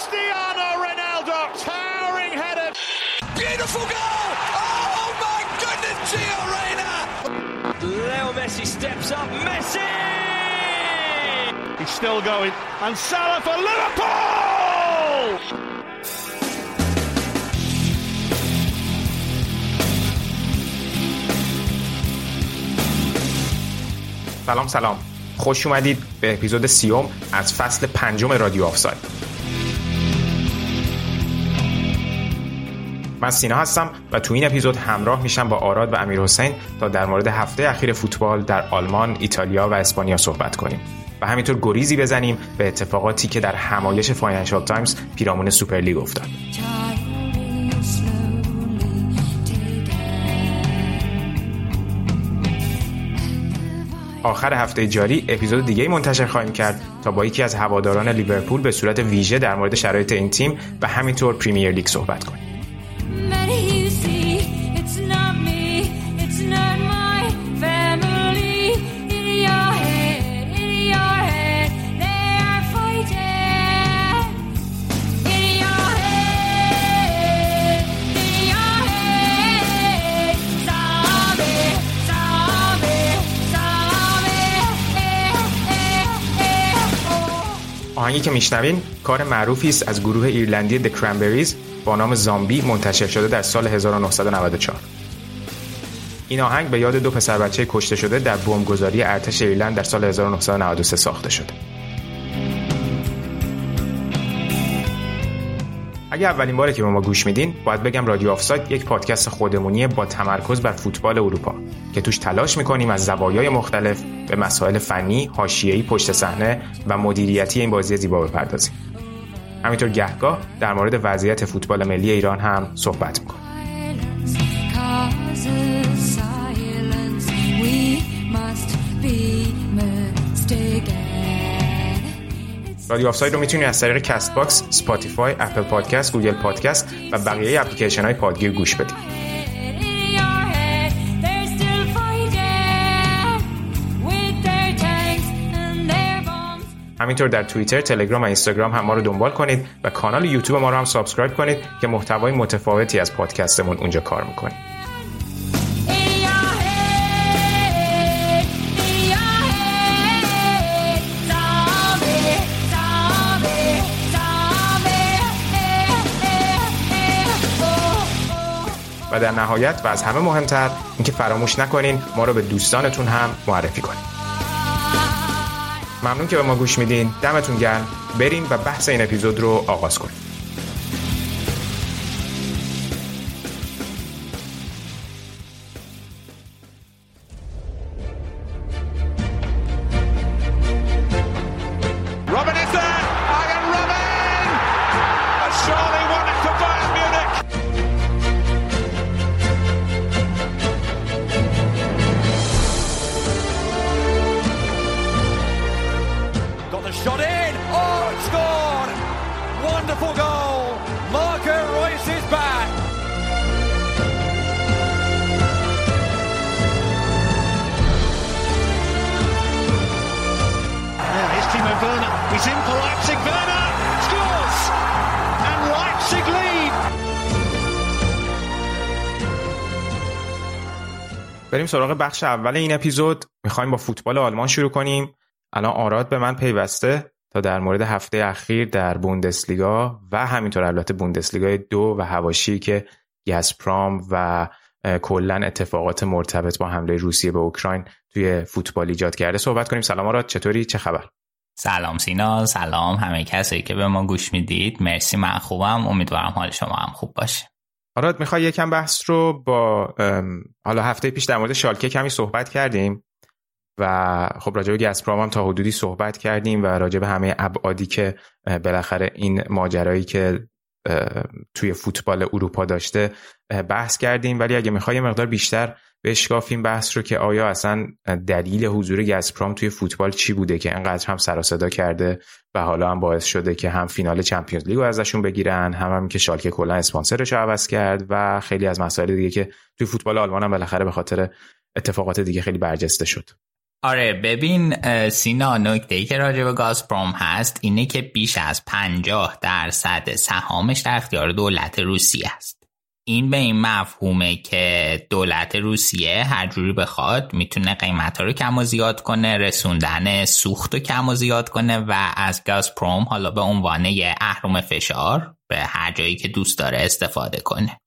Cristiano Ronaldo, towering header. Beautiful goal! Oh my goodness, Gio Reyna! Leo Messi steps up. Messi! He's still going. And Salah for Liverpool! سلام سلام خوش اومدید به اپیزود سیوم از فصل پنجم رادیو آفساید من سینا هستم و تو این اپیزود همراه میشم با آراد و امیر حسین تا در مورد هفته اخیر فوتبال در آلمان، ایتالیا و اسپانیا صحبت کنیم و همینطور گریزی بزنیم به اتفاقاتی که در همایش فاینانشال تایمز پیرامون سوپرلیگ افتاد. آخر هفته جاری اپیزود دیگه منتشر خواهیم کرد تا با یکی از هواداران لیورپول به صورت ویژه در مورد شرایط این تیم و همینطور پریمیر لیگ صحبت کنیم. آهنگی که میشنوین کار معروفی است از گروه ایرلندی د کرنبریز با نام زامبی منتشر شده در سال 1994 این آهنگ به یاد دو پسر بچه کشته شده در بمبگذاری ارتش ایرلند در سال 1993 ساخته شده. اگه اولین باره که به ما گوش میدین باید بگم رادیو آفساید یک پادکست خودمونی با تمرکز بر فوتبال اروپا که توش تلاش می‌کنیم از زوایای مختلف به مسائل فنی، حاشیه‌ای، پشت صحنه و مدیریتی این بازی زیبا بپردازیم. همینطور گهگاه در مورد وضعیت فوتبال ملی ایران هم صحبت می‌کنیم. رادیو آفساید رو می‌تونید از طریق کست باکس، سپاتیفای، اپل پادکست، گوگل پادکست و بقیه اپلیکیشن های پادگیر گوش بدید. همینطور در توییتر، تلگرام و اینستاگرام هم ما رو دنبال کنید و کانال یوتیوب ما رو هم سابسکرایب کنید که محتوای متفاوتی از پادکستمون اونجا کار می‌کنیم. و در نهایت و از همه مهمتر اینکه فراموش نکنین ما رو به دوستانتون هم معرفی کنین. ممنون که به ما گوش میدین. دمتون گرم. بریم و بحث این اپیزود رو آغاز کنیم. بخش اول این اپیزود می‌خوایم با فوتبال آلمان شروع کنیم. الان آراد به من پیوسته تا در مورد هفته اخیر در بوندسلیگا و همینطور البته بوندسلیگای دو و هواشی که گسپرام و کلا اتفاقات مرتبط با حمله روسیه به اوکراین توی فوتبال ایجاد کرده صحبت کنیم. سلام آراد چطوری؟ چه خبر؟ سلام سینا سلام همه کسایی که به ما گوش می‌دید. مرسی من خوبم. امیدوارم حال شما هم خوب باشه. آراد می‌خوای یکم بحث رو با حالا هفته پیش در مورد شالکه کمی صحبت کردیم و خب راجع به گسپرام هم تا حدودی صحبت کردیم و راجع به همه ابعادی که بالاخره این ماجرایی که توی فوتبال اروپا داشته بحث کردیم. ولی اگه می‌خوای مقدار بیشتر بشکافیم بحث رو که آیا اصلا دلیل حضور گسپرام توی فوتبال چی بوده که انقدر هم سر صدا کرده و حالا هم باعث شده که هم فینال چمپیونز لیگ رو ازشون بگیرن هم, هم که شالکه کلا اسپانسرش عوض کرد و خیلی از مسائل دیگه که توی فوتبال آلمان هم بالاخره به خاطر اتفاقات دیگه خیلی برجسته شد. آره ببین سینا نکته ای که راجع به گازپروم هست اینه که بیش از 50 درصد سهامش در اختیار دولت روسیه است. این به این مفهومه که دولت روسیه هر جوری بخواد می‌تونه قیمت ها رو کم و زیاد کنه رسوندن سوخت رو کم و زیاد کنه و از گازپروم حالا به عنوان یه اهرم فشار به هر جایی که دوست داره استفاده کنه.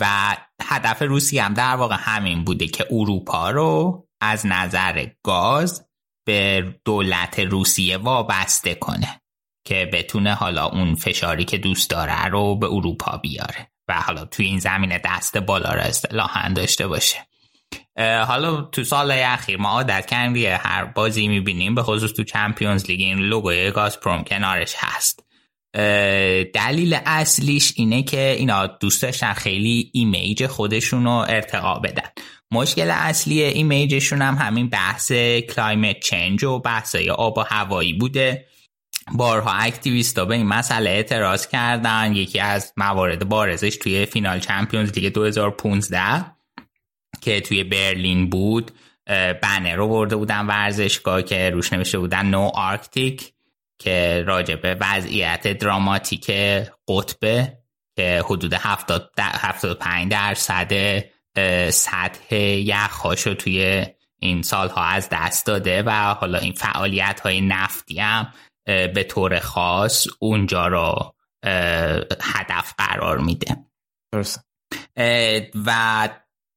و هدف روسیه هم در واقع همین بوده که اروپا رو از نظر گاز به دولت روسیه وابسته کنه که بتونه حالا اون فشاری که دوست داره رو به اروپا بیاره. و حالا توی این زمینه دست بالا را اصطلاحا داشته باشه. حالا تو سال اخیر ما عادت کردیم هر بازی می‌بینیم به خصوص تو چمپیونز لیگ این لوگوی گازپروم کنارش هست. دلیل اصلیش اینه که اینا دوست داشتن خیلی image خودشون رو ارتقا بدن. مشکل اصلی image شون هم همین بحث climate change و بحثای آب و هوایی بوده. بارها activist ا به این مسئله اعتراض کردن. یکی از موارد بارزش توی فینال چمپیونز لیگ 2015 که توی برلین بود بنر رو برده بودن ورزشگاه که روش نوشته بودن no Arctic که راجع به وضعیت دراماتیک قطبه که حدود 75 درصد سطح یخهاشو توی این سالها از دست داده و حالا این فعالیت های نفتی هم به طور خاص اونجا رو هدف قرار میده. و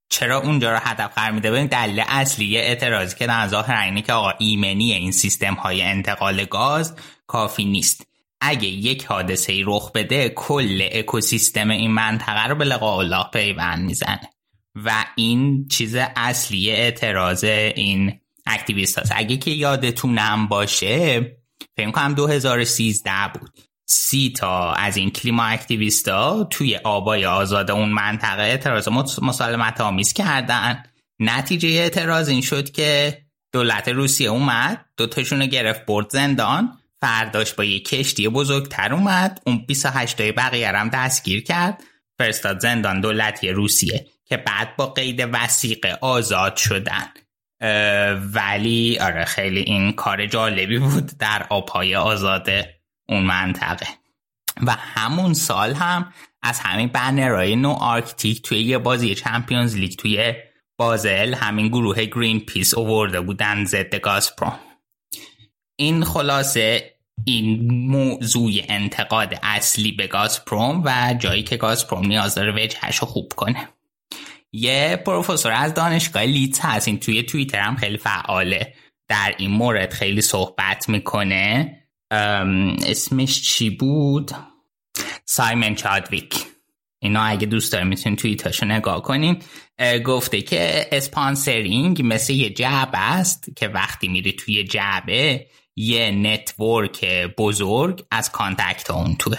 چرا اونجا رو هدف قرار میده؟ ببین دلیل اصلی اعتراضی که در ظاهر اینه که آقا ایمنی این سیستم های انتقال گاز کافی نیست. اگه یک حادثه ای رخ بده کل اکوسیستم این منطقه رو به لقاء الله پیوند می‌زنه. و این چیز اصلی اعتراض این اکتیویست هست اگه که یادتونم باشه فکر کنم 2013 بود. سی تا از این کلیما اکتیویستا توی آبای آزاد اون منطقه اعتراض مسالمت آمیز کردن. نتیجه اعتراض این شد که دولت روسیه اومد دوتاشون رو گرفت برد زندان. فرداش با یه کشتی بزرگتر اومد. اون 28 تای بقیه هم دستگیر کرد. فرستاد زندان دولتی روسیه که بعد با قید وثیقه آزاد شدن. ولی آره خیلی این کار جالبی بود در آبهای آزاد اون منطقه. و همون سال هم از همین بنرهای no Arctic توی یه بازی چمپیونز لیگ توی بازل همین گروه گرین پیس اوورده بودن ضد گازپروم. این خلاصه این موضوع انتقاد اصلی به گازپروم و جایی که گازپروم نیاز داره وجهش رو خوب کنه. یه پروفسور از دانشگاه لیتز هست. این توی توییتر هم خیلی فعاله. در این مورد خیلی صحبت می‌کنه. اسمش چی بود؟ سایمن چادویک. اینا اگه دوست داریم می‌تونیم توییتاشو نگاه کنیم گفته که sponsoring مثل یه جعبه است که وقتی میری توی جعبه یه network بزرگ از contact اون توئه.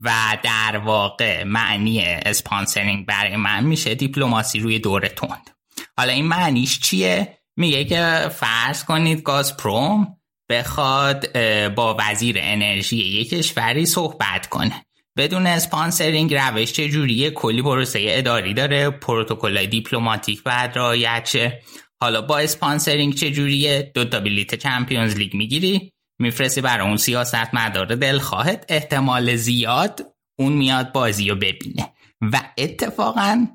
و در واقع معنی sponsoring برای من میشه دیپلماسی روی دور تند. حالا این معنیش چیه؟ میگه که فرض کنید گازپروم بخواد با وزیر انرژی یک کشوری صحبت کنه. بدون sponsoring روش چجوریه کلی پروسه اداری داره پروتکل دیپلماتیک باید رعایت شه. حالا با sponsoring چجوریه دو تا بلیت چمپیونز لیگ می‌گیری. میفرستی برای اون سیاست مدار دلخواهت احتمال زیاد اون میاد بازی رو ببینه. و اتفاقا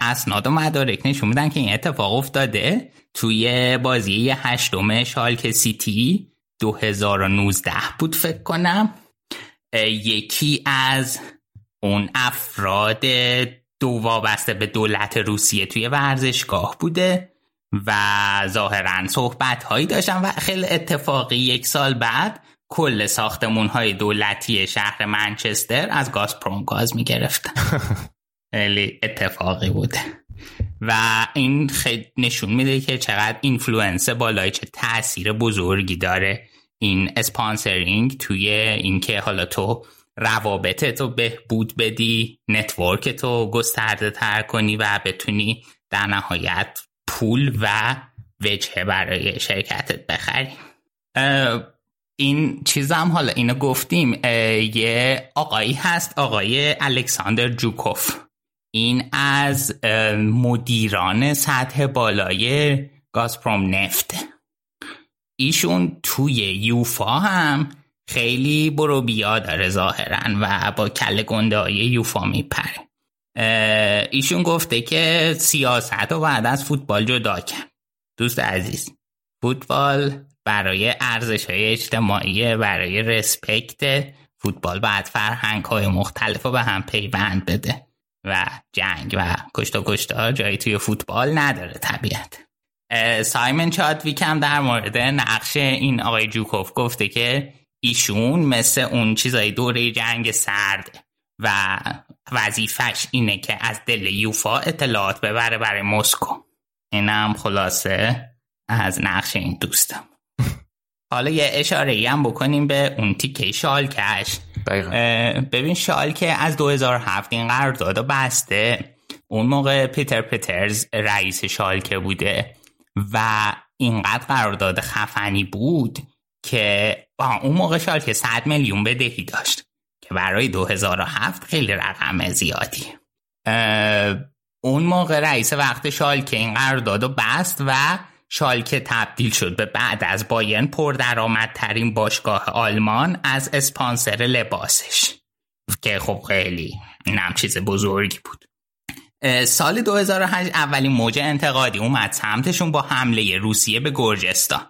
اسناد و مدارک نشون میدن که این اتفاق افتاده توی بازی هشتم شالکه سیتی 2019 بود فکر کنم. یکی از اون افراد دو وابسته به دولت روسیه توی ورزشگاه بوده. و ظاهرا صحبت هایی داشتن و خیلی اتفاقی یک سال بعد کل ساختمون های دولتی شهر منچستر از گازپروم گاز می گرفتن خیلی اتفاقی بوده و این خیلی نشون میده که چقدر influence بالای چه تاثیر بزرگی داره این sponsoring توی اینکه حالا تو روابط تو بهبود بدی network تو گسترده تر کنی و بتونی در نهایت پول و وجهه برای شرکتت بخری. این چیزم حالا اینو گفتیم. یه آقایی هست آقای الکساندر جوکوف. این از مدیران سطح بالای گازپروم نفته ایشون توی یوفا هم خیلی برو بیا داره ظاهرا و با کل گنده های یوفا میپره. ایشون گفته که سیاست رو بعد از فوتبال جدا کرد. دوست عزیز فوتبال برای ارزش های اجتماعی برای رسپکت فوتبال بعد فرهنگ های مختلف رو به هم پیوند بده و جنگ و کشتا کشتا جایی توی فوتبال نداره طبیعت. سایمن چادویک هم در مورد نقش این آقای جوکوف گفته که ایشون مثل اون چیزای دوره جنگ سرد و وظیفش اینه که از دل یوفا اطلاعات ببره برای مسکو. اینم خلاصه از نقش این دوستم. حالا یه اشاره هم بکنیم به اون تیکه شالکش. ببین شالکه از 2007 این قرارداد بسته. اون موقع پیتر پترز رئیس شالکه بوده و اینقدر قرارداد خفنی بود که اون موقع شالکه 100 میلیون بدهی داشت. برای 2007 خیلی رقم زیادی. اون موقع رئیس وقت شالکه این قرارداد بست و شالکه تبدیل شد به بعد از بایرن پردرآمدترین باشگاه آلمان از اسپانسر لباسش که خب خیلی اینم چیز بزرگی بود. سال 2008 اولین موج انتقادی اومد سمتشون با حمله روسیه به گرجستان.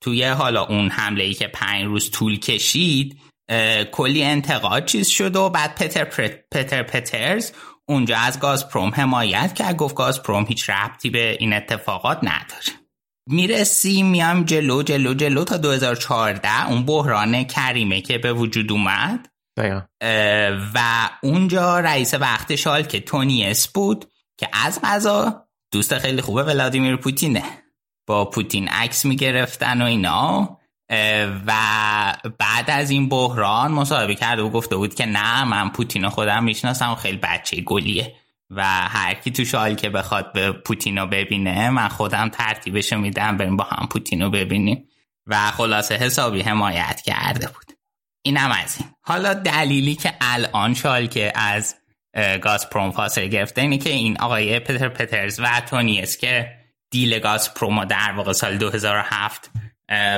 توی حالا اون حمله ای که پنج روز طول کشید کلی انتقاد چیز شد و بعد پتر, پتر پترز اونجا از گازپروم حمایت که گفت گازپروم هیچ ربطی به این اتفاقات نداره. می‌رسیم میام جلو جلو جلو تا 2014 اون بحران کریمه که به وجود اومد. و اونجا رئیس وقت شال که تونیس بود که از غذا دوست خیلی خوبه ولادیمیر پوتینه. با پوتین عکس می‌گرفتن و اینا. و بعد از این بحران مصاحبه کرده و گفته بود که نه من پوتین خودم می‌شناسم و خیلی بچه گلیه. و هر کی تو شال که بخواد به پوتینو ببینه من خودم ترتیبشو میدم بریم با هم پوتینو ببینیم. و خلاصه حسابی حمایت کرده بود. اینم از این. حالا دلیلی که الان شالکه از گازپروم فاصله گرفته اینه که این آقای پتر پترز و تونیس که deal گازپروم در واقع سال 2007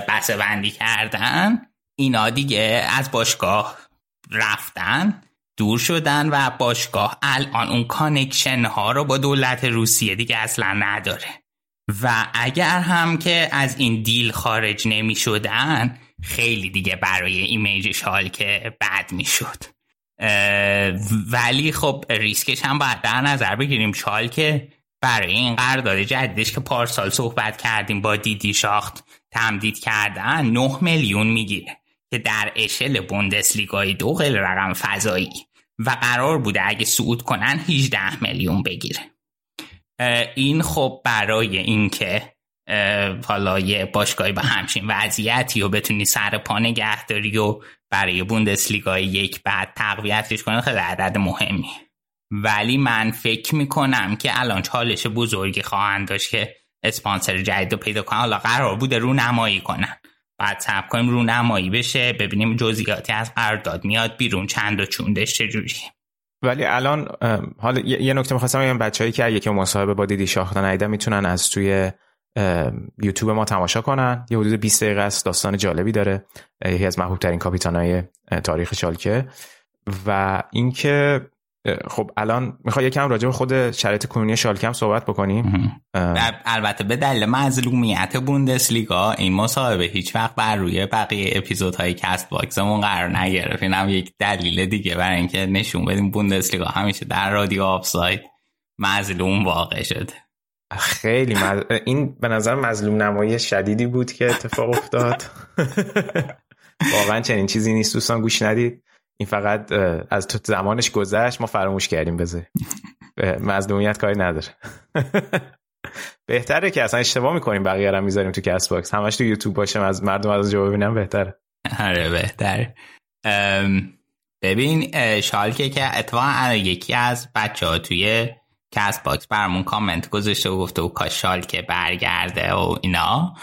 بسته بندی کردن اینا دیگه از باشگاه رفتن دور شدن و باشگاه الان اون connection ها رو با دولت روسیه دیگه اصلا نداره. و اگر هم که از این deal خارج نمی شدن خیلی دیگه برای image شالکه بد می شد. ولی خب ریسکش هم باید در نظر بگیریم. شال که برای این قرارداد جدیدش که پارسال صحبت کردیم با دیدی شاخت تمدید کردن 9 میلیون می‌گیره که در اشل بوندسلیگای دو خیلی رقم فضایی و قرار بوده اگه صعود کنن 18 میلیون بگیره. این خب برای اینکه حالا یه باشگاهی به همچین وضعیتی و بتونی سر پا نگهداری و برای بوندسلیگای یک بعد تقویتش کنه خیلی عدد مهمی ولی من فکر می‌کنم که الان چالش بزرگی خواهند داشت که اسپانسر جدید رو پیدا کنن حالا قرار بوده رو نمایی کنن. بعد صبر کنیم رو نمایی بشه ببینیم جزئیاتی از قرارداد میاد بیرون چند و چوندش چجوری ولی الان حالا یه نکته می‌خواستم بگم بچه‌ای که اگه که مصاحبه با دیدی شاختن ایده می‌تونن از توی یوتیوب ما تماشا کنن. یه حدود 20 دقیقه است داستان جالبی داره. یکی از محبوب ترین کاپیتانای تاریخ شالکه و اینکه خب الان می‌خوای یکم راجع به خود شرایط کنونی شالکه هم صحبت بکنیم؟ البته به دلیل مظلومیت بوندسلیگا این مصاحبه هیچ وقت بر روی بقیه اپیزودهای کست باکسمون قرار نگرفت. اینم یک دلیل دیگه برای اینکه نشون بدیم بوندسلیگا همیشه در رادیو آفساید مظلوم واقع شده. خیلی مز... این به نظر مظلوم نمایی شدیدی بود که اتفاق افتاد. واقعا چنین چیزی نیست. دوستان گوش ندید. این فقط از تو زمانش گذشت ما فراموش کردیم بذار مظلومیت کاری نداره. بهتره که اصلا اشتباه می‌کنیم بقیه رو می‌ذاریم تو Castbox. همش تو یوتیوب باشه از مردم از جواب ببینم بهتره. آره بهتر ببین شالکه که اتفاقا یکی از بچه ها توی Castbox برمون کامنت گذاشته و گفته و کاش شالکه برگرده و اینا.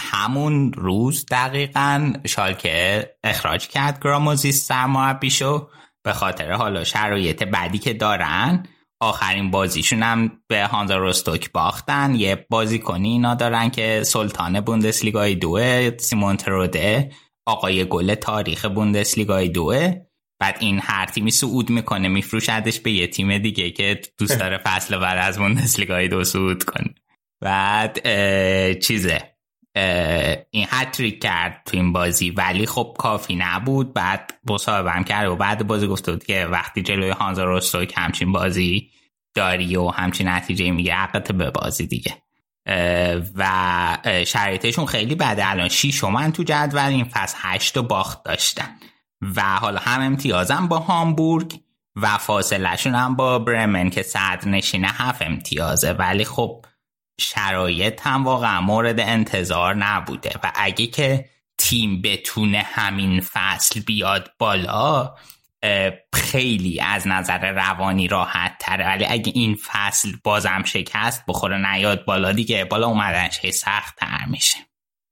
همون روز دقیقا شالکه اخراج کرد گراموزیس سرمربیشو. به خاطر حالا شرایط بدی که دارن آخرین بازیشون هم به هانزا روستوک باختن. یه بازیکنی اینا دارن که سلطان بوندسلیگای دوه سیمون تروده آقای گل تاریخ بوندسلیگای دوه. بعد این هر تیمی صعود می‌کنه میفروشدش به یه تیم دیگه که دوست داره فصل بعد از بوندسلیگای دو صعود کنه. بعد چیزه. این هتریک کرد تو این بازی. ولی خب کافی نبود. بعد مصاحبه هم کرد و بعد بازی گفته بود که وقتی جلوی هانزا روستوک همچین بازی داری و همچین نتیجه میگه حقت به بازی دیگه. و شرایطشون خیلی بده. الان شیش من تو جدول این فصل هشت باخت داشتن. و حالا هم امتیازم با هامبورگ و فاصلهشون هم با برمن که صدر نشینه هفت امتیازه. ولی خب شرایط هم واقعا مورد انتظار نبوده و اگه که تیم بتونه همین فصل بیاد بالا خیلی از نظر روانی راحت تره. ولی اگه این فصل بازم شکست بخوره نیاد بالا دیگه بالا اومدنش سخت تر میشه.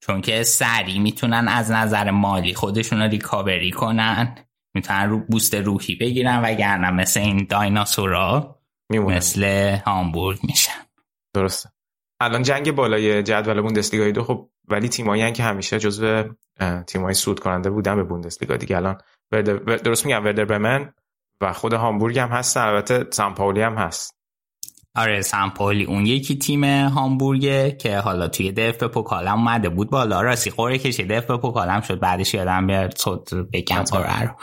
چون که سریع می‌تونن از نظر مالی خودشون رو ریکاوری کنن می‌تونن رو بوست روحی بگیرن وگرنه مثل این دایناسورا مثل هامبورگ میشن. درسته. الان جنگ بالای جدول بوندسلیگا دو خب ولی تیمایی که همیشه جزو تیمای سود کننده بودن به بوندسلیگا دیگه. الان درست میگم وردر برمن و خود هامبورگ هم هست البته سامپولی هم هست. آره سامپولی اون یکی تیم هامبورگه که حالا توی دف پوکالم اومده بود بالا. راستی قوره کشی دف پوکالم شد بعدش یادم بیاد بگم رو.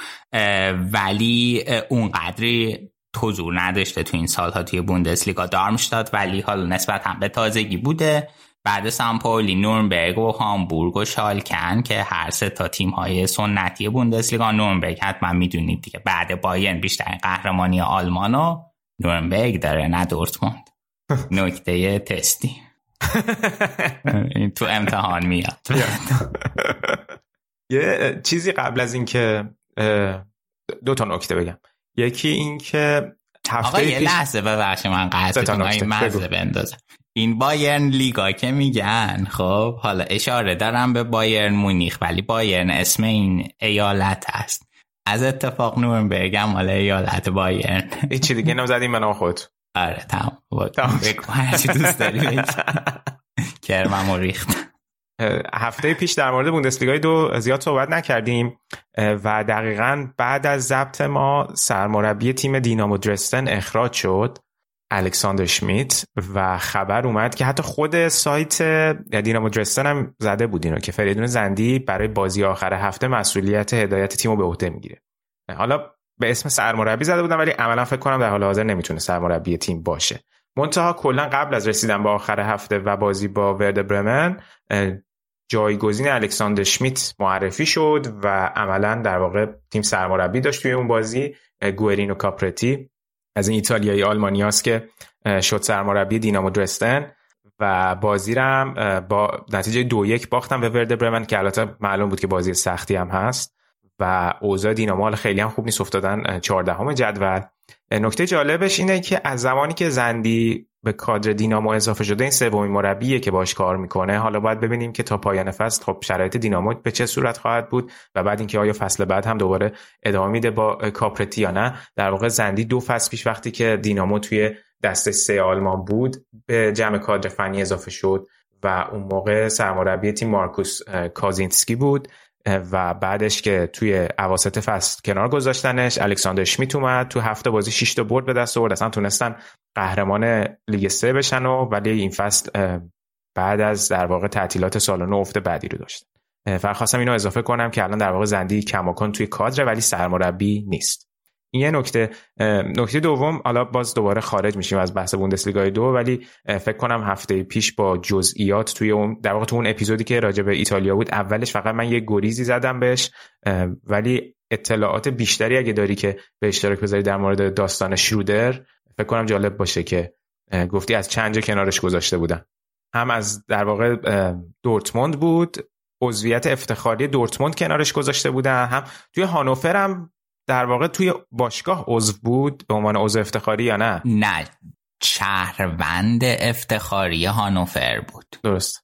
ولی اون قدری حضور نداشته تو این سالها توی بوندسلیگا. دارمشتاد ولی حالا نسبت هم به تازگی بوده. بعد سامپولی نورنبرگ و هامبورگ و شالکن که هر سه تا تیم های سنتی بوندسلیگا. نورنبرگ حتما می‌دونید دیگه بعد باین بیشتر قهرمانی آلمانو نورنبرگ داره نه دورتموند. نکته تستی. تو امتحان میاد. یه چیزی قبل از اینکه دو تا نکته بگم. یکی اینکه آقا یه لحظه ببخشید من قصد این مزه بندازم این بایرن لیگا که میگن خب حالا اشاره دارم به بایرن مونیخ ولی بایرن اسم این ایالت هست از اتفاق نورنبرگ هم مال ایالت بایرن. چی دیگه؟ نمی‌زدیم من خود. آره تمام. بگو هرچی دوست داری. کرمم ریخت هفته پیش در مورد بوندسلیگای دو زیاد صحبت نکردیم و دقیقا بعد از ضبط ما سرمربی تیم دینامو درستن اخراج شد الکساندر شمیت و خبر اومد که حتی خود سایت دینامو درستن هم زده بود اینو که فریدون زندی برای بازی آخر هفته مسئولیت هدایت تیم رو به عهده می‌گیره. حالا به اسم سرمربی زده بودم ولی عملا فکر کنم در حال حاضر نمی‌تونه سرمربی تیم باشه. منتها کلا قبل از رسیدن به آخر هفته و بازی با ورد برمن جایگزین الکساندر شمیت معرفی شد و عملا در واقع تیم سرمربی داشت توی اون بازی گوئرینو کاپرتی. از این ایتالیایی آلمانیاست که شد سرمربی دینامو درستن و بازی هم با نتیجه دو یک باختم به ورد برمن که البته معلوم بود که بازی سختی هم هست و اوضاع دینامو خیلی هم خوب نیست افتادن چهاردهم جدول. نکته جالبش اینه که از زمانی که زندی به کادر دینامو اضافه شده این سومین مربیه که باش کار می‌کنه. حالا باید ببینیم که تا پایان فصل خب شرایط دینامو به چه صورت خواهد بود و بعد اینکه آیا فصل بعد هم دوباره ادامه میده با کاپرتی یا نه. در واقع زندی دو فصل پیش وقتی که دینامو توی دسته سه آلمان بود به جمع کادر فنی اضافه شد و اون موقع سرمربی تیم مارکوس کازینسکی بود. و بعدش که توی اواسط فصل کنار گذاشتنش الکساندر شمیت اومد تو هفته بازی 6 تا برد به دست آورد. اصلا تونستن قهرمان لیگ سه بشن و ولی این فصل بعد از در واقع تعطیلات سال نو افت بعدی رو داشتن فقط خواستم اینو اضافه کنم که الان در واقع زندی کماکان توی کادر ولی سرمربی نیست. این یه نکته نکته دوم حالا باز دوباره خارج میشیم از بحث بوندسلیگا دو ولی فکر کنم هفته پیش با جزئیات توی اون در واقع تو اون اپیزودی که راجع به ایتالیا بود اولش فقط من یه گریزی زدم بهش ولی اطلاعات بیشتری اگه داری که به اشتراک بذاری در مورد داستان شرودر فکر کنم جالب باشه که گفتی از چند جا کنارش گذاشته بودن. هم از در واقع دورتموند بود عضویت افتخاری دورتموند کنارش گذاشته بودن هم توی هانوفر هم در واقع توی باشگاه عضو بود به عنوان عضو افتخاری یا نه؟ نه شهروند افتخاری هانوفر بود. درست.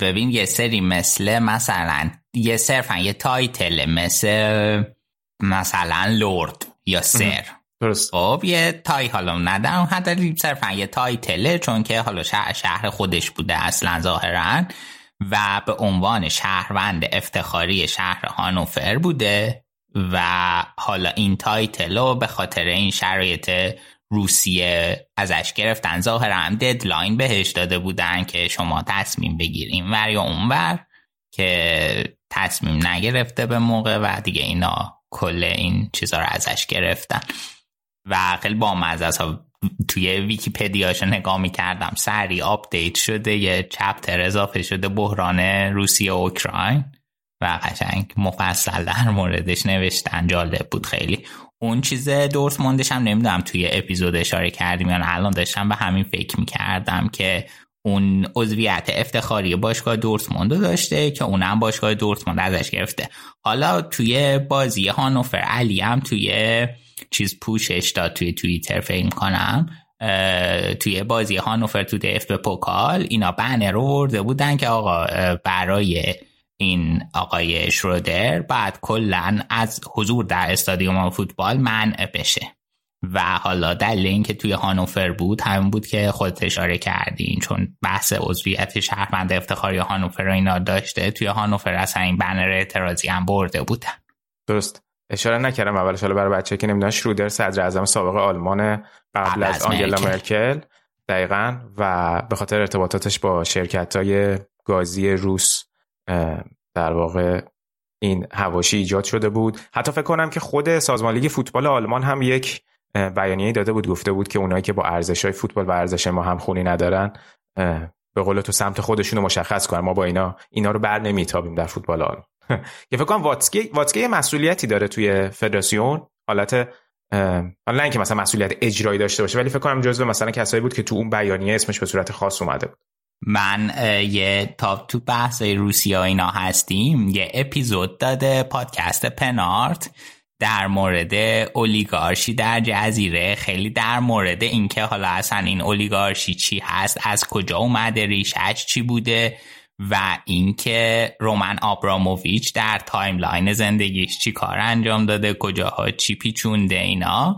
ببین یه سری مثل مثلا یه صرفا یه title مثل مثلا Lord یا Sir. درست. خب یه تای حالا ندارم حتی صرفا یه title ه چون که حالا شهر, شهر خودش بوده اصلا ظاهرا و به عنوان شهروند افتخاری شهر هانوفر بوده. و حالا این title به خاطر این شرایط روسیه ازش گرفتن ظاهرا deadline بهش داده بودن که شما تصمیم بگیر این ور یا اونور که تصمیم نگرفته به موقع و دیگه اینا کل این چیزها رو ازش گرفتن. و خیلی باحال توی ویکیپدیاشو نگاه می‌کردم سری آپدیت شده یه chapter اضافه شده بحران روسیه اوکراین. و قشنگ مفصل در موردش نوشتن. جالب بود خیلی. اون چیز دورتموندش هم نمی‌دونم توی اپیزود اشاره کردیم یا الان داشتم به همین فکر می‌کردم که اون عضویت افتخاری باشگاه دورتموند داشته که اونم باشگاه دورتموند ازش گرفته. حالا توی بازی هانوفر علی هم توی چیز پوشش داد توی توییتر فکر کنم توی بازی هانوفر تو دف به پوکال اینا بنر رو ورده بودن که آقا برای این آقای شرودر بعد کلا از حضور در استادیوم فوتبال منع بشه. و حالا دلیل اینکه توی هانوفر بود همین بود که خودت اشاره کردین چون بحث عضویت شهروند افتخاری هانوفر رو اینا داشته توی هانوفر اصلا این بنر اعتراضی هم برده بودن. درست. اشاره نکردم. اولش حالا برای بچه که نمی‌دونن شرودر صدر اعظم سابق آلمان قبل از آنگلا مرکل. دقیقا. و به خاطر ارتباطاتش با شرکت های گازی روس در واقع این هواشی ایجاد شده بود. حتی فکر کنم که خود سازمان لیگ فوتبال آلمان هم یک بیانیه داده بود گفته بود که اونایی که با ارزش های فوتبال و ارزش ما هم خونی ندارن به قول تو سمت خودشون رو مشخص کنن. ما با اینا اینا رو بر نمیتابیم در فوتبال آلمان. که فکر کنم واتسکی واتسکی مسئولیتی داره توی فدراسیون. حالت حالا اینکه مثلا مسئولیت اجرایی داشته باشه ولی فکر کنم جزو مثلا کسایی بود که تو اون بیانیه اسمش به صورت خاص اومده بود. من یه تا تو بحث روسیه اینا هستیم یه اپیزود داده پادکست پنارت در مورد اولیگارشی در جزیره. خیلی در مورد اینکه حالا اصلا این اولیگارشی چی هست از کجا اومده ریشش چی بوده و اینکه رومن آبراموویچ در timeline زندگیش چی کار انجام داده کجاها چی پیچونده اینا.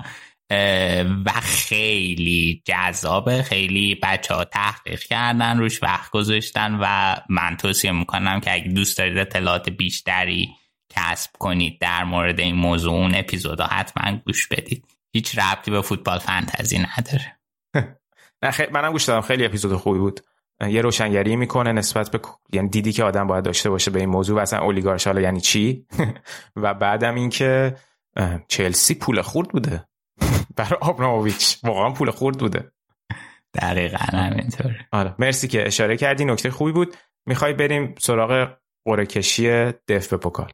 و خیلی جذابه. خیلی بچه ها تحقیق کردن روش وقت گذاشتن و من توصیه می‌کنم که اگه دوست دارید اطلاعات بیشتری کسب کنید در مورد این موضوع اون اپیزودا حتما گوش بدید. هیچ ربطی به فوتبال فانتزی نداره. نه منم گوش دادم. خیلی اپیزود خوبی بود. یه روشنگری می‌کنه نسبت به یعنی دیدی که آدم باید داشته باشه به این موضوع. و اصلا اولیگارش حالا یعنی چی؟ و بعدم اینکه چلسی پول خورد بوده. برای آبراموویچ. واقعا پول خورد بوده. دقیقا همینطور آره. مرسی که اشاره کردی. نکته خوبی بود. می‌خوای بریم سراغ قرعه کشی DFB-Pokal.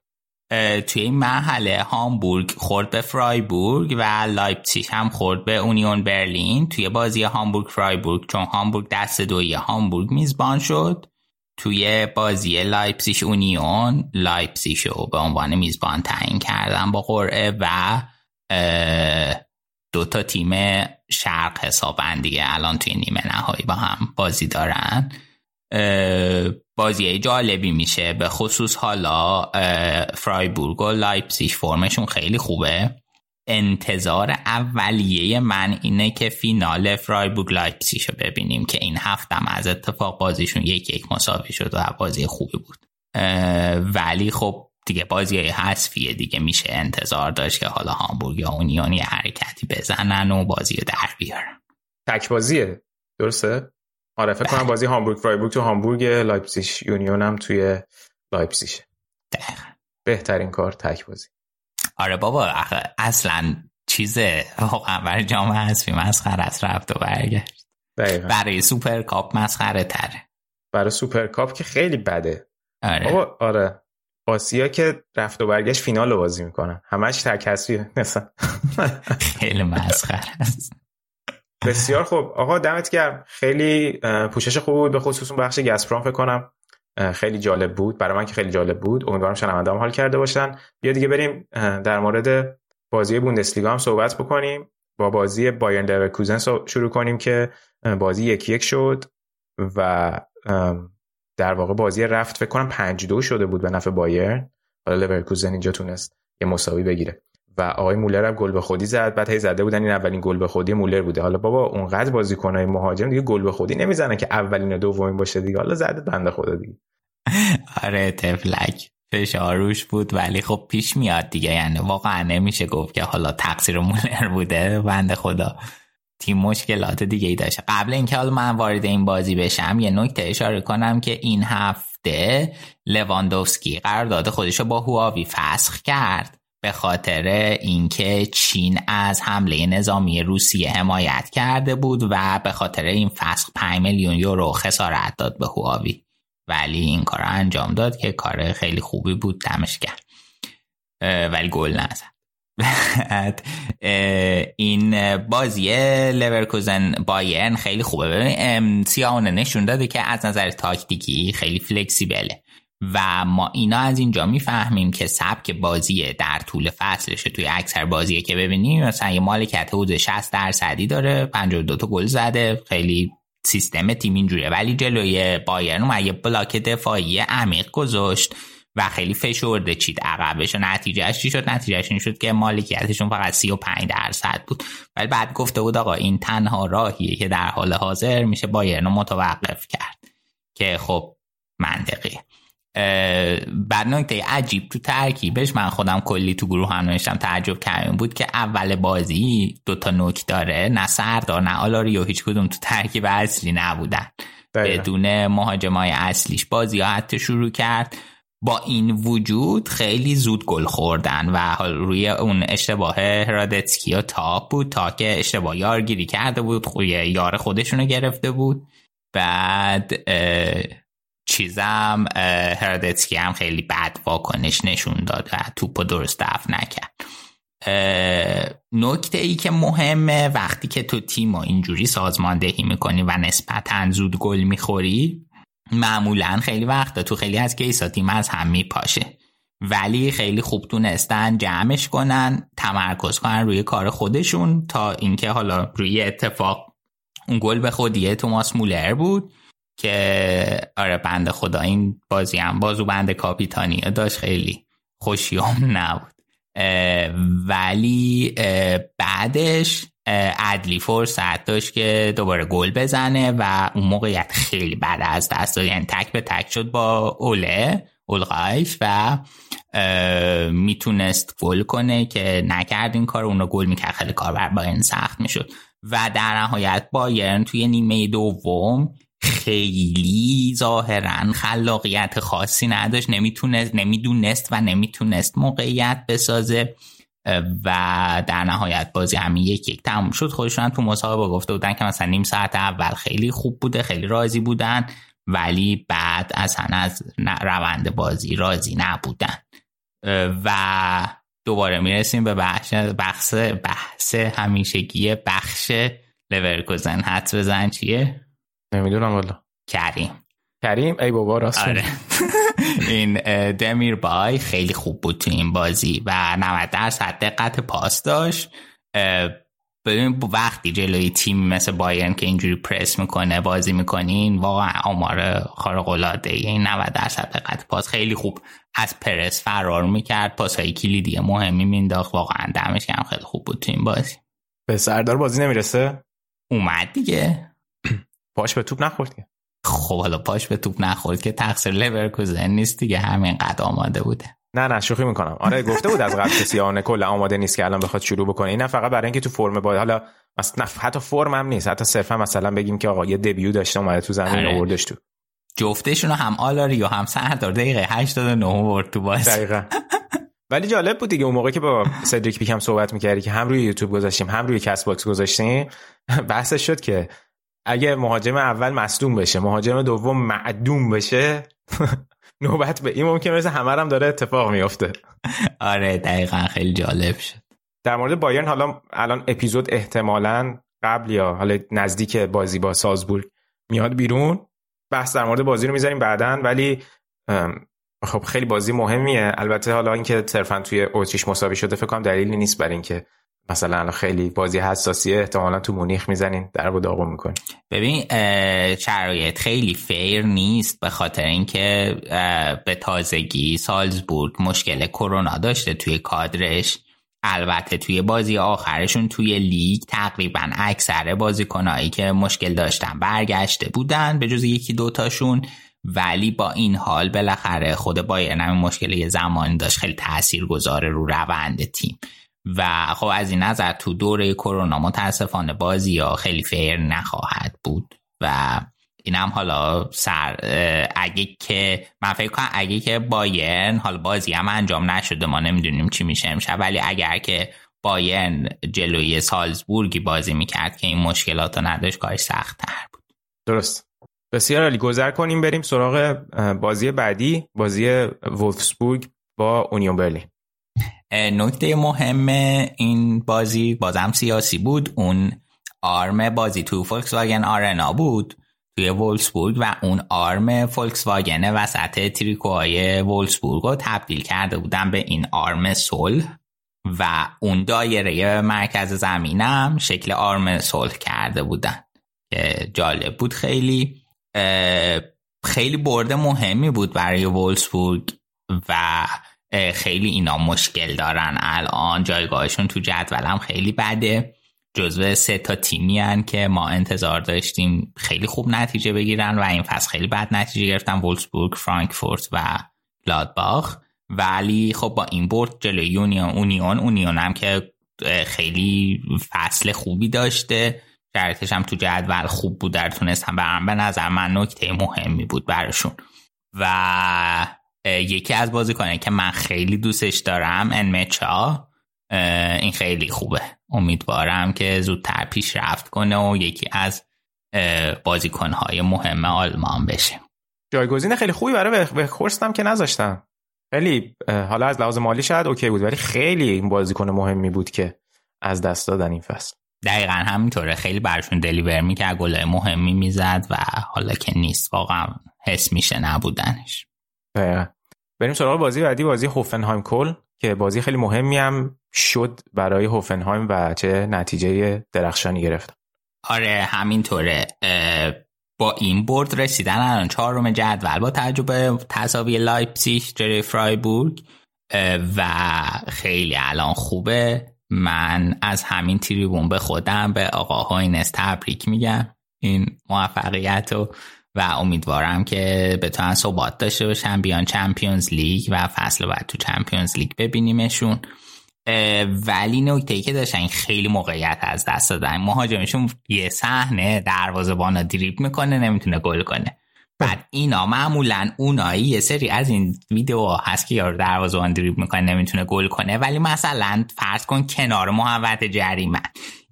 توی این مرحله هامبورگ خورد به فرایبورگ و لایپسیش هم خورد به اونیون برلین. توی بازی هامبورگ فرایبورگ چون هامبورگ دست دوی هامبورگ میزبان شد. توی بازی لایپسیش اونیون لایپسیش رو به عنوان میزبان تعیین کردن با قرعه و دو تا تیم شرقی حسابن دیگه الان توی نیمه نهایی با هم بازی دارن. بازی جالبی میشه. به خصوص حالا فرایبورگ و لایپسیش فرمشون خیلی خوبه. انتظار اولیه من اینه که فینال فرایبورگ لایپسیش رو ببینیم که این هفتم از اتفاق بازیشون یک یک مساوی شد و بازی خوبی بود. ولی خب دیگه بازی حذفیه دیگه میشه انتظار داشت که حالا هامبورگ یا اونیون یه حرکتی بزنن و بازی رو در بیارن. تک بازیه درسته؟ آره فکر کنم بله. بازی هامبورگ فرایبورگ تو هامبورگ لایپزیگ یونیون هم توی لایپزیگ. بهترین کار تک بازی آره بابا اصلا چیزه واقعا برای جام حذفی مسخره است رفت و برگشت. دقیقا. برای سوپر کاپ مسخره تره. برای سوپر کاپ که خیلی بده. آره. بابا آره. آسیا که رفت و برگشت فینال رو بازی می‌کنن همش تک حذفیه خیلی مسخره است. بسیار خوب. آقا دمت گرم. خیلی پوشش خوب بود. به خصوص اون بخش گسپرام فکر کنم خیلی جالب بود. برای من که خیلی جالب بود. امیدوارم شنونده حال کرده باشن. بیا دیگه بریم در مورد بازی بوندسلیگا هم صحبت بکنیم. با بازی بایرن لورکوزن شروع کنیم که بازی یکی یک شد و در واقع بازی رفت فکر کنم 5 دو شده بود به نفع بایرن. حالا لورکوزن اینجا تونست یه مساوی بگیره. و آقای مولر هم گل به خودی زد. بعد هی زده بودن این اولین گل به خودی مولر بوده. حالا بابا اونقدر بازیکنای مهاجم دیگه گل به خودی نمی‌زنن که اولین و دومین باشه دیگه. حالا زده بنده خدا دیگه. آره تفلک فشاروش بود ولی خب پیش میاد دیگه. یعنی واقعا نمیشه گفت که حالا تقصیر مولر بوده. بنده خدا. تیم مشکلات دیگه ای داشته قبل اینکه حالا من وارد این بازی بشم یه نکته اشاره کنم که این هفته لواندوفسکی قرارداد خودش رو با هواوی فسخ کرد به خاطر اینکه چین از حمله نظامی روسیه حمایت کرده بود و به خاطر این فسخ 5 میلیون یورو خسارت داد به هواوی. ولی این کار انجام داد که کار خیلی خوبی بود دمش کرد ولی گل نزد. این بازی لورکوزن بایرن خیلی خوبه. ببین سیاونه نشون داده که از نظر تاکتیکی خیلی فلکسیبله و ما اینا از اینجا می‌فهمیم که سبک بازی در طول فصلش توی اکثر بازیه که ببینیم. مثلا یه مالکیت حدود 60 درصدی داره 52 تا گل زده خیلی سیستم تیم اینجوریه. ولی جلوی بایرن اومد یه بلاک دفاعی عمیق گذاشت. و خیلی فشرده چید عقبش و نتیجهش چی شد؟ نتیجهش این شد که مالکیتشون فقط 35 درصد بود. ولی بعد گفته بود آقا این تنها راهیه که در حال حاضر میشه بایرن رو متوقف کرد. که خب منطقی بعد نکته عجیب تو ترکیبش من خودم کلی تو گروه هم نوشتم تعجب کردم بود که اول بازی دوتا نوک داره نه سردار نه آلاریو هیچ کدوم تو ترکیب اصلی نبودن. بدون مهاجمای اصلیش بازی ها حتی شروع کرد. با این وجود خیلی زود گل خوردن و روی اون اشتباه هرادتسکی ها تاپ بود. تا که اشتباه یارگیری کرده بود خوی یار خودشونو گرفته بود. بعد چیزم هرادتسکی هم خیلی بد واکنش نشون داد و توپ درست دفع نکرد. نکته ای که مهمه وقتی که تو تیم اینجوری سازماندهی می‌کنی و نسبتا زود گل می‌خوری معمولا خیلی وقتا تو خیلی از کیسا تیم از هم میپاشه. ولی خیلی خوب تونستن جمعش کنن تمرکز کنن روی کار خودشون تا اینکه حالا روی اتفاق اون گل به خودیه توماس مولر بود که آره بند خدا این بازی هم بازو بند کاپیتانی داشت. خیلی خوشیام نبود. ولی بعدش عدلی فرصت داشت که دوباره گل بزنه و اون موقعیت خیلی بعد از دست داد. یعنی تک به تک شد با اوله اولغایش و می‌تونست گل کنه که نکرد این کار. اون گل می‌کرد. خیلی کار بر باین سخت می‌شد. و در نهایت بایرن توی نیمه دوم خیلی ظاهرا خلاقیت خاصی نداشت. نمی‌تونست نمی‌دونست و نمی‌تونست موقعیت بسازه. و در نهایت بازی همین یک یک تموم شد. خودشون تو مسابقه گفته بودن که مثلا نیم ساعت اول خیلی خوب بوده خیلی راضی بودن ولی بعد اصلا از روند بازی راضی نبودن. و دوباره می‌رسیم به بحث بحث بحث همیشگی بخش لورکوزن. حد بزن چیه؟ نمی‌دونم والا. کریم. کریم؟ ای بابا راست آره. این دمیر بای خیلی خوب بود تو این بازی و 90 درصد دقت پاس داشت. ببین وقتی جلوی تیم مثل بایرن که اینجوری پرس می‌کنه بازی می‌کنین واقعا آمار خارق العاده این 90 درصد دقت پاس خیلی خوب از پرس فرار می‌کرد. پاس های کلیدی مهمی مینداخت واقعا دمش کم خیلی خوب بود تو این بازی. به سردار بازی نمی‌رسه؟ اومد دیگه. پاش به توپ نخورد خب حالا پاش به توپ نخورد که تقصیر لورکوزن نیست دیگه همین قد آماده بوده. نه نه شوخی می‌کنم. آره گفته بود از قبل کسی آن کل آماده نیست که الان بخواد شروع بکنه. این فقط برای اینکه تو فرم با حالا مثلا حتی فرم هم نیست. حتی صرفا مثلا بگیم که آقا یه دبیو داشته اومده تو زمین آره. آوردش تو. جفتشون هم آلاریو هم سردار دقیقه 89 ورد تو باز. دقیقا. ولی جالب بود دیگه اون موقع که با سدریک پیکم صحبت می‌کردی که هم روی یوتیوب گذاشتیم هم روی Castbox گذاشتیم بحثش شد که اگه مهاجم اول مصدوم بشه مهاجم دوم مصدوم بشه نوبت به این ممکن مثل همه هم داره اتفاق میافته. آره دقیقا خیلی جالب شد. در مورد بایرن حالا الان اپیزود احتمالا قبل یا حالا نزدیک بازی با سالزبورگ میاد بیرون. بحث در مورد بازی رو می‌ذاریم بعدا ولی خب خیلی بازی مهمیه. البته حالا اینکه صرفا توی اتریش مساوی شده فکر کنم دلیلی نیست بر اینکه مثلا خیلی بازی حساسیه احتمالا تو مونیخ می‌زنین در و داغو می‌کنین. ببین شرایط خیلی فیر نیست به خاطر اینکه به تازگی سالزبورگ مشکل کرونا داشته توی کادرش. البته توی بازی آخرشون توی لیگ تقریبا اکثر بازیکنهایی که مشکل داشتن برگشته بودن به جز یکی دوتاشون. ولی با این حال بالاخره خود بایرن همین مشکل یه زمانی داشت خیلی تأثیر گذاره رو روند تیم. و خب از این نظر تو دوره کرونا متاسفانه بازی ها خیلی فیر نخواهد بود و اینم حالا سر اگه که من فکر کنم اگه که بایرن حالا بازی هم انجام نشده ما نمی‌دونیم چی میشه امشب ولی اگر که بایرن جلوی سالزبورگی بازی می‌کرد که این مشکلات رو نداشت کارش سخت تر بود. درست. بسیار عالی. گذر کنیم بریم سراغ بازی بعدی بازی وولفسبورگ با اونیون برلین. نکته مهم این بازی بازم سیاسی بود. اون آرم بازی تو فولکس واگن آرنا بود توی وولسبورگ و اون آرم فولکس واگن وسط تریکوهای وولسبورگ رو تبدیل کرده بودن به این آرم صلح و اون دایره مرکز زمینم شکل آرم صلح کرده بودن که جالب بود خیلی. خیلی برده مهمی بود برای وولسبورگ و خیلی اینا مشکل دارن. الان جایگاهشون تو جدولم خیلی بده. جزو سه تا تیمی هن که ما انتظار داشتیم خیلی خوب نتیجه بگیرن و این فصل خیلی بد نتیجه گرفتن. وولسبورگ فرانکفورت و لادباخ. ولی خب با این برد جلوی یونیون اونیون اونیون هم که خیلی فصل خوبی داشته. شرطش هم تو جدول خوب بود در تونستم برم به نظر من نکته مهمی بود براشون. و یکی از بازیکنه که من خیلی دوستش دارم انمچا این خیلی خوبه. امیدوارم که زودتر پیشرفت کنه و یکی از بازیکنهای مهم آلمان بشه. جایگزین خیلی خوبی برای وخورستم که نذاشتم. خیلی حالا از لحاظ مالی شاید OK بود ولی خیلی این بازیکن مهمی بود که از دست دادن این فصل. دقیقا همینطوره. خیلی برشون deliver می‌کرد گلای مهمی می‌زد و حالا که نیست واقعا حس میشه نبودنش. دقیقا. بریم سراغ بازی بعدی بازی هوفنهایم کل که بازی خیلی مهمی هم شد برای هوفنهایم و چه نتیجه درخشانی گرفت. آره همینطوره. با این برد رسیدن الان چهارم جدول با توجه به تساوی لایپسیش جلوی فرایبورگ و خیلی الان خوبه. من از همین تریبون به خودم به آقا هوینس تبریک میگم. این موفقیت رو و امیدوارم که بتونن ثبات داشته باشن بیان Champions League و فصل بعد تو Champions League ببینیمشون. ولی نکته که داشتن خیلی موقعیت از دست دادن. مهاجمشون یه صحنه دروازه‌بان دریبل می‌کنه نمی‌تونه گل کنه. بعد اینا معمولا اونایی یه سری از این ویدیو هست که یارو دروازه‌بان دریبل می‌کنه نمی‌تونه گل کنه. ولی مثلا فرض کن کنار محوطه جریمه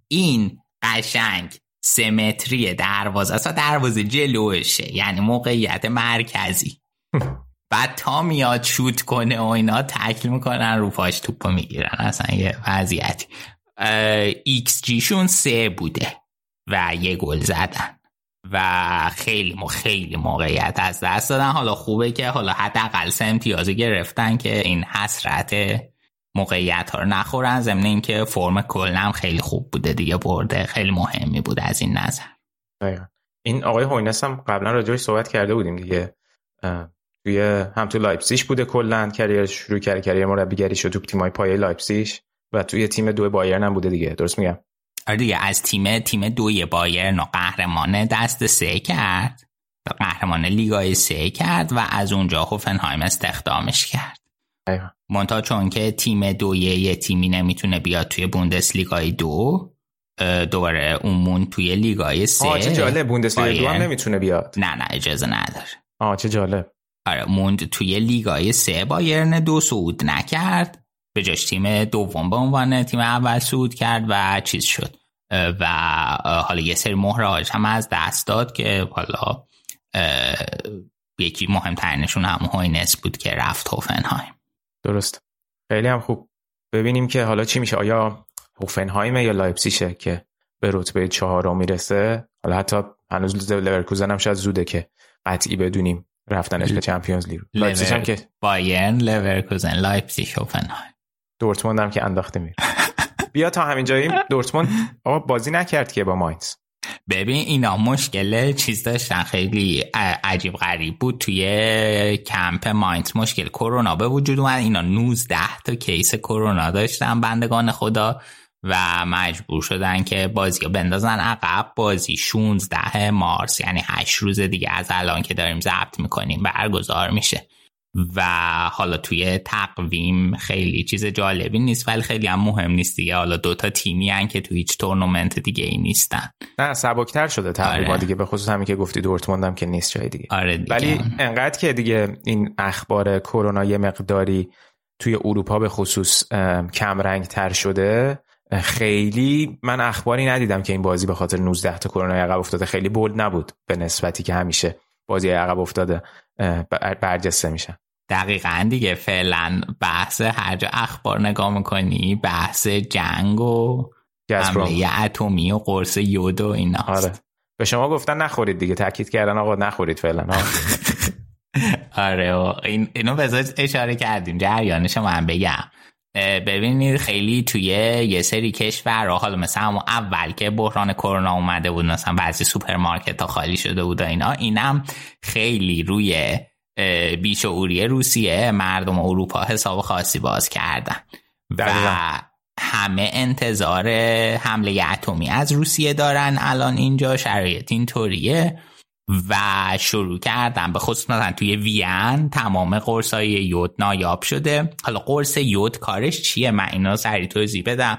این قشنگ سمتری دروازه اصلا دروازه جلوشه یعنی موقعیت مرکزی. بعد تا میاد شوت کنه و اینا تکل می‌کنن رو پاش توپو می‌گیرن. اصلا یه وضعیتی ایکس جیشون سه بوده و یه گل زدن. و خیلی خیلی موقعیت از دست دادن. حالا خوبه که حالا حداقل سه امتیازی گرفتن که این حسرت موقعیت ها رو نخورن ضمن اینکه فرم کلنم خیلی خوب بوده دیگه برده خیلی مهمی بود از این نظر. این آقای هوینس هم قبلا راجعش صحبت کرده بودیم دیگه. توی هم تو لایپسیش بوده کلا career شروع کرده career مربیگری شد تو تیمای پایه لایپسیش و توی تیم دو بایرن هم بوده دیگه. درست میگم؟ آره دیگه از تیم تیم دوی بایرن و قهرمان دسته سه کرد. قهرمان لیگای سه کرد و از اونجا هوفنهایم استخدامش کرد. مونتا چون که تیم دوی یه تیمی نمی‌تونه بیاد توی بوندس لیگای دو دوباره اونمون توی لیگای سه. آه چه جالب. بوندس لیگای دو هم نمی‌تونه بیاد. نه نه اجازه نداره. آه چه جالب. آره موند توی لیگای سه بایرن دو صعود نکرد. به جاش تیم دوم به عنوان تیم اول صعود کرد و چیز شد. و حالا یه سری مهرهاش هم از دست داد که حالا یکی مهمترینشون هم هوینس بود که رفت هوفنهایم. درست. خیلی هم خوب. ببینیم که حالا چی میشه. آیا هوفنهایمه یا لایپسیشه که به رتبه چهارم می‌رسه؟ حالا حتی هنوز لورکوزن هم شاید زوده که قطعی بدونیم رفتنش به Champions League. لایپزیگ هم که بایرن لورکوزن لایپزیگ هوفنهایم. دورتموند هم که انداخته میره. بیا تا همین جایی دورتموند آقا بازی نکرد که با ماینز. ببین اینا مشکل چیز داشتن. خیلی عجیب غریب بود توی کمپ ماینت. مشکل کرونا به وجود اومد. اینا 19 تا کیس کرونا داشتن بندگان خدا و مجبور شدن که بازی رو بندازن عقب. بازی 16 مارس یعنی 8 روز دیگه از الان که داریم ضبط می‌کنیم برگزار میشه. و حالا توی تقویم خیلی چیز جالبی نیست ولی خیلی هم مهم نیست دیگه. حالا دوتا تیمی هن که تو هیچ تورنمنت دیگه ای نیستن. نه سبکتر شده تقریبا آره. دیگه به خصوص همین که گفتی دورتموند که نیست جای دیگه. آره دیگه. ولی انقدر که دیگه این اخبار کرونا یه مقداری توی اروپا به خصوص کم رنگ تر شده خیلی من اخباری ندیدم که این بازی به خاطر 19 تا کرونا عقب افتاده. خیلی بولد نبود به نسبتی که همیشه بازی عقب افتاده برجسته میشن دقیقا دیگه فعلا بحث هر جا اخبار نگاه می‌کنی بحث جنگ و حمله اتمی و قرص یود و اینا آره. به شما گفتن نخورید دیگه تاکید کردن آقا نخورید فعلا. آره و این اینو بذارید اشاره کردیم. جریانش من بگم. ببینید خیلی توی یه سری کشور حالا مثلا همون اول که بحران کرونا اومده بود مثلا بعضی سوپرمارکت ها خالی شده بود و اینا اینم خیلی روی بیشعوری روسیه مردم اروپا حساب خاصی باز کردن. و همه انتظار حمله اتمی از روسیه دارن الان اینجا شرایط اینطوریه. و شروع کردن به خصوص مثلا توی وین تمام قرص های یود نایاب شده. حالا قرص یود کارش چیه؟ من اینا سریع توضیح بدم.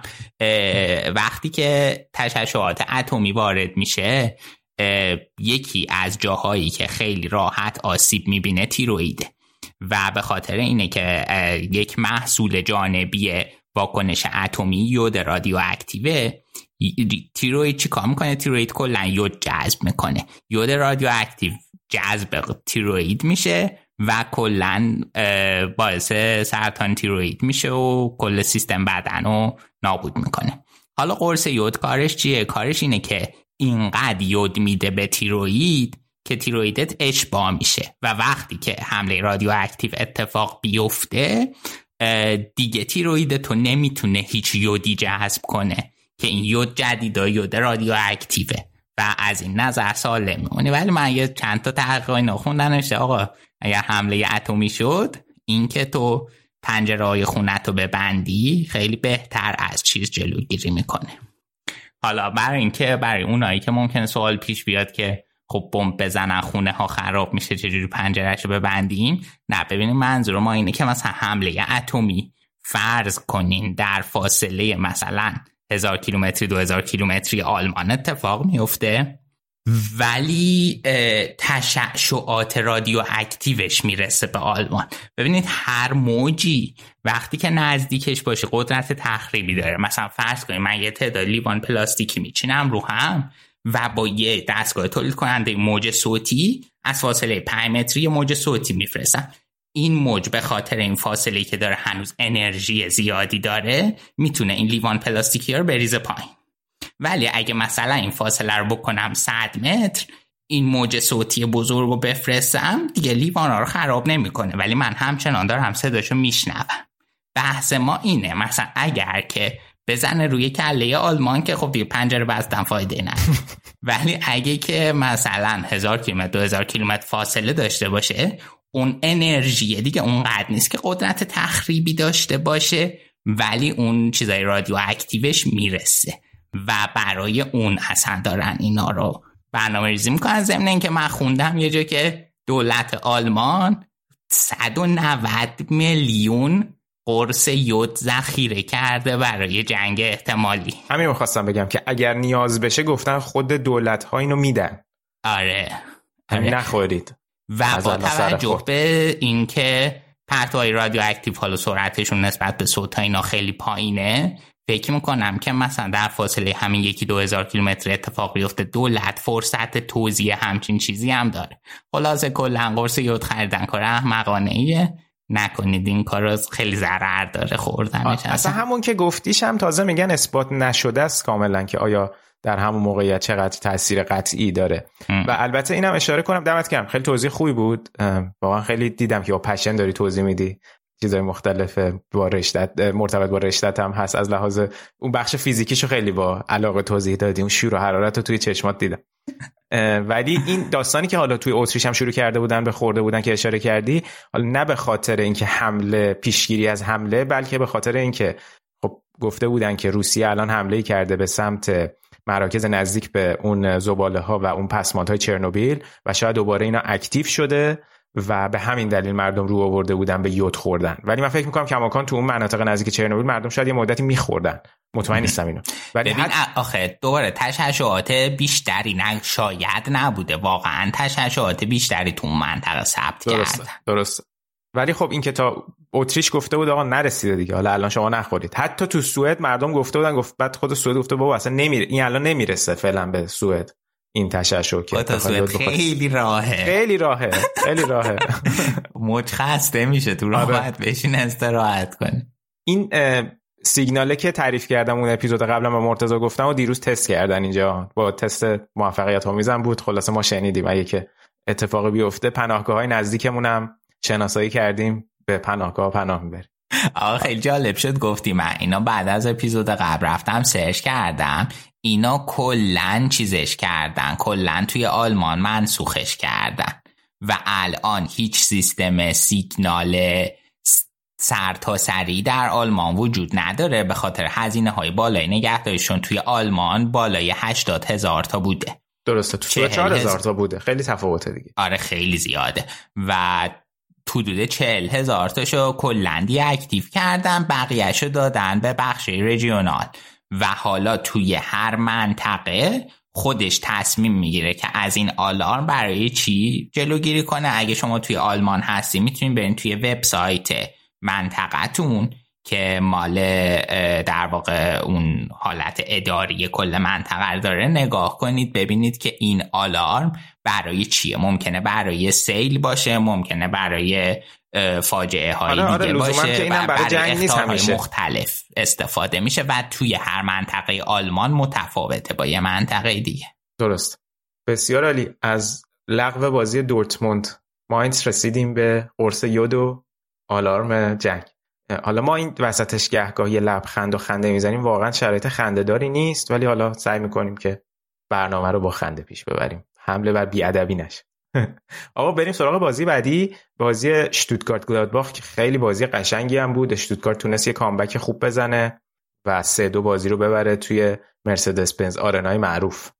وقتی که تشعشعات اتمی وارد میشه یکی از جاهایی که خیلی راحت آسیب می‌بینه تیرویده و به خاطر اینه که یک محصول جانبی واکنش اتمی یود رادیواکتیوه. تیروید چی کار می‌کنه؟ تیروید کلا یود جذب می‌کنه. یود رادیواکتیو جذب تیروید میشه و کلا باعث سرطان تیروید میشه و کل سیستم بدن رو نابود می‌کنه. حالا قرص یود کارش چیه؟ کارش اینه که اینقدر یود میده به تیروید که تیرویدت اشباه میشه. و وقتی که حمله رادیواکتیو اتفاق بیفته دیگه تیروید تو نمی‌تونه هیچ یودی جذب کنه که این یود جدید و یود رادیو اکتیوه و از این نظر سالم میمونه ولی من یه چند تا تحقیق اینا خوندن آقا اگر حمله اتمی شد اینکه تو پنجره های خونت رو ببندی خیلی بهتر از چیز جلوگیری می‌کنه. حالا برای اینکه برای اونایی که ممکنه سوال پیش بیاد که خب بمب بزنن خونه ها خراب میشه چجوری پنجرهش رو ببندیم؟ نه ببینیم منظور ما اینه که مثلا حمله اتمی فرض کنین در فاصله مثلا هزار کیلومتری دو هزار کیلومتری آلمان اتفاق میفته. ولی تشعشعات رادیو اکتیوش می‌رسه به آلمان. ببینید هر موجی وقتی که نزدیکش باشه قدرت تخریبی داره. مثلا فرض کنید من یه تعداد لیوان پلاستیکی میچینم رو هم و با یه دستگاه تولید کننده موج صوتی از فاصله 5 متری موج صوتی میفرستم. این موج به خاطر این فاصله که داره هنوز انرژی زیادی داره می‌تونه این لیوان پلاستیکی رو بریزه پایین. ولی اگه مثلا این فاصله رو بکنم 100 متر این موج صوتی بزرگ رو بفرستم دیگه لیوان رو خراب نمی‌کنه. ولی من همچنان دارم صداشو میشنوم. بحث ما اینه. مثلا اگر که بزنه روی کله آلمان که خب دیگه پنجره بستن فایده نه ولی اگه که مثلا هزار کیلومتر دو هزار کیلومتر فاصله داشته باشه اون انرژی دیگه اونقدر نیست که قدرت تخریبی داشته باشه ولی اون چیزای رادیو اکتیوش می‌رسه. و برای اون اصلا دارن اینا رو برنامه ریزی می‌کنن. ضمن اینکه من خوندم یه جا که دولت آلمان 190 میلیون قرص یود ذخیره کرده برای جنگ احتمالی. همین می‌خواستم بگم که اگر نیاز بشه گفتن خود دولت ها اینو میدن. آره, آره. نخورید. و با توجه به اینکه پرتوهای رادیواکتیو حالا سرعتشون نسبت به صوت اینا خیلی پایینه فکر می‌کنم که مثلا در فاصله همین یکی دو هزار کیلومتر اتفاق بیفته دولت فرصت توزیع همچین چیزی هم داره. خلاصه کلا قرص یود خریدن کار احمقانه ایه نکنید این کار خیلی ضرر داره خوردنش اصلا همون که گفتیش هم تازه میگن اثبات نشده است کاملا که آیا در همون موقعیت چقدر تاثیر قطعی داره. و البته اینم اشاره کنم دمت کردم خیلی توضیح خوبی بود. واقعا خیلی دیدم که با پشن داری توضیح میدی. چیزای مختلف با رشتت مرتبط با رشتت هم هست از لحاظ اون بخش فیزیکیشو خیلی با علاقه توضیح دادی اون شور و حرارت رو توی چشمات دیدم. ولی این داستانی که حالا توی اتریش هم شروع کرده بودن به خورده بودن که اشاره کردی حالا نه به خاطر اینکه حمله پیشگیری از حمله بلکه به خاطر اینکه خب گفته بودن که روسیه الان حمله کرده به سمت مراکز نزدیک به اون زباله ها و اون پسماندهای چرنوبیل و شاید دوباره اینا اکتیو شده. و به همین دلیل مردم رو آورده بودن به یود خوردن. ولی من فکر می‌کنم کماکان تو اون مناطق نزدیک چرنوبیل مردم شاید یه مدتی میخوردن. مطمئن نیستم اینو. ولی ببین حد... آخه دوباره تشعشعات بیشتری نه شاید نبوده. واقعا تشعشعات بیشتری تو اون منطقه ثبت. کردن. درسته. ولی خب این که تا اتریش گفته بود آقا نرسیده دیگه. حالا الان شما نخورید حتی تو سوئد مردم گفته بودن گفت بعد خود سوئد گفته بابا اصلا نمیره این الان نمی‌رسه فعلا به سوئد. این تشعشع که خیلی راهه. خیلی راهه خیلی راهه. موج خسته میشه تو آره. بشین استراحت کن این سیگناله که تعریف کردم اون اپیزود قبلا با مرتضی گفتم و دیروز تست کردن اینجا. با تست موفقیت آمیزم بود. خلاصه ما شنیدیم. اگه که اتفاقی بیفته پناهگاه های نزدیکمون هم شناسایی کردیم. به پناهگاه پناه می‌بریم. آقا خیلی جالب شد. گفتی من اینا بعد از اپیزود قبل رفتم سرچ کردم. اینا کلا چیزش کردن. کلا توی آلمان منسوخش کردن. و الان هیچ سیستم سیگنال سرتاسری در آلمان وجود نداره به خاطر هزینه های بالای نگهداریشون. توی آلمان بالای 80 هزار تا بوده. درسته تو 4 هزار تا بوده. خیلی تفاوته دیگه. آره خیلی زیاده. و حدود چهل هزار تاشو کلندی اکتیو کردن بقیهشو دادن به بخش رژیونال و حالا توی هر منطقه خودش تصمیم می‌گیره که از این آلارم برای چی جلوگیری کنه. اگه شما توی آلمان هستی می‌تونید برین توی وبسایت منطقتون که مال در واقع اون حالت اداری کل منطقه داره نگاه کنید ببینید که این آلارم برای چیه. ممکنه برای سیل باشه ممکنه برای فاجعه های آره دیگه آره باشه که برای, برای جنگ نیست همیشه. مختلف استفاده میشه و توی هر منطقه آلمان متفاوته با یه منطقه دیگه. درست. بسیار عالی. از لغو بازی دورتموند ماینز رسیدیم به قرص یود و آلارم جنگ. حالا ما این وسطش گهگاه یه لبخند و خنده می‌زنیم. واقعا شرایط خنده داری نیست ولی حالا سعی می‌کنیم که برنامه رو با خنده پیش ببریم. حمله بر بیادبی نشه. آقا بریم سراغ بازی بعدی. بازی شتوتگارت گلادباخ که خیلی بازی قشنگی هم بود. شتوتگارت تونست یه کامبک خوب بزنه و سه دو بازی رو ببره توی مرسدس بنز آرنای معروف.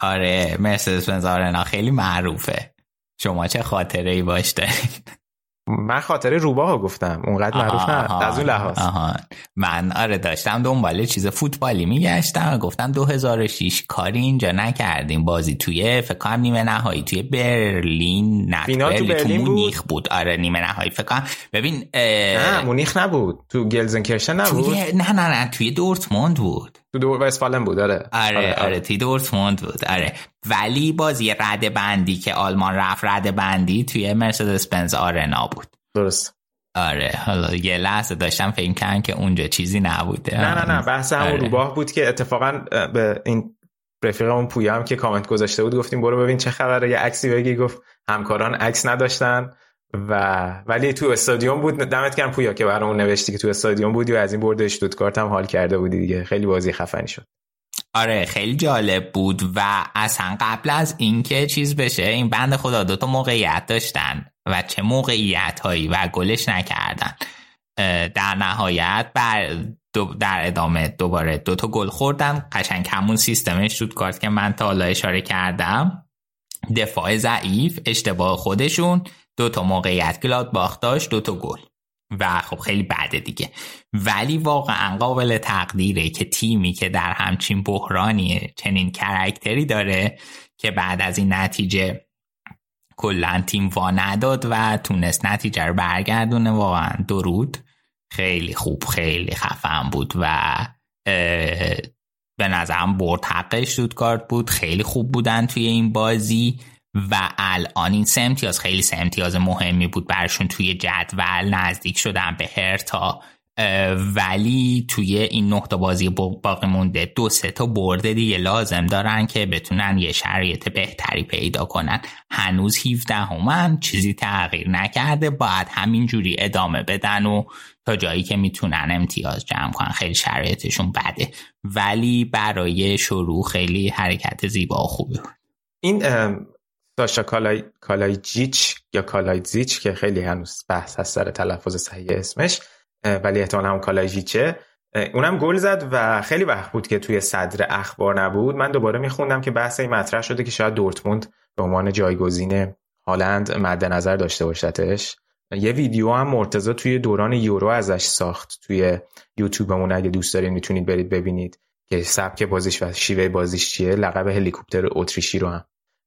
آره مرسدس بنز آرنا خیلی معروفه. شما چه خاطره ای باش دارید. من خاطره روباه گفتم. اونقدر معروف نه از اون لحاظ. من آره داشتم دنبال چیز فوتبالی میگشتم. و گفتم 2006 کاری اینجا نکردیم. بازی توی فکر کنم نیمه نهایی توی برلین نه تو برلین تو مونیخ بود. بود. آره نیمه نهایی. فکر کنم ببین نه مونیخ نبود. تو گلزنکرشن نبود؟ نه نه نه توی دورتموند بود. تو دور وستفالن بود آره. آره آره, آره. توی دورتموند بود آره. ولی بازی رد بندی که آلمان رفت رد بندی توی مرسدس بنز آرنا بود. درست. آره حالا یه لحظه داشتم فکر کردم که اونجا چیزی نبوده. نه نه نه بحث همون آره. روباه بود که اتفاقا به این رفیقمون پویا هم که کامنت گذاشته بود گفتیم برو ببین چه خبره. یه عکسی بگی گفت همکاران عکس نداشتن. و ولی تو استادیوم بود. دمت گرم پویا که برامون نوشتی که تو استادیوم بودی و از این برد اشتوتگارت هم حال کرده بودی دیگه. خیلی بازی خفنی شد. آره خیلی جالب بود و اصلا قبل از اینکه چیز بشه این بند خدا دوتا موقعیت داشتن و چه موقعیت هایی و گلش نکردن. در نهایت بر در ادامه دوباره دوتا گل خوردن. قشنگ همون سیستمش شد کارت که من تا حالا اشاره کردم. دفاع ضعیف اشتباه خودشون. دوتا موقعیت گلاد داشت دوتا گل. و خب خیلی بده دیگه. ولی واقعا قابل تقدیره که تیمی که در همچین بحرانی چنین کرکتری داره که بعد از این نتیجه کلا تیم وا نداد و تونست نتیجه رو برگردونه واقعا درود. خیلی خوب خیلی خفن بود و به نظرم برد حقش کارت بود. خیلی خوب بودن توی این بازی. و الان این سه امتیاز خیلی سه امتیاز مهمی بود برشون توی جدول. نزدیک شدن به هرتا. ولی توی این نقطه بازی باقی مونده دو سه تا برده دیگه لازم دارن که بتونن یه شرایط بهتری پیدا کنن. هنوز 17 هم‌ان چیزی تغییر نکرده. باید همینجوری ادامه بدن و تا جایی که می‌تونن امتیاز جمع کنن. خیلی شرایطشون بده. ولی برای شروع خیلی حرکت زیبا بود. این ساشا کالای... کالایجیچ یا کالایزیچ که خیلی هنوز بحث هست سر تلفظ صحیح اسمش ولی احتمال هم کالایجیچه اونم گل زد و خیلی وقت بود که توی صدر اخبار نبود. من دوباره میخوندم که بحث این مطرح شده که شاید دورتموند به عنوان جایگزین هالند مد نظر داشته باشدش. یه ویدیو هم مرتضی توی دوران یورو ازش ساخت توی یوتیوبمون. اگه دوست دارین می‌تونید برید ببینید که سبک بازیش و شیوه بازیش چیه. لقب هلیکوپتر اتریشی رو هم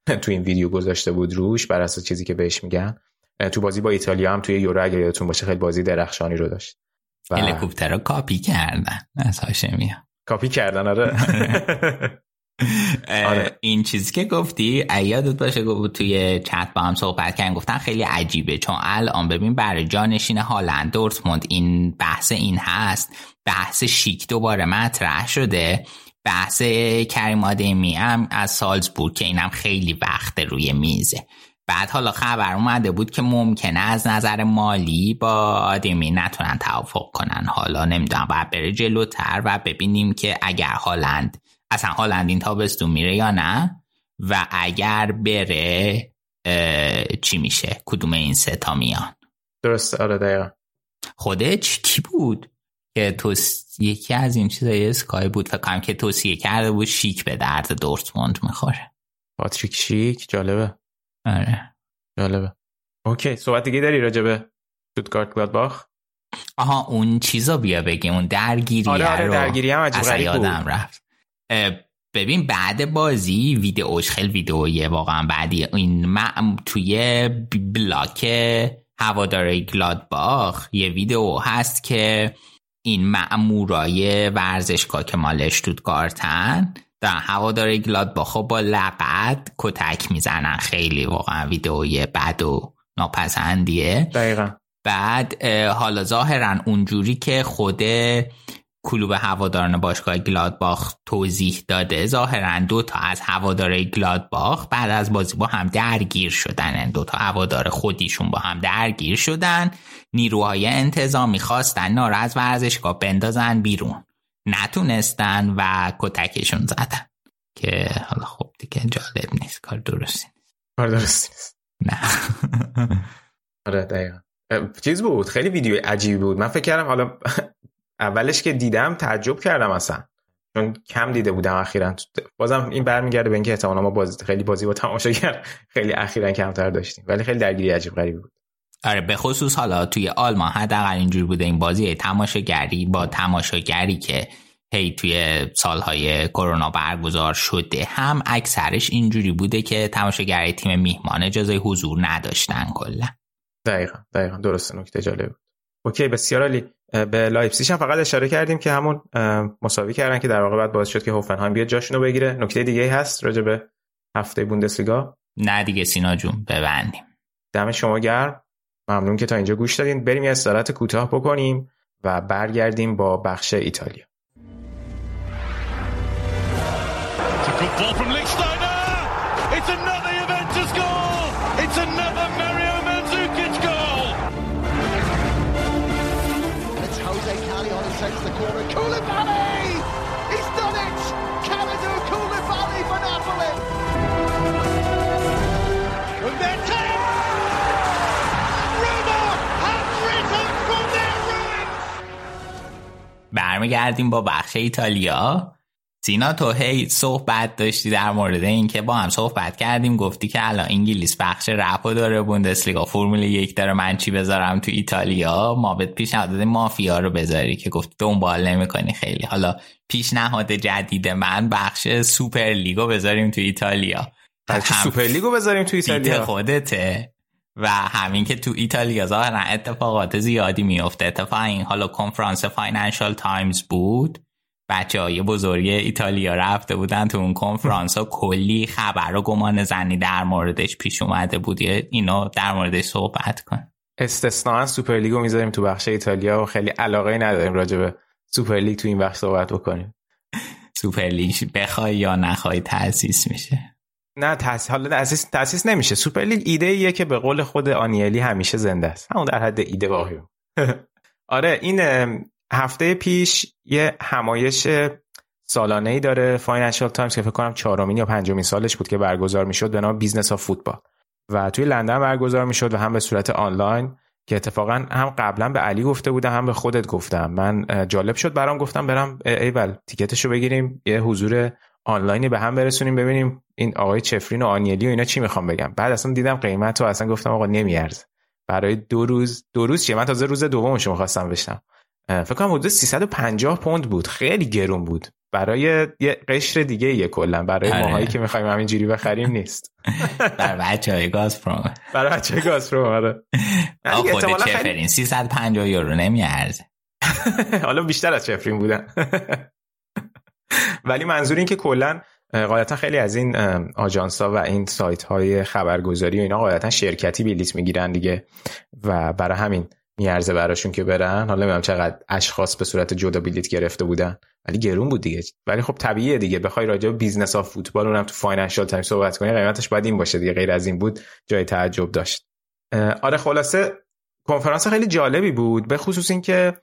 تو این ویدیو گذاشته بود روش بر اساس چیزی که بهش میگن تو بازی با ایتالیا هم توی یورو اگه یادتون باشه خیلی بازی درخشانی رو داشت. و... هلیکوپتر رو کاپی کردن از هاشمی کاپی کردن آره. آره. این چیزی که گفتی یادت باشه گفت توی چت با هم صحبت کردن گفتن خیلی عجیبه چون الان ببین برای جانشین هالند دورتموند این بحث این هست بحث شیک دوباره مطرح شده. بحث کریم آدمی هم از سالزبورگ که اینم خیلی وقت روی میزه. بعد حالا خبر اومده بود که ممکنه از نظر مالی با آدمی نتونن توافق کنن. حالا نمی‌دونم باید بره جلوتر و ببینیم که اگر هالند اصلا هالند این تابستون میره یا نه و اگر بره چی میشه؟ کدوم این سه تا میان؟ درست آره دقیقا. خودش کی بود؟ که تو یکی از این چیزای اسکای بود فکر کنم که توصیه کرده بود شیک به درد دورتموند می‌خوره. پاتریک شیک؟ جالبه. آره. جالبه. اوکی صحبت دیگه داری راجبه شوتگارت گلادباخ؟ آها اون چیزا بیا بگیم اون درگیری آره آره درگیری هم عجیب یادم رفت. ببین بعد بازی ویدئوش خیلی ویدئویه واقعا. بعدی این من توی بلاک هوادار گلادباخ یه ویدئو هست که این مأمورای ورزشگاه که مال اشتوتگارتن در هوادار گلادباخ با لقد کتک می‌زنن. خیلی واقعا ویدئوی بد و ناپسندیه. دقیقا. بعد حالا ظاهرا اونجوری که خود کلوب هواداران باشگاه گلادباخ توضیح داده ظاهرا دو تا از هوادار گلادباخ بعد از بازی با هم درگیر شدن. یعنی دو تا هوادار خودیشون با هم درگیر شدن. نیروهای انتظامی خواستن نار از ورزشگاه بندازن بیرون. نتونستن و کتکشون زدن. که حالا خب دیگه جالب نیست کار درستی نیست. کار درستی نیست. نه. آره دقیقا. چیز بود خیلی ویدیو عجیبی بود. من فکر کردم حالا اولش که دیدم تعجب کردم اصلا. چون کم دیده بودم اخیرا. بازم این برمیگرده به اینکه احتمالاً ما بازی خیلی بازی با تماشاگر خیلی اخیرا کمتر داشتیم. ولی خیلی درگیری عجیب غریبی بود. آره به خصوص حالا توی آلمان حداقل اینجوری بوده این بازی تماشاگری با تماشاگری که هی توی سالهای کرونا برگزار شده هم اکثرش اینجوری بوده که تماشاگری تیم میهمان اجازه حضور نداشتن کلا. دقیقا دقیقا. درسته نکته جالب بود اوکی بسیار عالی. به لایپزیگ هم فقط اشاره کردیم که همون مساوی کردن که در واقع بعد باعث شد که هوفنهایم بیاد جاشونو بگیره. نکته دیگه هست راجع به هفته بوندسلیگا؟ نه دیگه سینا جون ببندیم. دم شما گرم. ممنون که تا اینجا گوش دادین. بریم یه استراحت کوتاه بکنیم و برگردیم با بخش ایتالیا. برمیگردیم با بخش ایتالیا. سینا تو هی صحبت داشتی در مورد اینکه با هم صحبت کردیم. گفتی که الان انگلیس بخش رپو داره بوندسلیگا فرمول یک داره من چی بذارم تو ایتالیا؟ ما بهت پیشنهاد مافیا رو بذاری که گفتی دنبال نمی‌کنی خیلی. حالا پیشنهاد جدید من بخش سوپر لیگو بذاریم تو ایتالیا. سوپر لیگو بذاریم تو ایتالیا. خودته. و همین که تو ایتالیا ظاهرا اتفاقات زیادی میفته اتفاقا این حالا کنفرانس فاینانشال تایمز بود. بچه های بزرگی ایتالیا رفته بودن تو اون کنفرانس ها کلی خبر و گمان زنی در موردش پیش اومده بود. اینو در موردش صحبت کن. استثنا سوپر لیگو می‌ذاریم تو بخش ایتالیا و خیلی علاقه نداریم راجع به سوپر لیگ تو این بخش صحبت بکنیم. سوپر لیگ بخوای یا نخوای تاسیس میشه. نه تاسیس حالا تاسیس تاسیس نمیشه. سوپر لیگ ایده ایه که به قول خود آنیلی همیشه زنده است. همون در حد ایده باقی آره این هفته پیش یه همایش سالانه ای داره فاینانشال تایمز که فکر کنم چهارمین یا پنجمین سالش بود که برگزار می‌شد به نام Business of Football و توی لندن برگزار می‌شد و هم به صورت آنلاین که اتفاقا هم قبلا به علی گفته بودم هم به خودت گفتم. من جالب شد برام گفتم برم ایول ticket شو بگیریم یه حضور آنلاینی به هم برسونیم ببینیم این آقای چفرین و آنیلی و اینا چی می‌خوان بگن. بعد اصلا دیدم قیمت و اصلا گفتم آقا نمیارزه. برای دو روز دو روز چیه؟ من تازه روز دومش می‌خواستم بشم فکر کنم حدود 350 پوند بود. خیلی گرون بود. برای یه قشر دیگه یه کلا. برای آره. ماهایی که می‌خوایم همینجوری بخریم نیست. برای بچه های گاز پروم برای بچه های گاز پروم آره خود چفرین 350 یورو نمیارزه. حالا بیشتر از چفرین بودن. ولی منظور این که کلا قاعدتا خیلی از این آژانس ها و این سایت های خبرگزاری و اینا قاعدتا شرکتی بلیت می‌گیرن دیگه و برای همین میارزه براشون که برن. حالا نمی‌دونم چقدر اشخاص به صورت جدا بلیت گرفته بودن. ولی گرون بود دیگه. ولی خب طبیعیه دیگه. بخوای راجع به Business of Football اونم تو فاینانشال تایم صحبت کنی قیمتش باید این باشه دیگه. غیر از این بود جای تعجب داشت. آره خلاصه کنفرانس خیلی جالبی بود به خصوص اینکه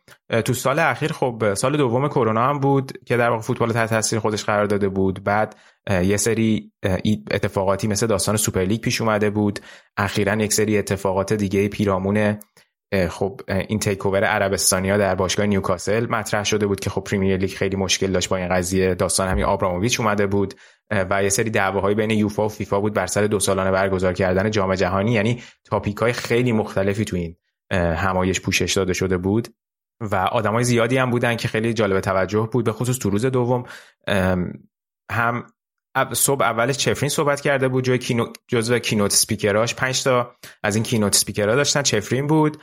تو سال اخیر خب سال دوم کرونا هم بود که در واقع فوتبال تحت تاثیر خودش قرار داده بود. بعد یه سری اتفاقاتی مثل داستان سوپرلیگ پیش اومده بود. اخیرا یک سری اتفاقات دیگه پیرامون خب این takeover عربستانیا در باشگاه نیوکاسل مطرح شده بود که خب پریمیر لیگ خیلی مشکل داشت با این قضیه. داستان همین آبراموویچ اومده بود و یه سری دعواهای بین یوفا و فیفا بود بر سر دو سالانه برگزار کردن جام جهانی. یعنی topic های خیلی مختلفی تو این همایش پوشش داده شده بود و آدمای زیادی هم بودن که خیلی جالب توجه بود به خصوص تو روز دوم. هم صبح اولش چفرین صحبت کرده بود جای keynote جزو keynote speaker اش. 5 تا از این keynote speaker ها داشتن چفرین بود.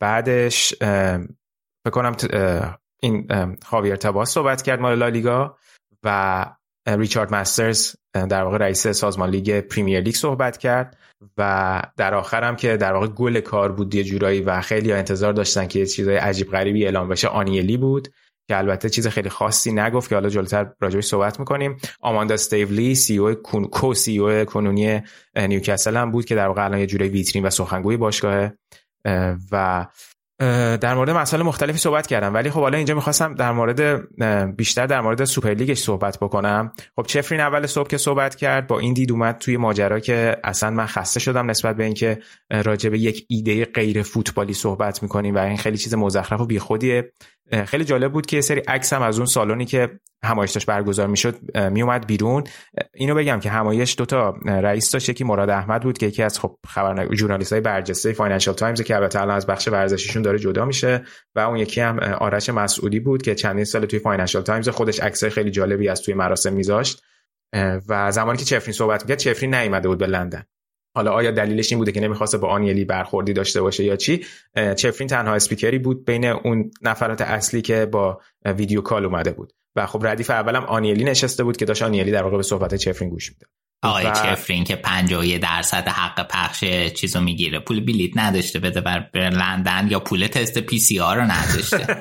بعدش فکر کنم خاویر تباس صحبت کرد مال لالیگا و ریچارد مسترز در واقع رئیس سازمان لیگ پریمیر لیگ صحبت کرد و در آخرم که در واقع گل کار بود یه جورایی و خیلی انتظار داشتن که یه چیزای عجیب غریبی اعلام بشه آنیلی بود که البته چیز خیلی خاصی نگفت که حالا جلوتر راجبش صحبت می‌کنیم. آماندا استیولی CEO co-CEO کنونی نیوکاسل هم بود که در واقع الان یه جوری ویترین و سخنگوی باشگاه و در مورد مسائل مختلفی صحبت کرد. ولی خب حالا اینجا می‌خواستم در مورد بیشتر در مورد سوپرلیگش صحبت بکنم. خب چفرین اول صبح که صحبت کرد با این دید اومد توی ماجرا که اصلا من خسته شدم نسبت به اینکه راجع به یک ایده غیر فوتبالی صحبت می‌کنیم و این خیلی چیز مزخرف و بیخودیه. خیلی جالب بود که یه سری عکس هم از اون سالونی که همایش داشت برگزار می‌شد میومد بیرون. اینو بگم که همایش دوتا رئیس داشت یکی مراد احمد بود که یکی از خب خبرنگار ژورنالیست های برجسته فاینانشال تایمز که البته الان از بخش ورزشیشون داره جدا میشه. و اون یکی هم آرش مسعودی بود که چندین سال توی فاینانشال تایمز خودش عکس خیلی جالبی از توی مراسم میذاشت. و زمانی که چفرین صحبت می‌کرد چفرین نیومده بود به لندن. حالا آیا دلیلش این بوده که نمی‌خواسته با آنیلی برخوردی داشته باشه یا چی؟ چفرین تنها اسپیکری بود بین اون نفرات اصلی که با video call اومده بود. و خب ردیف اولم آنیلی نشسته بود که داشت آنیلی در واقع به صحبت چفرین گوش میده آقای و... چفرین که 51 درصد حق پخش چیزو می‌گیره. پول بلیت نداشته بده بره لندن یا پول تست PCR رو نداشته.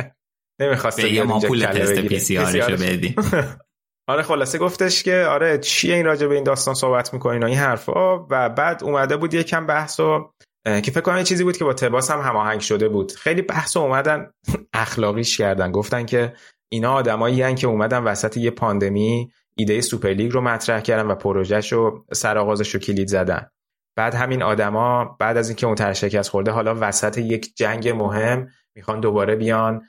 نمی‌خواسته ما پول تست پی C R شو بدیم. آره خلاصه گفتش که آره چیه این راجع به این داستان صحبت می‌کنین این حرفا. و بعد اومده بود یکم بحث و که فکر کنم چیزی بود که با تباس هم هماهنگ شده بود. خیلی بحث اومدن اخلاقیش کردن. گفتن که اینا آدمایی که اومدن وسط یه پاندمی ایده سوپرلیگ رو مطرح کردن و پروژهش رو سرآغازش رو کلید زدن. بعد همین آدما بعد از اینکه اون شکست خورده حالا وسط یک جنگ مهم می‌خوان دوباره بیان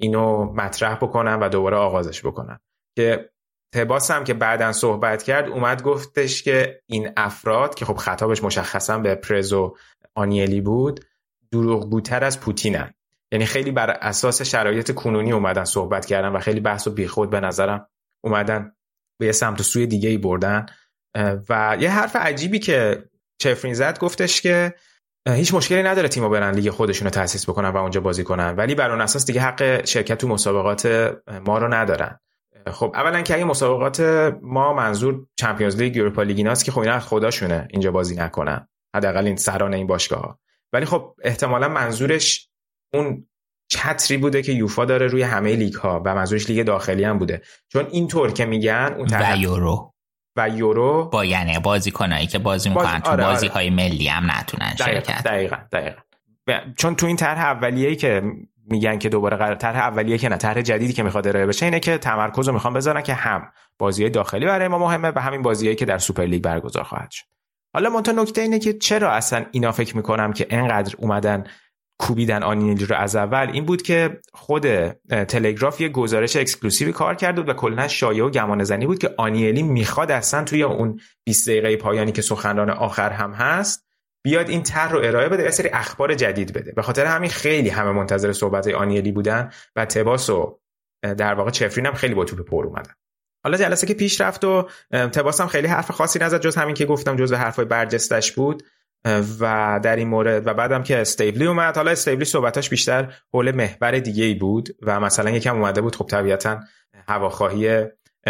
اینو مطرح بکنن و دوباره آغازش بکنن. که تباس هم که بعدا صحبت کرد اومد گفتش که این افراد که خب خطابش مشخصا به پرزو آنیلی بود دروغگوتر از پوتینن. یعنی خیلی بر اساس شرایط کنونی اومدن صحبت کردن و خیلی بحثو بیخود به نظرم اومدن به یه سمت و سوی دیگه ای بردن و یه حرف عجیبی که چفرین زد گفتش که هیچ مشکلی نداره تیما برن لیگ خودشون رو تاسیس بکنن و اونجا بازی کنن. ولی بر اون اساس دیگه حق شرکت تو مسابقات ما رو ندارن. خب اولا که این مسابقات ما منظور چمپیونز لیگ یوروپا لیگ ایناست که خب اینا خداشونه اینجا بازی نکنن حداقل این سران این باشگاه ها ولی خب احتمالا منظورش اون چتری بوده که یوفا داره روی همه لیگ ها و منظورش لیگ داخلی هم بوده. چون اینطور که میگن اون و یورو. و یورو با یعنی بازیکنایی که بازی می‌کنن باز... تو آره بازی های آره. ملی هم نتونن شرکت. دقیقا دقیقا. چون تو این طرح اولیه‌ای که میگن که دوباره قرار طرح اولیه که نه طرح جدیدی که می‌خواد ارائه بشه اینه که تمرکز رو می‌خوان بذارن که هم بازی داخلی برای ما مهمه و همین بازیایی که در سوپر لیگ برگزار خواهد شد. حالا منتها نکته اینه که چرا اصلا اینا فکر می‌کنم که انقدر اومدن کوبیدن آنیلی رو از اول؟ این بود که خود تلگراف یه گزارش exclusive ی کار کرد و کلا شایعه و گمان زنی بود که آنیلی می‌خواد اصلا توی اون 20 دقیقه پایانی که سخنران آخر هم هست بیاد این طرح رو ارائه بده و سری اخبار جدید بده. به خاطر همین خیلی همه منتظر صحبت آنیلی بودن و تباس و در واقع چفرین هم خیلی با توپ پر اومدن. حالا جلسه که پیش رفت و تباس هم خیلی حرف خاصی نزد جز همین که گفتم جز حرفای برجستش بود. و در این مورد و بعدم که استیبلی اومد. حالا استیبلی صحبتاش بیشتر حول محور دیگه ای بود و مثلا یکم اومده بود خب طبیعتا هواخواهی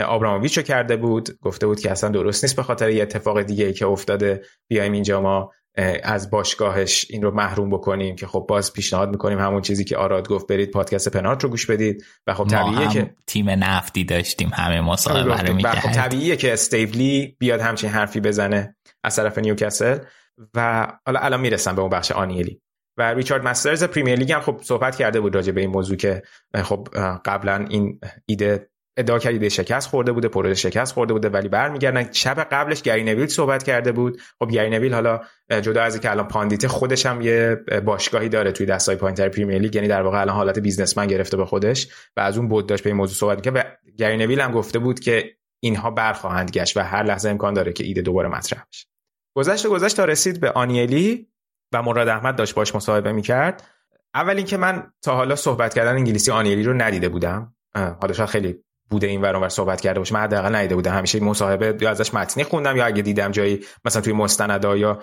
آبراموویچ رو کرده بود. گفته بود که اصلا درست نیست به خاطر یه اتفاق دیگه ای که افتاده. بیایم اینجا ما از باشگاهش این رو محروم بکنیم که خب باز پیشنهاد می‌کنیم همون چیزی که آراد گفت برید پادکست پنارت رو گوش بدید و خب طبیعیه که تیم نفتی داشتیم همه مصاحبه رو و خب طبیعیه که استیبلی بیاد همچین حرفی بزنه از طرف نیوکاسل و حالا الان می‌رسم به اون بخش آنیلی. و ریچارد مسترز پریمیر لیگ هم خب صحبت کرده بود راجع به این موضوع که خب قبلا این ایده ادعا کرده شکست خورده بوده پروژه شکست خورده بوده ولی برمیگردن. شب قبلش گری نویل صحبت کرده بود. خب گری نویل حالا جدا از اینکه الان pundit خودش هم یه باشگاهی داره توی دسته‌های پایینتر پریمیر لیگ. یعنی در واقع الان حالت businessman گرفته به خودش و از اون بعد داشت به این موضوع صحبت می‌کرد و گری نویل هم گفته بود که اینها برخواهند گشت و هر لحظه امکان داره که ایده دوباره مطرح بشه. گذشت گذشت تا رسید به آنیلی و مراد احمد داشت باش مصاحبه می‌کرد. اول اینکه من تا حالا صحبت کردن انگلیسی آنیلی رو ندیده بودم. حالا شاید خیلی بوده این ور صحبت کرده باشه. من حداقل ندیده بودم. همیشه مصاحبه یا ازش متنی خوندم یا اگه دیدم جایی مثلا توی مستندا یا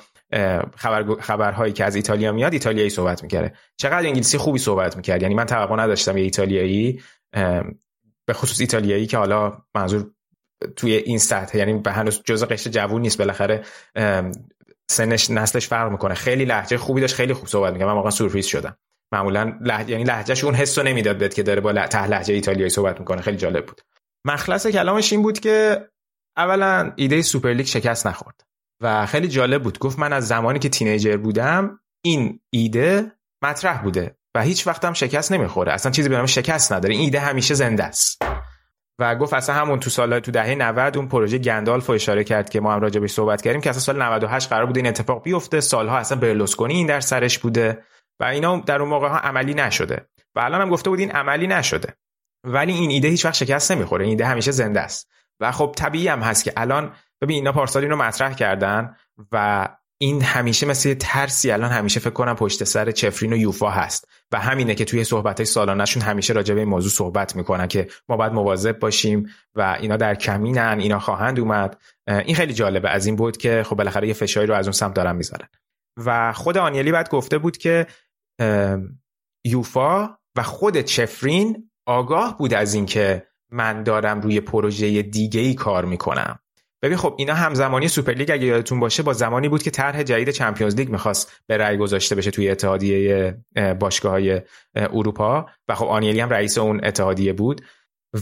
خبر خبرهایی که از ایتالیا میاد ایتالیایی صحبت می‌کرده چقدر انگلیسی خوبی صحبت می‌کرد. یعنی من توقع نداشتم یه ایتالیایی به خصوص ایتالیایی که حالا منظور توی این سطح یعنی به هنوز جزء قشر جوون نیست بالاخره سنش نسلش فرق می‌کنه. خیلی لهجه خوبی داشت خیلی خوب صحبت می‌کنه من واقعا سورپرایز شدم. معمولا لهجه یعنی لهجهش اون حسو نمی‌داد بهت که داره با ته لهجه ایتالیایی صحبت می‌کنه. خیلی جالب بود. مخلص کلامش این بود که اولا ایده سوپرلیگ شکست نخورد و خیلی جالب بود. گفت من از زمانی که teenager بودم این ایده مطرح بوده و هیچ وقت هم شکست نمی‌خوره. اصلا چیزی به نام شکست نداره. این ایده همیشه زنده است. و گفت اصلا همون تو سال تو دهه 90 اون پروژه گندالف اشاره کرد که ما هم راجع بهش صحبت کردیم که اصلا سال 98 قرار بود این اتفاق بیفته. سالها اصلا برلوسکونی این در سرش بوده. اینا در اون موقع ها عملی نشده. و الان هم گفته بود این عملی نشده. ولی این ایده هیچ وقت شکست نمی‌خوره. این ایده همیشه زنده است. و خب طبیعی هم هست که الان ببین اینا پارسال رو مطرح کردن و این همیشه مثل ترسی الان همیشه فکر کنم پشت سر چفرین و یوفا هست. و همینه که توی صحبت های سالانشون همیشه راجع به این موضوع صحبت می‌کنن که ما باید مواظب باشیم و اینا در کمینن اینا خواهند اومد. این خیلی جالبه. از این بود که خب بالاخره یه فشاری رو از اون سمت دارن می‌ذارن. و خود آنیلی بعد گفته بود که یوفا و خود چفرین آگاه بود از اینکه من دارم روی پروژه دیگه ای کار می‌کنم. ببین خب اینا همزمانی سوپرلیگ اگه یادتون باشه با زمانی بود که طرح جدید Champions League می‌خواست به رأی گذاشته بشه توی اتحادیه باشگاه های اروپا و خب آنیلی هم رئیس اون اتحادیه بود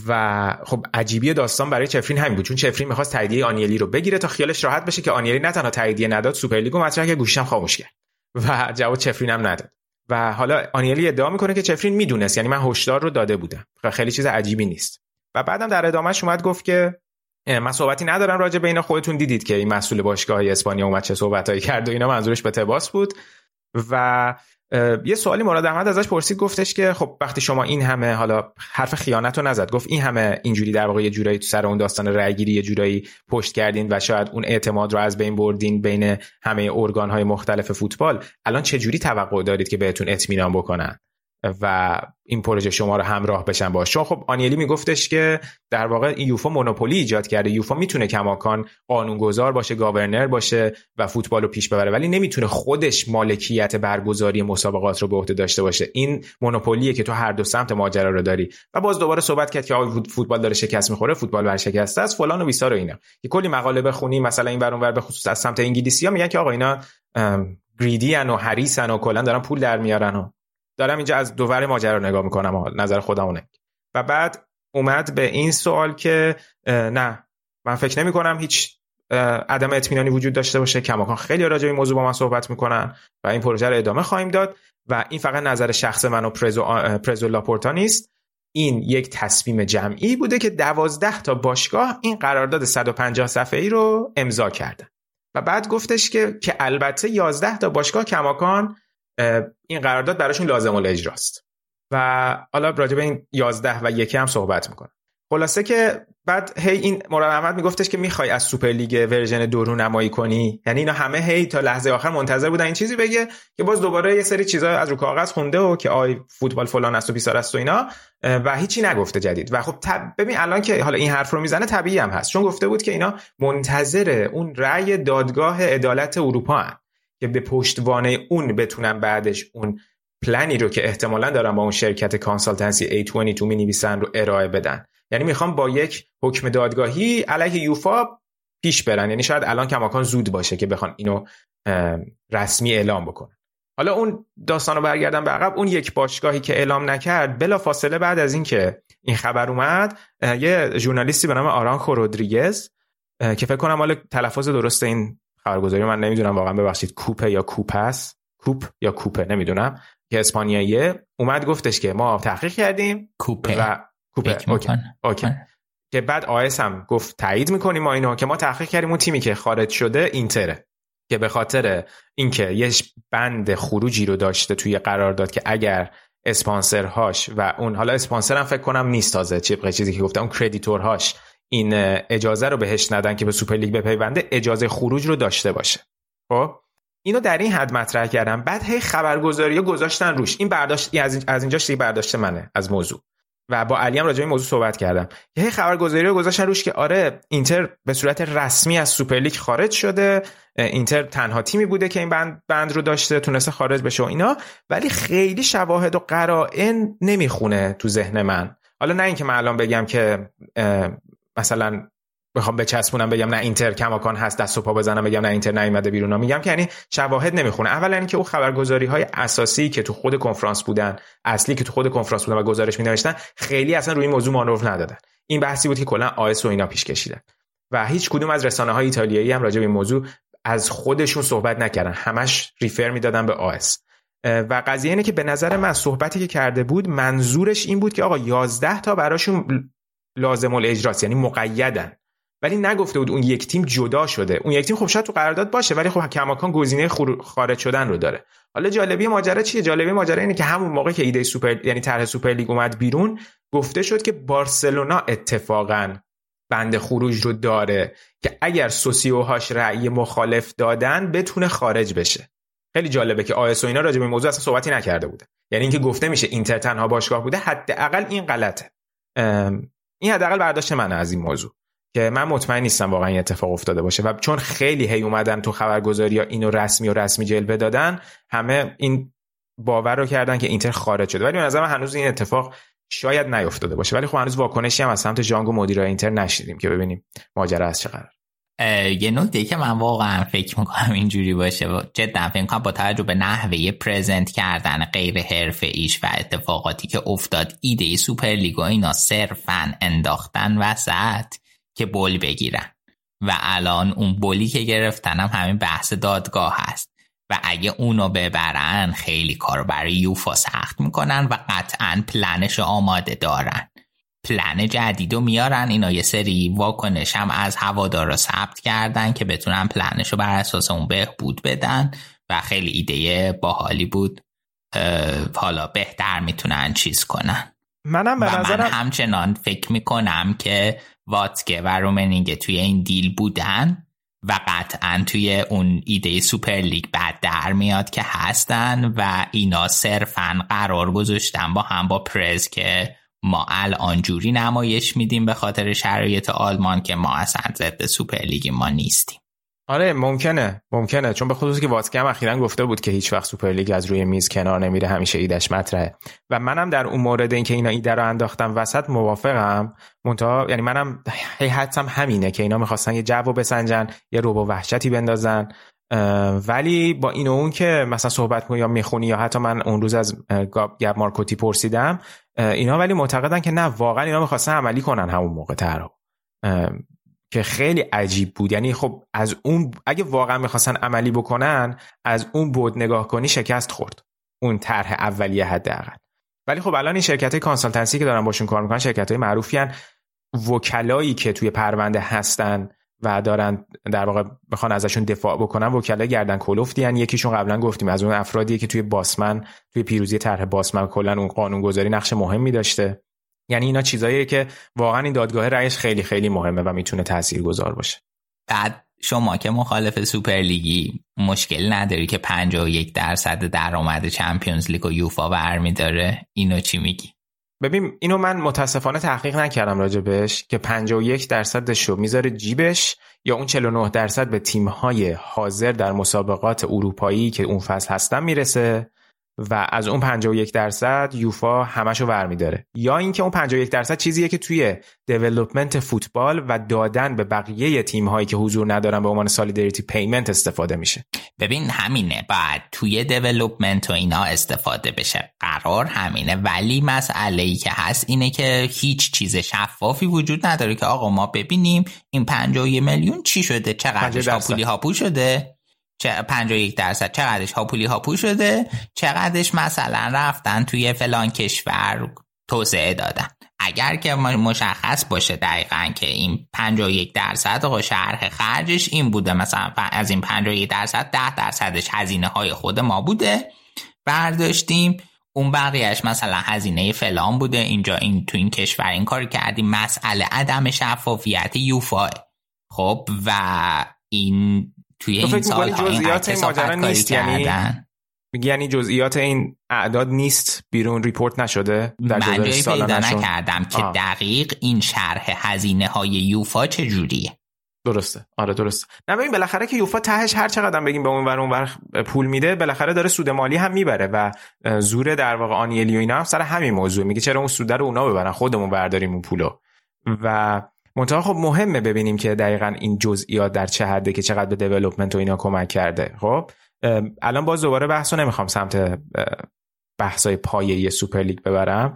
و خب عجیبی داستان برای چفرین همین بود. چون چفرین می‌خواست تاییدیه آنیلی رو بگیره تا خیالش راحت بشه که آنیلی نه تنها تاییدیه نداد سوپرلیگو مطرح که گوشم خاموش کرد. و جواب چفرین هم نداد. و حالا آنیلی ادعا می‌کنه که چفرین می‌دونست یعنی من هشدار رو داده بودم خیلی چیز عجیبی نیست. و بعدم در ادامهش اومد گفت که من صحبتی ندارم راجع به اینا خودتون دیدید که این مسئول باشگاه اسپانیا اومد چه صحبتایی کرد و اینا منظورش به تباس بود. و یه سوالی مراد احمد ازش پرسید گفتش که خب وقتی شما این همه حالا حرف خیانت رو نزد گفت این همه اینجوری در واقع یه جورایی تو سر اون داستان رأیگیری یه جورایی پشت کردین و شاید اون اعتماد رو از بین بردین بین همه ارگان های مختلف فوتبال الان چه جوری توقع دارید که بهتون اطمینان بکنن؟ و این پروژه شما رو همراه بشن باش چون خب آنیلی میگفتش که در واقع یوفا مونوپولی ایجاد کرده. یوفا می‌تونه کماکان قانونگذار باشه گاورنر باشه و فوتبال رو پیش ببره ولی نمی‌تونه خودش مالکیت برگزاری مسابقات رو به عهده داشته باشه. این مونوپولیه که تو هر دو سمت ماجرا رو داری. و باز دوباره صحبت کرد که آقا فوتبال داره شکست می‌خوره فوتبال ورشکسته است فلان و بیسار و اینا. که کلی مقاله بخونی مثلا این ور اونور به خصوص از سمت انگلیسی ها میگن که آقا اینا گریدی و حریصن و کلا دارن پول در میارن و دارم اینجا از دوور ماجرا نگاه می‌کنم نظر خودمونه و بعد اومد به این سوال که نه من فکر نمی کنم هیچ عدم اطمینانی وجود داشته باشه. کماکان خیلی راجع به این موضوع با من صحبت می‌کنن و این پروژه رو ادامه خواهیم داد و این فقط نظر شخص من و پرزو, پرزو لاپورتا نیست. این یک تصمیم جمعی بوده که دوازده تا باشگاه این قرارداد 150 صفحه ای رو امضا کردن و بعد گفتش که که البته 11 تا باشگاه کماکان این قرارداد براشون لازم الاجراست. و حالا راجع به این 11 و یکی هم صحبت می‌کنم. خلاصه که بعد هی این مراد احمد میگفتش که می‌خوای از سوپر لیگ version دو رو نمایی کنی. یعنی اینا همه هی تا لحظه آخر منتظر بودن این چیزی بگه که باز دوباره یه سری چیزا از رو کاغذ خونده و که آی فوتبال فلان است و بیسار است و اینا و هیچی نگفته جدید. و خب ببین الان که حالا این حرف رو می‌زنه طبیعی هم هست. چون گفته بود که اینا منتظر اون رأی دادگاه عدالت اروپا هن که به پشتوانه اون بتونن بعدش اون پلنی رو که احتمالا دارن با اون شرکت کانسالتنسی A22 می نویسن رو ارائه بدن. یعنی می‌خوام با یک حکم دادگاهی علیه یوفا پیش برن. یعنی شاید الان کماکان زود باشه که بخوان اینو رسمی اعلام بکنن. حالا اون داستان رو برگردم به عقب. اون یک باشگاهی که اعلام نکرد بلا فاصله بعد از اینکه این خبر اومد یه ژورنالیستی به نام آرانخو رودریگز که فکر کنم حالا تلفظ درست این خبرگزاری من نمی‌دونم واقعا ببخشید کوپه یا کوپس؟ کوپ یا کوپه نمی‌دونم. که اسپانیاییه. اومد گفتش که ما تحقیق کردیم. کوپه. و کوپه. Okay. Okay. آره. که بعد آیس هم گفت تایید می‌کنیم ما اینو که ما تحقیق کردیم اون تیمی که خارج شده اینتره. که به خاطر اینکه یه بند خروجی رو داشته توی قرار داد که اگر اسپانسرهاش و اون حالا اسپانسر هم فکر کنم نیست تازه چیزی چیزی که گفتم اون creditor هاش این اجازه رو بهش ندن که به سوپر لیگ بپیونده اجازه خروج رو داشته باشه. خب؟ اینو در این حد مطرح کردم. بعد هی خبرگزاری گذاشتن روش. این برداشت از اینجاش دیگه برداشت منه از موضوع. و با علی هم راجع به موضوع صحبت کردم. یه خبرگزاری رو گذاشتن روش که آره اینتر به صورت رسمی از سوپرلیگ خارج شده. اینتر تنها تیمی بوده که این بند, بند رو داشته تونسته خارج بشه و اینا. ولی خیلی شواهد و قرائن نمی‌خونه تو ذهن من. حالا نه اینکه من الان بگم که مثلا بخوام بچسبونم بگم نه اینتر کماکان هست دست و پا بزنم بگم نه اینتر نیومده بیرون. میگم که یعنی شواهد نمی‌خونه. اولا اینکه اون خبرگزاری های اساسی که تو خود کنفرانس بودن اصلی که تو خود کنفرانس بودن و گزارش می نوشتن خیلی اصلا روی این موضوع مانور ندادن. این بحثی بود که کلا آیس و اینا پیش کشیدن. و هیچ کدوم از رسانه های ایتالیایی هم راجع به این موضوع از خودشون صحبت نکردن. همش ریفر می‌دادن به آیس و قضیه اینه که به نظر من صحبتی که کرده بود منظورش این بود که آقا 11 تا براشون لازم الاجراست یعنی مقیدن. ولی نگفته بود اون یک تیم جدا شده. اون یک تیم خب شاید تو قرارداد باشه ولی خب کماکان گزینه خارج شدن رو داره. حالا جالبی ماجرا چیه؟ جالبی ماجرا اینه که همون موقع که ایده سوپر یعنی طرح سوپر لیگ اومد بیرون گفته شد که بارسلونا اتفاقا بند خروج رو داره که اگر سوسیوهاش رأی مخالف دادن بتونه خارج بشه. خیلی جالبه که آیس و اینا راجع به موضوع اصلا صحبتی نکرده بوده. یعنی اینکه گفته میشه اینتر تنها باشگاه بوده حداقل این غلطه. این حداقل برداشت من از این موضوع که من مطمئن نیستم واقعا این اتفاق افتاده باشه و چون خیلی هی اومدن تو خبرگزاری ها اینو رسمی و رسمی جلوه دادن همه این باور رو کردن که اینتر خارج شده. ولی به نظر من هنوز این اتفاق شاید نیفتاده باشه. ولی خب هنوز واکنشی هم از سمت جانگ و مدیر اینتر نشیدیم که ببینیم ماجرا از چه قرار یه نکته که من واقعا فکر می‌کنم اینجوری باشه جدا فکر کنم با توجه به نحوه پرزنت کردن غیر حرفه ایش و اتفاقاتی که افتاد ایده سوپر لیگ و اینا صرفا انداختن وسط که بول بگیرن. و الان اون بولی که گرفتن هم همین بحث دادگاه هست. و اگه اونو ببرن خیلی کار برای یوفا سخت می‌کنن و قطعا پلنش آماده دارن. پلن جدید رو میارن. اینا یه سری واکنش هم از هوادارا ثبت کردن که بتونن پلنش رو بر اساس اون بهبود بدن و خیلی ایده باحالی بود. حالا بهتر می‌تونن چیز کنن. منم به نظرم من همچنان فکر می‌کنم که واتکه و رومنینگه توی این دیل بودن و قطعا توی اون ایده سوپر لیگ بعد در میاد که هستن و اینا صرفا قرار گذاشتن با هم با پرز که ما الان جوری نمایش میدیم به خاطر شرایط آلمان که ما اصلا ضد سوپر لیگ ما نیستیم. آره ممکنه ممکنه. چون به خصوص که واتسکی هم اخیرا گفته بود که هیچ وقت سوپرلیگ از روی میز کنار نمیره همیشه ایدش مطرحه. و منم در اون مورد اینکه اینا ایده رو انداختم وسط موافقم. منتها یعنی منم هی حدسم همینه که اینا می‌خواستن یه جو بسنجن یه روبو وحشتی بندازن. ولی با این و اون که مثلا صحبت کنی یا می‌خونی یا حتی من اون روز از گب مارکوتی پرسیدم اینا ولی معتقدن که نه واقعا اینا می‌خواستن عملی کنن همون موقع طرح که خیلی عجیب بود. یعنی خب از اون اگه واقعا می‌خواستن عملی بکنن از اون بود نگاه کنی شکست خورد. اون طرح اولیه حداقل. ولی خب الان این شرکت consultancy که دارن باشون کار می‌کنن شرکت های معروفی هن. وکلایی که توی پرونده هستن و دارن در واقع بخوان ازشون دفاع بکنن وکلای گردن کلفتی هن. یکیشون قبلا گفتیم از اون افرادیه که توی باسمن توی پیروزی طرح باسمن کلا اون قانونگذاری نقش مهمی داشته. یعنی اینا چیزاییه که واقعا این دادگاه رأیش خیلی خیلی مهمه و می‌تونه تاثیرگذار باشه. بعد شما که مخالف سوپر لیگی مشکل نداری که 51 درصد درآمد Champions League و یوفا برمیداره اینو چی میگی؟ ببین اینو من متاسفانه تحقیق نکردم راجبش که 51 درصدش رو می‌ذاره جیبش یا اون 49 درصد به تیم‌های حاضر در مسابقات اروپایی که اون فصل هستن می‌رسه. و از اون 51 درصد یوفا همشو برمیداره. یا اینکه اون 51 درصد چیزیه که توی development فوتبال و دادن به بقیه تیم هایی که حضور ندارن به عنوان solidarity payment استفاده میشه. ببین همینه. بعد توی development و اینا استفاده بشه. قرار همینه. ولی مسئله ای که هست اینه که هیچ چیز شفافی وجود نداره که آقا ما ببینیم این 51 میلیون چی شده؟ چقدر هاپولی شده؟ 51 درصد چقدرش هاپولی هاپو شده چقدرش مثلا رفتن توی فلان کشور توسعه دادن. اگر که مشخص باشه دقیقا که این 51 درصد و شرح خرجش این بوده مثلا از این 51 درصد 10 درصدش هزینه های خود ما بوده. برداشتیم اون بقیهش مثلا هزینه فلان بوده. اینجا این تو این کشور این کار کردیم. مسئله عدم شفافیت یوفا. خب و این توی این سال جزئیات این ماجرا نیست؟ یعنی میگی یعنی جزئیات این اعداد نیست بیرون ریپورت نشده در من جایی پیدا نکردم که دقیق این شرح هزینه های یوفا چجوریه. درسته. آره درسته. نه ببین بالاخره که یوفا تهش هر چقدر بگیم به اون ور اون پول میده بالاخره داره سود مالی هم می‌بره و زور در واقع آنیلی و اینا هم سر همین موضوع. میگه چرا اون سود رو اونا ببرن؟ خودمون برداریم اون پولو. و منتها خب مهمه ببینیم که دقیقا این جزئیات در چه حده که چقدر به development و اینا کمک کرده. خب الان باز دوباره بحث رو نمی‌خوام سمت بحثای پایه سوپر لیگ ببرم.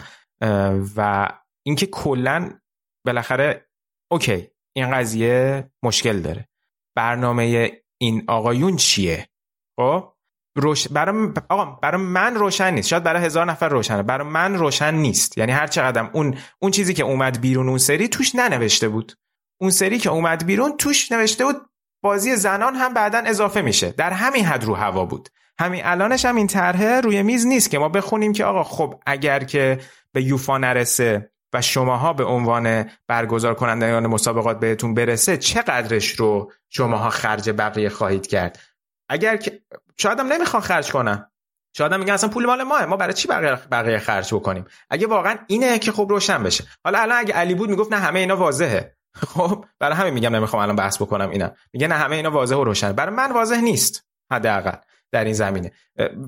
و اینکه کلا بالاخره okay این قضیه مشکل داره. برنامه این آقایون چیه؟ خب روش... برای آقا برای من روشن نیست. شاید برای هزار نفر روشنه. برای من روشن نیست. یعنی هر چقدر اون اون چیزی که اومد بیرون اون سری توش ننوشته بود. اون سری که اومد بیرون توش نوشته بود بازی زنان هم بعدا اضافه میشه. در همین حد رو هوا بود. همین الانش هم این طرحه روی میز نیست که ما بخونیم که آقا خب اگر که به یوفا نرسه و شماها به عنوان برگزار کنندگان مسابقات بهتون برسه چقدرش رو شماها خرج بقیه خواهید کرد؟ اگر که شاید هم نمی‌خوان خرج کنن. شاید هم میگن اصلا پول مال ماه. ما برای چی بقیه بقیه خرج بکنیم؟ اگه واقعا اینه که خب روشن بشه. حالا الان اگه علی بود می‌گفت نه همه اینا واضحه. خب برای همین میگم نمی‌خوام الان بحث بکنم اینا. میگه نه همه اینا واضح و روشن. برای من واضح نیست. حداقل در این زمینه.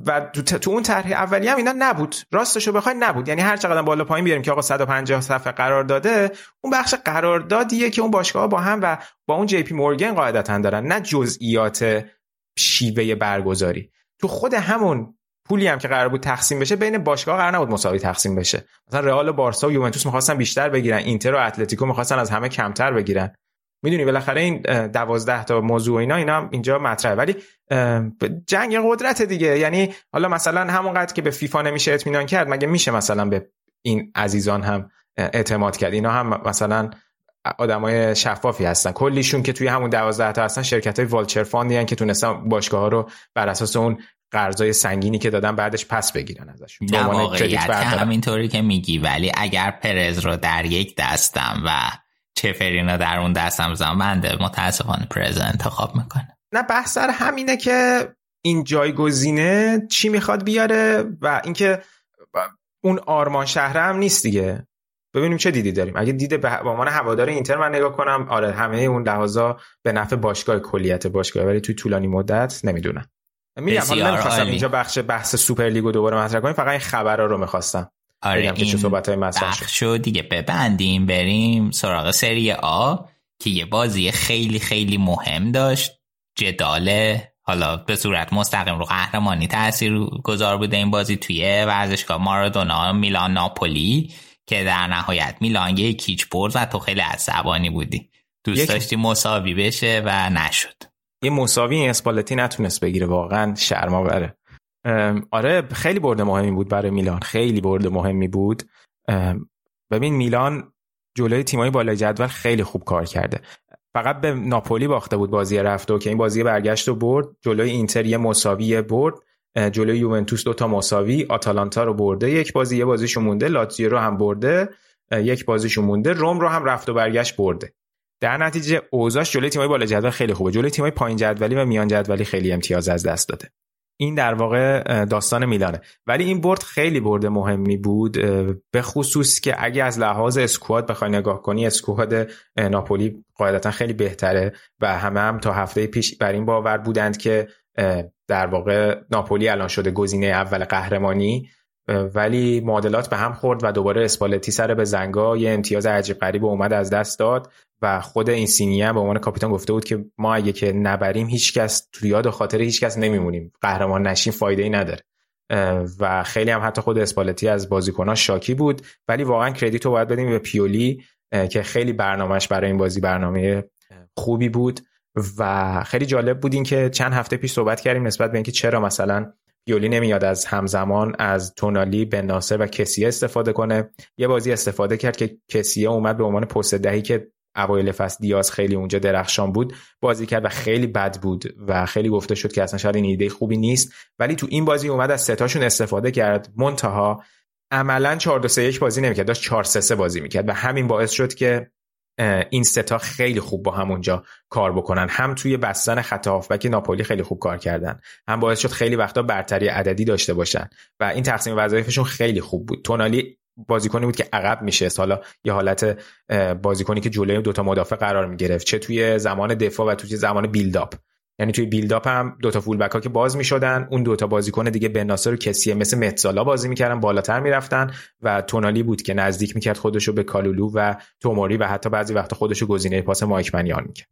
و تو, اون طرح اولیه هم اینا نبود. راستشو بخوای نبود. یعنی هر چقدر بالا پایین بیاریم که آقا 150 صفحه قرار داده اون بخش قراردادیه که اون باشگاه با هم و با اون جی پی مورگن قاعدتا دارن. نه جزئیات شیوه برگزاری. تو خود همون پولی هم که قرار بود تقسیم بشه بین باشگاه قرار نبود مساوی تقسیم بشه. مثلا رئال و بارسا و یوونتوس می‌خواستن بیشتر بگیرن اینتر و اتلتیکو می‌خواستن از همه کمتر بگیرن. می‌دونی بالاخره این دوازده تا موضوع اینا اینا اینجا مطرحه. ولی جنگ قدرت دیگه. یعنی حالا مثلا همونقدر که به فیفا نمیشه اطمینان کرد مگه میشه مثلا به این عزیزان هم اعتماد کرد؟ اینا هم مثلا آدمای شفافی هستن. کلیشون که توی همون 12 تا هستن شرکت های والچر فاندی که تونستن باشگاه ها رو بر اساس اون قرضای سنگینی که دادن بعدش پس بگیرن ازشون. نه واقعیت همینطوری که میگی ولی اگر پرز رو در یک دستم و چفرینا در اون دستم بزنم بنده متاسفانه پرز انتخاب می‌کنه نه بحث سر همینه که این جایگزینه چی می‌خواد بیاره و اینکه اون آرمان شهر هم نیست دیگه. ببینیم چه دیدی داریم. اگه دید به عنوان هوادار اینتر من نگاه کنم آره همه اون لحاظا به نفع باشگاه کلیت باشگاه ولی توی طولانی مدت نمی‌دونم. میگم حالا نمی‌خواستم اینجا بخش بحث سوپر لیگو دوباره مطرح کنیم فقط این خبرها رو می‌خواستم. آره این چه صحبت های شد. دیگه ببندیم بریم سراغ سری آ که یه بازی خیلی خیلی مهم داشت. جدال حالا به صورت مستقیم رو قهرمانی تاثیر گذار بوده این بازی توی ورزشگاه مارادونا میلان ناپولی. که در نهایت میلان یه کیچ برد و تو خیلی عصبانی بودی. دوست داشتی مساوی بشه و نشد. یه مساوی این اسپالتی نتونست بگیره واقعا شرماوره آره خیلی برد مهمی بود برای میلان خیلی برد مهمی بود. ببین میلان جلوی تیمای بالای جدول خیلی خوب کار کرده. فقط به ناپولی باخته بود بازی رفته و که این بازی برگشت و برد. جلوی اینتر یه مساوی برد. جلوی یوونتوس دوتا مساوی آتالانتا رو برده یک بازی یه بازیشون مونده لاتزیو رو هم برده یک بازیشون مونده روم رو هم رفت و برگشت برده. در نتیجه اوضاعش جلوی تیمای بالا جدول خیلی خوبه. جلوی تیمای پایین جدولی و میان جدولی خیلی امتیاز از دست داده. این در واقع داستان میلانه. ولی این برد خیلی برد مهمی بود به خصوص که اگه از لحاظ اسکواد بخوای نگاه کنی اسکواد ناپولی قاعدتا خیلی بهتره و همه هم تا هفته پیش بر این باور بودند که در واقع ناپولی الان شده گزینه اول قهرمانی ولی معادلات به هم خورد و دوباره اسپالتی سر به زنگا. یه امتیاز عجیب غریب اومد از دست داد و خود این سینی هم به عنوان کاپیتان گفته بود که ما اگه که نبریم هیچکس تو یاد و خاطر هیچکس نمیمونیم. قهرمان نشیم فایده ای نداره و خیلی هم حتی خود اسپالتی از بازیکنها شاکی بود. ولی واقعا کردیت رو باید بدیم به پیولی که خیلی برنامهش برای این بازی برنامه خوبی بود. و خیلی جالب بود این که چند هفته پیش صحبت کردیم نسبت به اینکه چرا مثلا پیولی نمیاد از همزمان از تونالی به ناصر و کسیه استفاده کنه. یه بازی استفاده کرد که کسیه اومد به عنوان پست دهی که اوایل فصل دیاز خیلی اونجا درخشان بود بازی کرد و خیلی بد بود و خیلی گفته شد که اصلا شاید این ایده خوبی نیست. ولی تو این بازی اومد از ستاشون استفاده کرد. منتها عملا 4 2 3 1 بازی نمی‌کرد داشت 4 3 3 بازی می‌کرد و همین باعث شد که این ستا خیلی خوب با همونجا کار بکنن. هم توی بستن خط هافبک ناپولی خیلی خوب کار کردن. هم باعث شد خیلی وقتا برتری عددی داشته باشن. و این تقسیم وظایفشون خیلی خوب بود. تونالی بازیکنی بود که عقب میشه حالا یه حالت بازیکنی که جلوی دوتا مدافع قرار می‌گرفت. چه توی زمان دفاع و توی زمان بیلداپ. یعنی توی بیلداپ هم دوتا فول بک ها که باز می‌شدن اون دوتا بازیکن دیگه بناسر و کسیه مثل متزالا بازی می‌کردن بالاتر می‌رفتن و تونالی بود که نزدیک می‌کرد خودشو به کالولو و توموری و حتی بعضی وقتا خودشو گزینه پاس مایک منیان می‌کرد.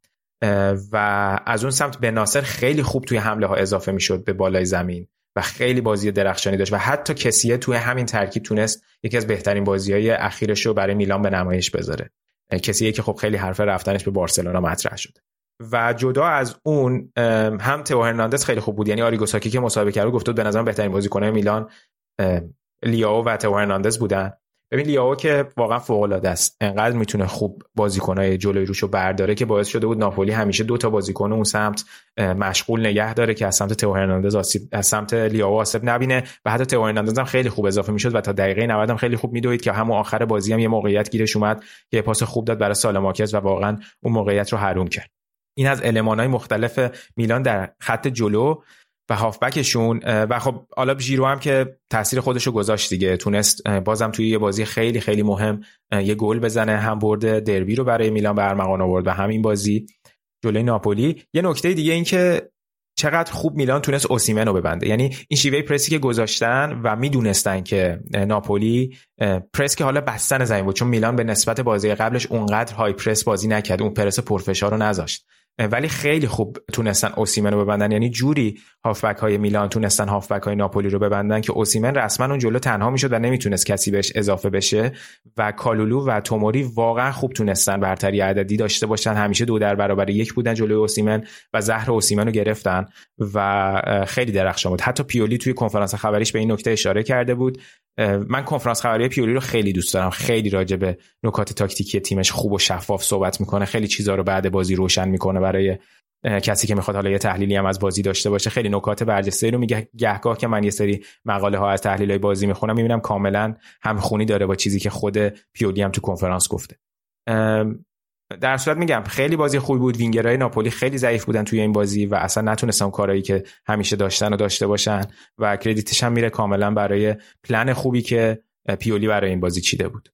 و از اون سمت بناسر خیلی خوب توی حمله ها اضافه می‌شد به بالای زمین و خیلی بازی درخشانی داشت و حتی کسیه توی همین ترکیب تونست یکی از بهترین بازی های اخیرش رو برای میلان به نمایش بذاره. کسیه که خب خیلی حرف رفتنش به بارسلونا مطرح شده. و جدا از اون هم تو هرناندز خیلی خوب بود. یعنی آریگوساکی که مسابقه کرد گفت به نظر بهترین بازیکن میلان لیاو و تو هرناندز بودن. ببین لیاو که واقعا فوق العاده است. انقدر می‌تونه خوب بازیکنای جلوی روشو برداره که باعث شده بود ناپولی همیشه دو تا بازیکن اون سمت مشغول نگه داره که از سمت تو هرناندز آسیب از سمت لیاو آسیب نبینه و حتی تو هرناندز هم خیلی خوب اضافه می‌شد و تا دقیقه 90 هم خیلی خوب میدوید که همون آخر بازی هم یه موقعیت گیرش اومد که پاس خوب داد برای سالماکز و واقعا اون موقعیت رو حروم کرد. این از های مختلف میلان در خط جلو و هافبکشون و خب حالا ژیرو هم که تاثیر خودش رو گذاشت دیگه تونست بازم توی یه بازی خیلی خیلی مهم یه گل بزنه هم برده دربی رو برای میلان به ارمغان آورد و همین بازی جلوی ناپولی. یه نکته دیگه این که چقدر خوب میلان تونست اوسیمن رو ببنده. یعنی این شیوه پرسی که گذاشتن و می‌دونستن که ناپولی پرس که حالا بستن زمین بود چون میلان به نسبت بازی قبلش اونقدر های پرس بازی نکرد اون پرس پرفشار رو نذاشت. ولی خیلی خوب تونستن اوسیمن رو ببندن. یعنی جوری هافبک های میلان تونستن هافبک های ناپولی رو ببندن که اوسیمن رسما اون جلو تنها می‌شد و نمی‌تونست کسی بهش اضافه بشه و کالولو و توموری واقعا خوب تونستن برتری عددی داشته باشن. همیشه دو در برابر یک بودن جلوی اوسیمن و زهر اوسیمن رو گرفتن و خیلی درخشان بود. حتی پیولی توی کنفرانس خبریش به این نکته اشاره کرده بود. من کنفرانس خبری پیولی رو خیلی دوست دارم. خیلی راجع به نکات تاکتیکی تیمش خوب و شفاف صحبت می‌کنه. خیلی چیزا رو بعد بازی روشن می‌کنه برای کسی که می‌خواد حالا یه تحلیلی هم از بازی داشته باشه. خیلی نکات برجسته رو میگه گهگاه که من یه سری مقاله ها از تحلیل های بازی می‌خونم. می‌بینم کاملا همخونی داره با چیزی که خود پیولی هم تو کنفرانس گفته. در صورت میگم خیلی بازی خوبی بود. وینگرهای ناپولی خیلی ضعیف بودن توی این بازی و اصلا نتونستن کارهایی که همیشه داشتن و داشته باشن و کردیتش هم میره کاملا برای پلن خوبی که پیولی برای این بازی چیده بود.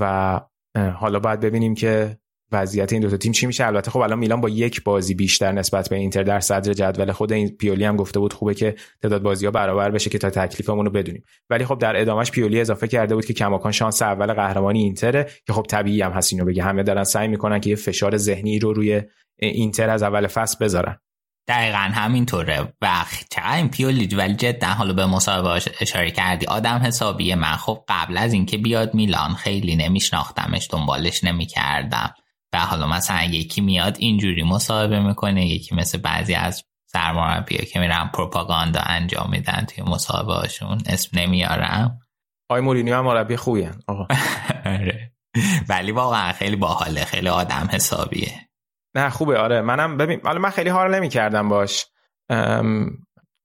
و حالا باید ببینیم که وضعیت این دو تا تیم چی میشه؟ البته خب الان میلان با یک بازی بیشتر نسبت به اینتر در صدر جدول خود این پیولی هم گفته بود خوبه که تعداد بازی ها برابر بشه که تا تکلیفمون رو بدونیم. ولی خب در ادامهش پیولی اضافه کرده بود که کماکان شانس اول قهرمانی اینتره که خب طبیعی هم هست اینو بگه. همه دارن سعی می‌کنن که یه فشار ذهنی رو روی اینتر از اول فصل بذارن. دقیقا همینطوره. و چقدر این پیولی ولی جدا حالا به مصاحبه اشاره کردی. آدم حسابیه. من خب قبل از اینکه بیاد میلان خیلی نمیشناختمش دنبالش نمی‌کردم. و حالا مثلا یکی میاد اینجوری مصاحبه می‌کنه یکی مثل بعضی از سرمربی که میرن پروپاگاندا انجام میدن توی مصاحبه هاشون اسم نمیارم. آی مورینیو هم مربی خوبی آقا. آره. ولی واقعا خیلی باحاله خیلی آدم حسابیه. نه خوبه. آره. منم ببین حالا من خیلی حال نمی‌کردم باش.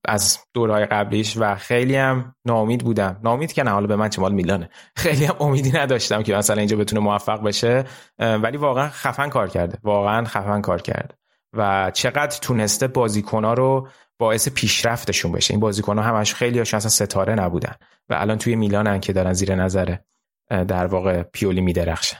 از دورهای قبلیش و خیلی هم ناامید بودم. ناامید که نه حالا به من چه مال میلانه. خیلی هم امیدی نداشتم که مثلا اینجا بتونه موفق بشه ولی واقعا خفن کار کرده. واقعا خفن کار کرده. و چقدر تونسته بازیکنها رو باعث پیشرفتشون بشه. این بازیکنها همش خیلی هاشون اصلا ستاره نبودن و الان توی میلانن که دارن زیر نظر در واقع پیولی میدرخشن.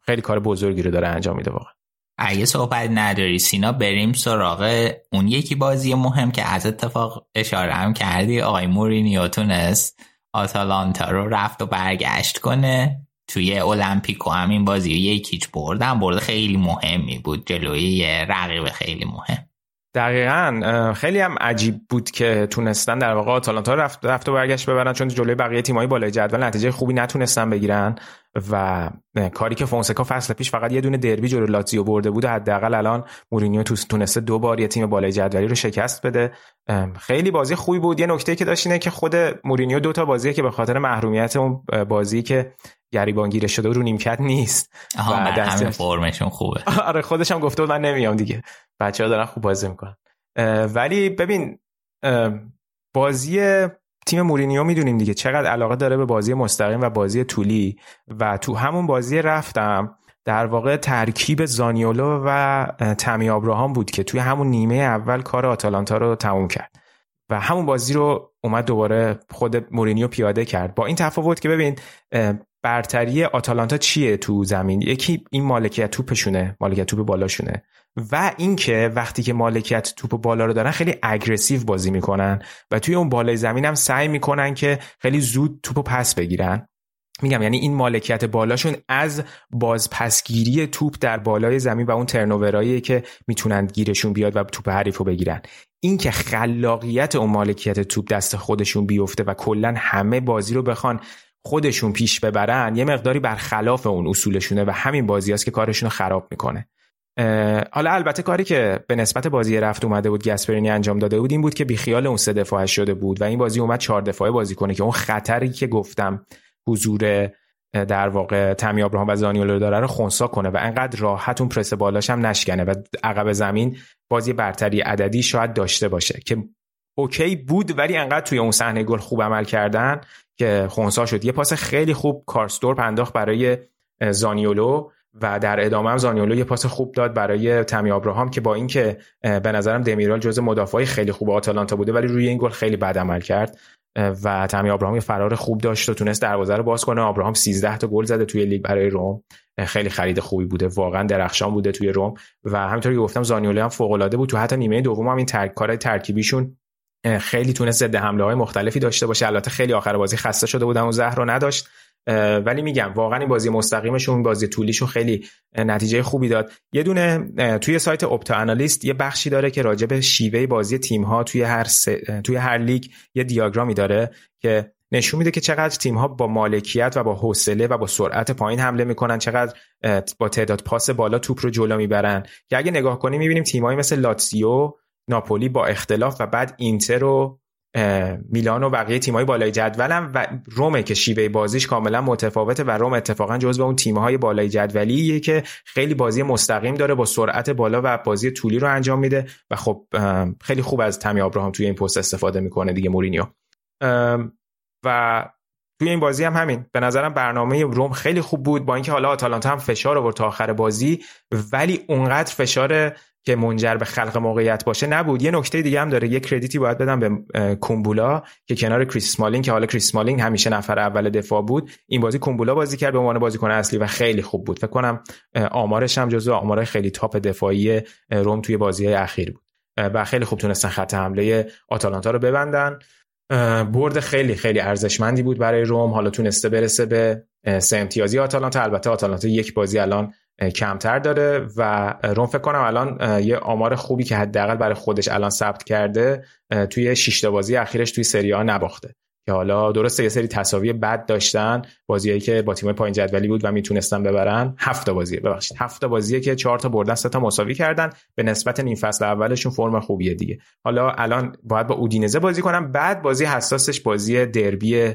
خیلی کار بزرگی رو داره انجام میده واقعا. اگه صحبت نداری. سینا بریم سراغ اون یکی بازی مهم که از اتفاق اشاره هم کردی. آقای مورینیو تونست آتالانتا رو رفت و برگشت کنه. توی المپیکو همین بازی یکیچ بردن. برده خیلی مهمی بود. جلوی رقیب خیلی مهم. دقیقا خیلی هم عجیب بود که تونستن در واقع آتالانتا رفت رفت و برگشت ببرن چون جلوی بقیه تیمایی بالای جدول نتیجه خوبی نتونستن بگیرن و کاری که فونسکا فصل پیش فقط یه دونه دربی جلوی لاتزیو برده بود حداقل الان مورینیو تونسته دو بار یه تیم بالای جدولی رو شکست بده. خیلی بازی خوبی بود. یه نکته که داشت اینه که خود مورینیو دو تا بازیه که به خاطر محرومیت اون بازی که گریبان گیره شده رو نیمکت نیست. و همین فرمشون خوبه. آره خودش هم گفته من نمیام دیگه. بچه ها دارن خوب بازی می‌کنن. ولی ببین بازی تیم مورینیو می‌دونیم دیگه چقدر علاقه داره به بازی مستقیم و بازی طولی. و تو همون بازی رفتم در واقع ترکیب زانیولو و تمی آبراهام بود که توی همون نیمه اول کار آتالانتا رو تموم کرد. و همون بازی رو اومد دوباره خود مورینیو پیاده کرد. با این تفاوت که ببین برتری آتالانتا چیه تو زمین؟ یکی این مالکیت توپشونه مالکیت توپ بالاشونه. و اینکه وقتی که مالکیت توپ بالا رو دارن خیلی اگریسیو بازی می‌کنن و توی اون بالای زمین هم سعی می‌کنن که خیلی زود توپ پس بگیرن. میگم یعنی این مالکیت بالاشون از بازپسگیری توپ در بالای زمین و اون ترنوورایی که می‌تونن گیرشون بیاد و توپ حریف رو بگیرن. اینکه خلاقیت اون مالکیت توپ دست خودشون بیفته و کلا همه بازی رو بخوان خودشون پیش ببرن یه مقداری برخلاف اون اصولشونه و همین بازی هست که کارشون رو خراب می‌کنه. حالا البته کاری که به نسبت بازی رفت اومده بود گسپرینی انجام داده بود این بود که بیخیال اون سه دفاعه شده بود و این بازی اومد چهار دفاعه بازی کنه که اون خطری که گفتم حضور در واقع تمی ابراهام و زانیولو داره رو خونسا کنه و انقدر راحت اون پرس بالاش هم نشکنه و عقب زمین بازی برتری عددی شاید داشته باشه که اوکی بود ولی انقدر توی اون صحنه گل خوب عمل کردن که خونسا شد. یه پاس خیلی خوب کارستور انداخت برای زانیولو و در ادامه هم زانیولو یه پاس خوب داد برای تمی آبراهام که با اینکه به نظرم دمیرال جز مدافعای خیلی خوب آتالانتا بوده ولی روی این گل خیلی بد عمل کرد و تمی آبراهام یه فرار خوب داشت و تونست دروازه رو باز کنه. آبراهام 13 تا گل زده توی لیگ برای روم. خیلی خرید خوبی بوده. واقعا درخشان بوده توی روم. و همینطور که گفتم زانیولو هم فوق العاده بود. تو حتی نیمه دوم هم این ترک کارهای ترکیبیشون خیلی تونست ضد حمله های مختلفی داشته باشه. البته خیلی آخر بازی خسته شده بودن و زهر رو نداشت. ولی میگم واقعا این بازی مستقیمشون بازی طولیشون خیلی نتیجه خوبی داد. یه دونه توی سایت اپتا انالیست یه بخشی داره که راجع به شیوه بازی تیم ها توی هر توی هر لیگ یه دیاگرامی داره که نشون میده که چقدر تیم ها با مالکیت و با حوصله و با سرعت پایین حمله می‌کنن چقدر با تعداد پاس بالا توپ رو جلو می‌برن. که اگه نگاه کنیم می‌بینیم تیمایی مثل لاتزیو ناپولی با اختلاف و بعد اینتر و میلان و بقیه تیم‌های بالای جدولن و رومه که شیوه بازیش کاملا متفاوته و روم اتفاقا جزو اون تیم‌های بالای جدولیه که خیلی بازی مستقیم داره با سرعت بالا و بازی طولی رو انجام میده و خب خیلی خوب از تمی ابراهام توی این پست استفاده می‌کنه دیگه مورینیو. و توی این بازی هم همین. به نظرم برنامه روم خیلی خوب بود با اینکه حالا آتالانتا هم فشار آورد تا آخر بازی ولی اونقدر فشار که منجر به خلق موقعیت باشه نبود. یه نکته دیگه هم داره. یه کردیتی باید بدم به کومبولا که کنار کریس مالین که حالا کریس مالین همیشه نفر اول دفاع بود این بازی کومبولا بازی کرد به عنوان بازیکن اصلی و خیلی خوب بود. فکر کنم آمارش هم جزو آمار خیلی تاپ دفاعی روم توی بازی های اخیر بود. و خیلی خوب تونستن خط حمله آتالانتا رو ببندن. برد خیلی خیلی ارزشمندی بود برای روم. حالا تونسته برسه به سه امتیازی آتالانتا. البته آتالانتا یک بازی الان کمتر داره و روم فکر کنم الان یه آمار خوبی که حداقل برای خودش الان ثبت کرده توی شش بازی اخیرش توی سری آ نباخته. که حالا درسته یه سری تساوی بد داشتن بازیایی که با تیم پایین جدولی بود و می‌تونستن ببرن. هفت بازیه ببخشید. هفت بازیه که چهار تا بردن سه تا مساوی کردن. به نسبت نیم فصل اولشون فرم خوبیه دیگه. حالا الان باید با اودینزه بازی کنم. بعد بازی حساسش بازی Derby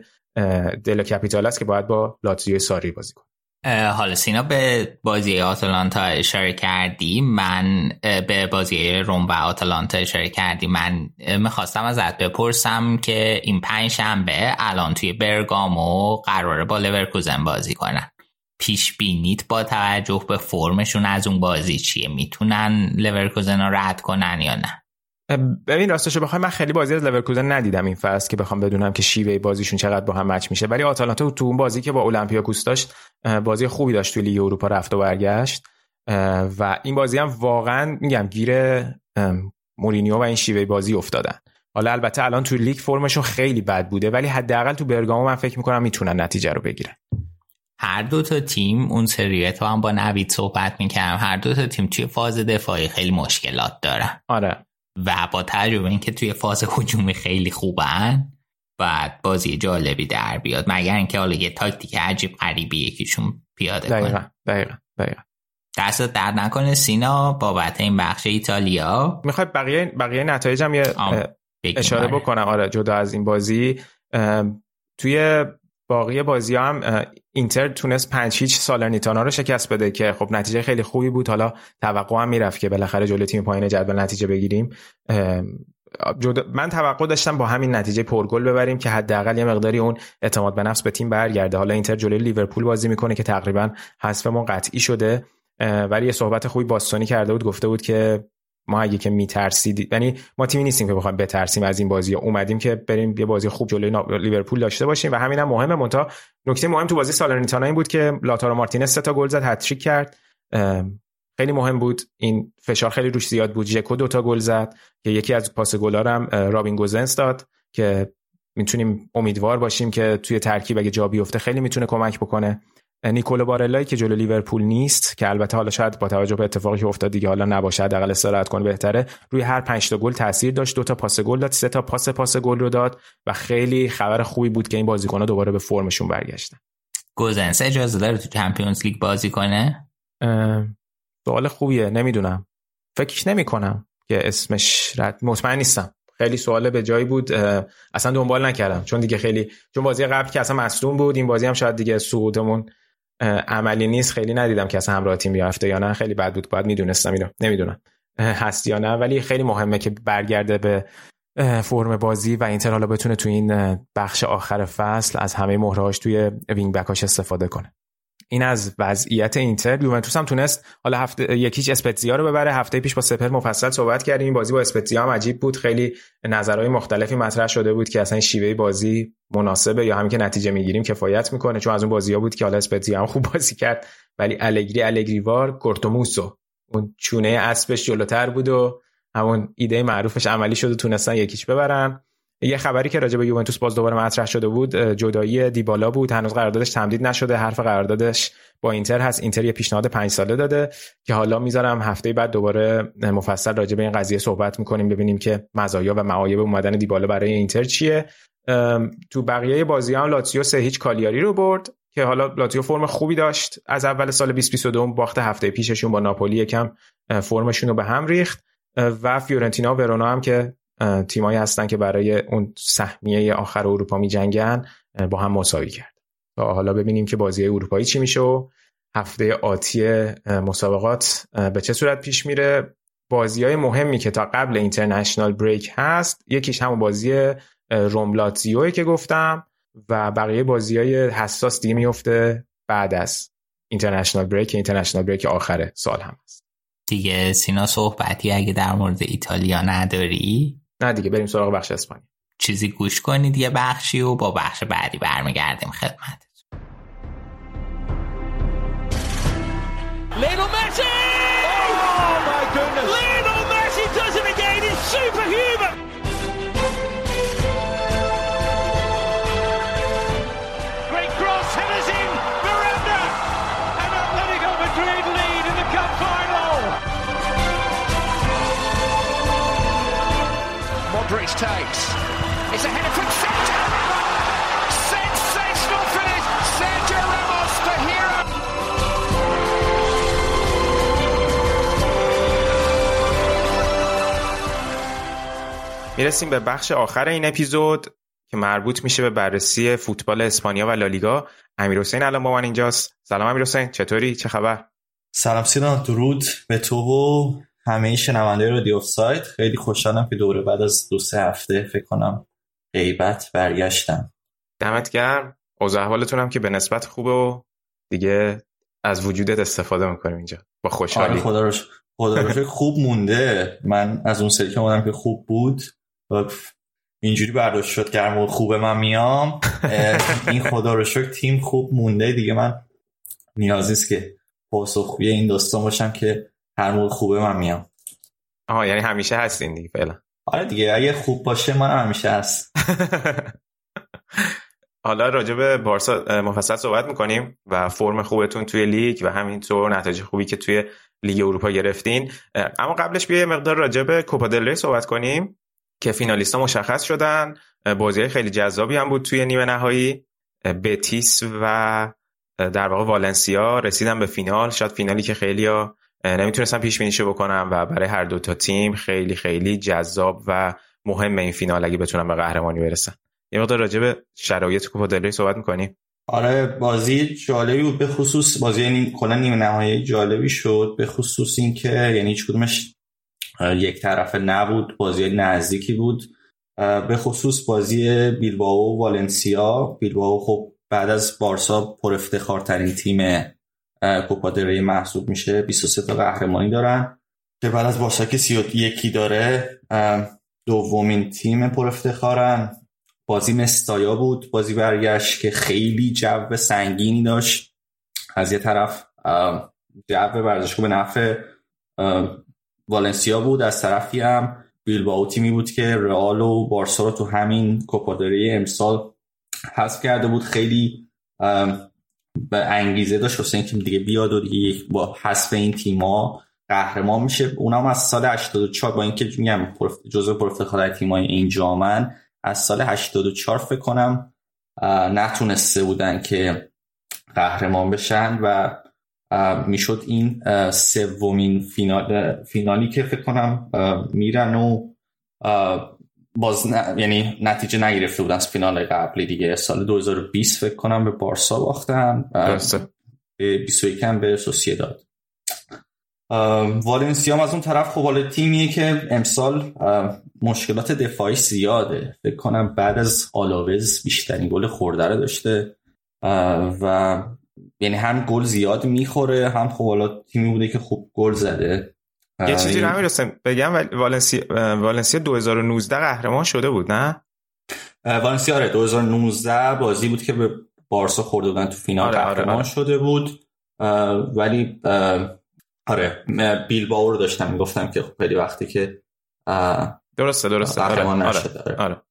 della Capitale است که باید با لاتزیو ساری بازی کنه حالا سینا به بازی آتلانتا اشاره کردی. من به بازی روم و آتلانتا اشاره کردی. من می‌خواستم ازت بپرسم که این پنج شنبه الان توی برگامو قراره با لورکوزن بازی کنن. پیش بینیت با توجه به فرمشون از اون بازی چیه؟ می‌تونن لورکوزن رو رد کنن یا نه؟ ببین راستش بخوام من خیلی بازی از لورکوزن ندیدم این فصل که بخوام بدونم که شیوه بازیشون چقدر با هم match میشه. ولی آتالانتا تو اون بازی که با اولمپیاکوس داشت بازی خوبی داشت توی لیگ اروپا رفت و برگشت. و این بازی هم واقعا میگم گیر مورینیو و این شیوه بازی افتادن. حالا البته الان تو لیگ فرمشون خیلی بد بوده ولی حداقل تو برگامو من فکر می‌کنم می‌تونن نتیجه رو بگیرن. هر دو تا تیم اون سری آ تو هم با نوید صحبت می‌کردم هر دو تا تیم توی فاز دفاعی خیلی مشکلات دارن. آره. و با تجربه اینکه توی فاز هجومی خیلی خوبن بعد بازی جالبی در بیاد. مگر اینکه حالا یه تاکتیک عجیب غریبی یکیشون پیاده دقیقا. کنه. دقیقا دقیقا دست در نکنه سینا بابت این بخش ایتالیا. می‌خوای بقیه بقیه نتایجم یه اشاره بکنم. آره جدا از این بازی توی باقی بازی هم اینتر تونست پنج هیچ سالرنیتانا رو شکست بده که خب نتیجه خیلی خوبی بود. حالا توقع هم می‌رفت که بالاخره جلوی تیم پایین جدول نتیجه بگیریم. من توقع داشتم با همین نتیجه پرگل ببریم که حداقل یه مقداری اون اعتماد به نفس به تیم برگرده. حالا اینتر جلوی لیورپول بازی می‌کنه که تقریبا حذفمون قطعی شده. ولی یه صحبت خوبی باستونی کرده بود گفته بود که ما اگه که میترسید یعنی ما تیمی نیستیم که بخوایم بترسیم از این بازی. اومدیم که بریم یه بازی خوب جلوی لیورپول داشته باشیم و همینم هم مهمه. مونتا نکته مهم تو بازی سالرنیتانا این بود که لاتارو مارتینز سه تا گل زد هتریک کرد. خیلی مهم بود این فشار خیلی روش زیاد بود. ژکو دو تا گل زد که یکی از پاس گلا هم رابین گوزنس داد که می‌تونیم امیدوار باشیم که توی ترکیب اگه جا بیفته خیلی می‌تونه کمک بکنه. نیکولو بارلایی که جلو لیورپول نیست که البته حالا شاید با توجه به اتفاقی که افتاد دیگه حالا نباشه حداقل استراحت کنه بهتره. روی هر 5 تا گل تاثیر داشت. دو تا پاس گل داد سه تا پاس پاس گل رو داد و خیلی خبر خوبی بود که این بازیکن‌ها دوباره به فرمشون برگشتن. گوزنس اجازه داره تو Champions League بازی کنه؟ سوال خوبیه. نمی‌دونم. فکر نمی کنم که اسمش رد مطمئن نیستم. خیلی سوال به جایی بود. اصلا دنبال نکردم. چون دیگه خیلی چون بازی قبل که اصلا مصدوم بود. این بازی هم شاید دیگه سقوطمون عملی نیست. خیلی ندیدم که اصلا همراه تیم بیافته یا نه. خیلی بد بود. باید می‌دونستم اینو. نمی‌دونم. هست یا نه. ولی خیلی مهمه که برگرده به فرم بازی و اینتر حالا بتونه تو این بخش آخر فصل از همه مهرهاش توی wing back اش استفاده کنه. این از وضعیت اینتر. یوونتوس هم تونست حالا هفته یکیش اسپتزیا رو ببره. هفته پیش با سپر مفصل صحبت کردیم. بازی با اسپتزیا هم عجیب بود. خیلی نظرهای مختلفی مطرح شده بود که اصلا شیوه بازی مناسبه یا همین که نتیجه می‌گیریم کفایت می‌کنه. چون از اون بازی ها بود که حالا اسپتزیا هم خوب بازی کرد. ولی الگری الگریوار کورتوموسو اون چونه اسبش جلوتر بود و همون ایده معروفش عملی شد و تونستن یکیش ببرن. یه خبری که راجع به یوونتوس باز دوباره مطرح شده بود جدایی دیبالا بود. هنوز قراردادش تمدید نشده. حرف قراردادش با اینتر هست. اینتر یه پیشنهاد پنج ساله داده که حالا می‌ذارم هفته بعد دوباره مفصل راجع به این قضیه صحبت می‌کنیم ببینیم که مزایا و معایب اومدن دیبالا برای اینتر چیه. تو بقیه بازی هم لاتزیو سه هیچ کالیاری رو برد که حالا لاتزیو فرم خوبی داشت. از اول سال 2022 باخت هفته پیششون با ناپولی یکم فرمشون رو به هم ریخت. و فیورنتینا و ورونا هم که تیمایی هستن که برای اون سهمیه آخر اروپا می جنگن با هم مساوی کرد. تا حالا ببینیم که بازی اروپایی چی میشه و هفته آتی مسابقات به چه صورت پیش میره. بازی های مهمی که تا قبل اینترنشنال بریک هست یکیش همون بازی روملاتزیوی که گفتم و بقیه بازی های حساس دیگه میفته بعد از اینترنشنال بریک. اینترنشنال بریک آخر سال هم هست. دیگه سینا صحبتی اگه در مورد ایتالیا نداری؟ نه دیگه بریم سراغ بخش اسپانیا چیزی گوش کنید یه بخشی و با بخش بعدی برمیگردیم خدمت Lionel Messi! Oh my goodness! Lionel Messi does it again! He's superhuman! Paris takes. It's a header from Sergio Ramos. Sensational finish. Sergio Ramos, the hero. می‌رسیم به بخش آخر این اپیزود که مربوط میشه به بررسی فوتبال اسپانیا و لالیگا امیر حسین الان با من اینجاست سلام امیر حسین چطوری چه خبر سلام سینا درود به تو و همه شنونده رادیو سایت. خیلی خوشحالم که دوره بعد از دو سه هفته فکر کنم غیبت برگشتم. دمت گرم. اوضاع احوالتون هم که به نسبت خوبه و دیگه از وجودت استفاده می‌کنیم اینجا. با خوشحالی. آره خدا رو ش- خدا رو شکر خوب مونده. من از اون سری که اومدم که خوب بود و اینجوری برداشت شد هر موقع خوب من میام. این خدا رو شکر تیم خوب مونده. دیگه من نیازی است که پاسخگوی این داستان باشم که هر موقع خوبه من میام. آها یعنی همیشه هستین دیگه فعلا. آره دیگه اگه خوب باشه من همیشه هست. حالا راجع به بارسا مفصل صحبت می‌کنیم و فرم خوبتون توی لیگ و همینطور نتایج خوبی که توی لیگ اروپا گرفتین. اما قبلش بیا یه مقدار راجع به کوپا دل ری صحبت کنیم که فینالیستا مشخص شدن. بازی خیلی جذابی هم بود توی نیمه نهایی. بتیس و در واقع والنسیا رسیدن به فینال. شاید فینالی که خیلی ها نمی‌تونستن پیش بینیشو بکنم و برای هر دو تا تیم خیلی خیلی جذاب و مهم این فینال اگه بتونن به قهرمانی برسن یه مقدار راجع به شرایط کوپا دل ری صحبت می‌کنیم؟ آره بازی جالبی بود به خصوص بازی نیم کلا نیمه نهایی جالبی شد به خصوص اینکه یعنی هیچ کدومش یک طرفه نبود بازی نزدیکی بود. به خصوص بازی بیلبائو و والنسیا. بیلبائو خب بعد از بارسا پر افتخارترین تیم کوپا دل ری محسوب میشه 23 تا قهرمانی دارن. که بعد از بارسا که 31 داره دومین تیم پر افتخارن. بازی مستایا بود. بازی برگشت که خیلی جو سنگینی داشت. از یه طرف جو ورزشگاه به نفع والنسیا بود. از طرفی هم بیلبائو تیمی بود که رئال و بارسا رو تو همین کوپادری امسال حذف کرده بود. خیلی به انگیزه داشت واسه اینکه دیگه بیاد و دیگه با حذف این تیما قهرمان میشه. اونم از سال 84 با اینکه میگم پرف- جزو پرفتخار تیمای این جامن از سال 84 فکر کنم نتونسته بودن که قهرمان بشن و می‌شد این سومین فینال فینالی که فکر کنم میرن و باز نه- یعنی نتیجه نگرفته بودن از فینال قبلی دیگه. سال 2020 فکر کنم به بارسا باختن. به 21 هم به سوسیه داد والنسیا از اون طرف خب حالا تیمیه که امسال مشکلات دفاعی زیاده. فکر کنم بعد از آلاوز بیشترین گل خورده رو داشته. و یعنی هم گل زیاد می‌خوره هم خب حالا تیمی بوده که خوب گل زده. یه چیزی رو همین بگم والنسیا والنسیا 2019 قهرمان شده بود نه والنسیا آره 2019 بازی بود که به بارسا خورده بودن تو فینال آره، آره، قهرمان آره. شده بود ولی آره اه، بیلبائو رو داشتم می‌گفتم که خب خیلی وقتی که درسته درسته آره قهرمان آره, نشده آره. آره.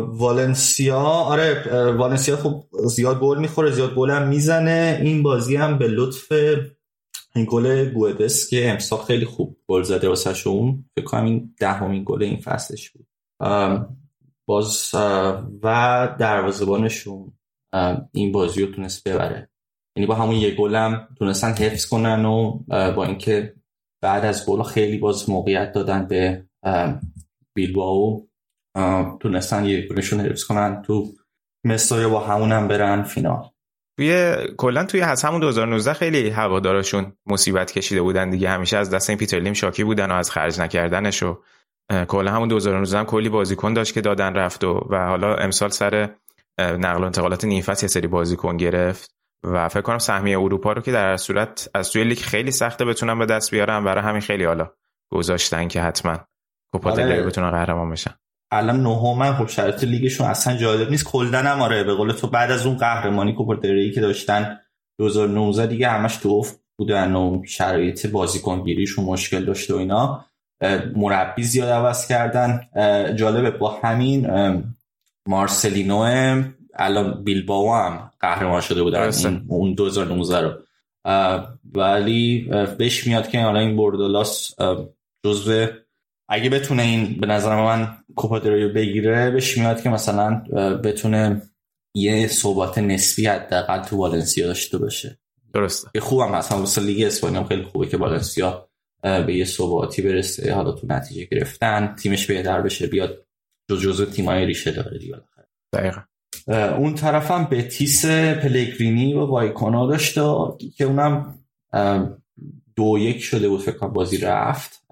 والنسیا آره والنسیا خب زیاد گل می‌خوره زیاد گل هم می‌زنه این بازی هم به لطف این گل گوئدس که امسال خیلی خوب گل زده واسه شون فکر کنم این دهمین گل این فصلش بود. باز و دروازه‌بانشون این بازی رو تونست ببره. یعنی با همون یه گل هم تونستن حفظ کنن و با اینکه بعد از گل خیلی باز موقعیت دادن به اه، تونستن یه گلشون حفظ کنن تو مستایا با همون هم برن فینال. توی کلا توی از همون 2019 خیلی هوادارشون مصیبت کشیده بودن دیگه. همیشه از دست این پیتر لیم شاکی بودن و از خرج نکردنش و کلا همون 2019 هم کلی بازیکن داشت که دادن رفت و و حالا امسال سر نقل و انتقالات نیم فصل یه سری بازیکن گرفت و فکر کنم سهمیه اروپا رو که در هر صورت از توی لیگ خیلی سخته بتونن به دست بیارن. برای همین خیلی حالا گذاشتن که حتما کوپا آره. بتونن قهرمان بشن. الان نهمن خب شرایط لیگشون اصلا جالب نیست. کلا هم آره به قول تو بعد از اون قهرمانی کوپا دل ری که داشتن 2019 دیگه همش تو افت بودن و شرایط بازیکن گیریشون مشکل داشته و اینا. مربی زیاد عوض کردن. جالبه با همین مارسلینو الان بیلباو هم قهرمان شده بودن. اون 2019 رو. ولی بهش میاد که حالا این بردولاس اه، جزو اگه بتونه این به نظر من کوپا رو بگیره بهش میاد که مثلا بتونه یه صحبت نسبی حداقل تو والنسیا داشته باشه. درسته. که خوبم هست. هم لیگ اسپانیا خیلی خوبه که والنسیا به یه ثباتی برسه. حالا تو نتیجه گرفتن تیمش بهتر بشه بیاد جز جزو تیمای ریشه داره دیگه دقیقا. اون طرفم بتیس پلگرینی و وایکونا داشته که اونم دو یک شده بود فکر بازی رفت.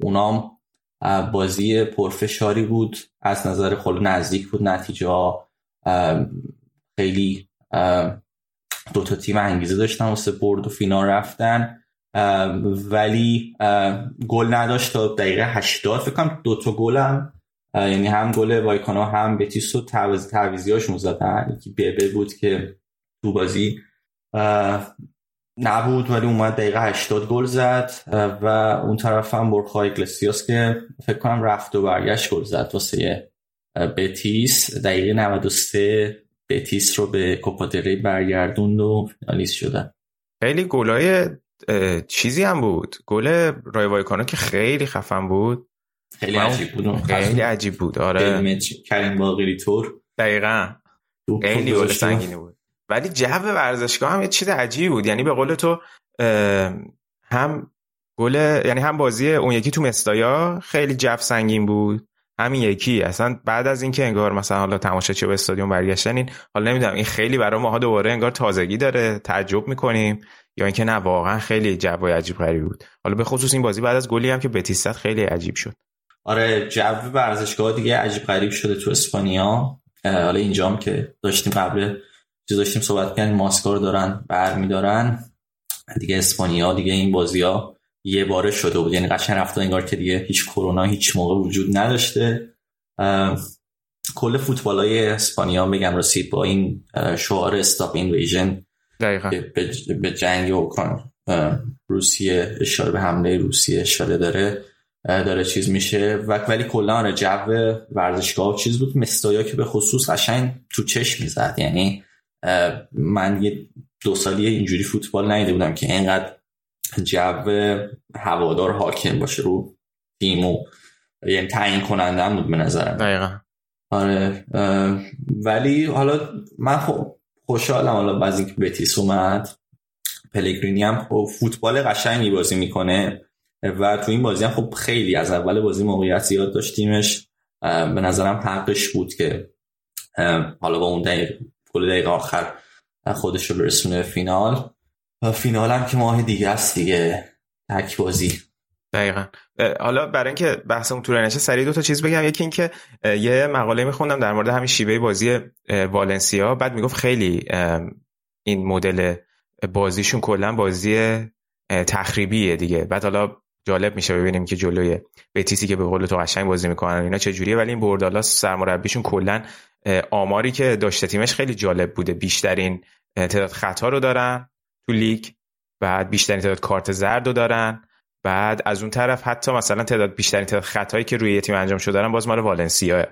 اونام بازی پرفشاری بود از نظر خود نزدیک بود نتیجه خیلی دو تا تیم انگیزه داشتن واسه برد و فینال رفتن. ولی گل نداشت تا دقیقه 80 فکر دو تا گل هم یعنی هم گل وایکانو هم بتیس و تعویض تعویضیاشون زدن. یکی بیبه بود که تو بازی نبود ولی اومد دقیقه 80 گل زد و اون طرف هم بورخا ایگلسیاس که فکر کنم رفت و برگشت گل زد واسه بتیس. دقیقه 93 بتیس رو به کوپا دل ری برگردوند و فینالیست شدن. خیلی گلای چیزی هم بود. گل رایو وایکانو که خیلی خفن بود. خیلی عجیب بود. خیلی عجیب بود. آره. کریم باقری تور. دقیقا. خیلی گل سنگینی بود. ولی جو ورزشگاه هم یه چیز عجیبی بود. یعنی به قول تو هم گل یعنی هم بازی اون یکی تو مستایا خیلی جو سنگین بود. همین یکی. اصلا بعد از اینکه انگار مثلا حالا تماشاچی به استادیوم برگشتن این حالا نمی‌دونم این خیلی برای ماها دوباره انگار تازگی داره تعجب می‌کنیم. یا اینکه نه واقعا خیلی جو عجیب غریبی بود. حالا به خصوص این بازی بعد از گلی هم که بتیست خیلی عجیب شد. آره جو ورزشگاه دیگه عجیب غریب شده تو اسپانیا. حالا اینجام که داشتیم قبل چیز داشتیم صحبت کردیم ماسکار دارن برمیدارن. دیگه اسپانیا دیگه این بازی ها یه باره شده بود. یعنی قشنگ رفته انگار که دیگه هیچ کرونا هیچ موقع وجود نداشته. کل فوتبال های اسپانیا بگم رسید با این شعار استاپ اینویژن به جنگ اوکراین روسیه اشاره به حمله روسیه اشاره داره داره چیز میشه. و ولی کلا آره جو ورزشگاه چیز بود. مستایا که به خصوص قشنگ تو چشم می‌زد. یعنی من یه دو سالی اینجوری فوتبال ندیده بودم که اینقدر جو هوادار حاکم باشه رو تیم و یعنی تعیین کننده بود به نظرم. دقیقا. آره ولی حالا من خوشحالم حالا بعضی که بتیس اومد. پلگرینی هم خب فوتبال قشنگی بازی می‌کنه و تو این بازی هم خب خیلی از اول بازی موقعیت زیاد داشتیمش. به نظرم حقش بود که حالا با اون دقیقه کل دقیقه آخر خودش رو برسونه فینال. فینال هم که ماه دیگه است دیگه. تک بازی. دقیقا. حالا برای اینکه بحثمون طول نشه سریع دو تا چیز بگم یکی اینکه یه مقاله میخوندم در مورد همین شیوه بازی والنسیا. بعد می‌گفت خیلی این مدل بازیشون کلا بازی تخریبیه دیگه. بعد حالا جالب میشه ببینیم که جلوی بتیسی که به قول تو قشنگ بازی می‌کنن اینا چه جوریه ولی این بردالا سرمربیشون کلا آماری که داشته تیمش خیلی جالب بوده. بیشترین تعداد خطا رو دارن تو لیگ بعد بیشترین تعداد کارت زرد رو دارن بعد از اون طرف حتی مثلا تعداد بیشترین تعداد خطایی که روی تیم انجام شده باز مال والنسیا.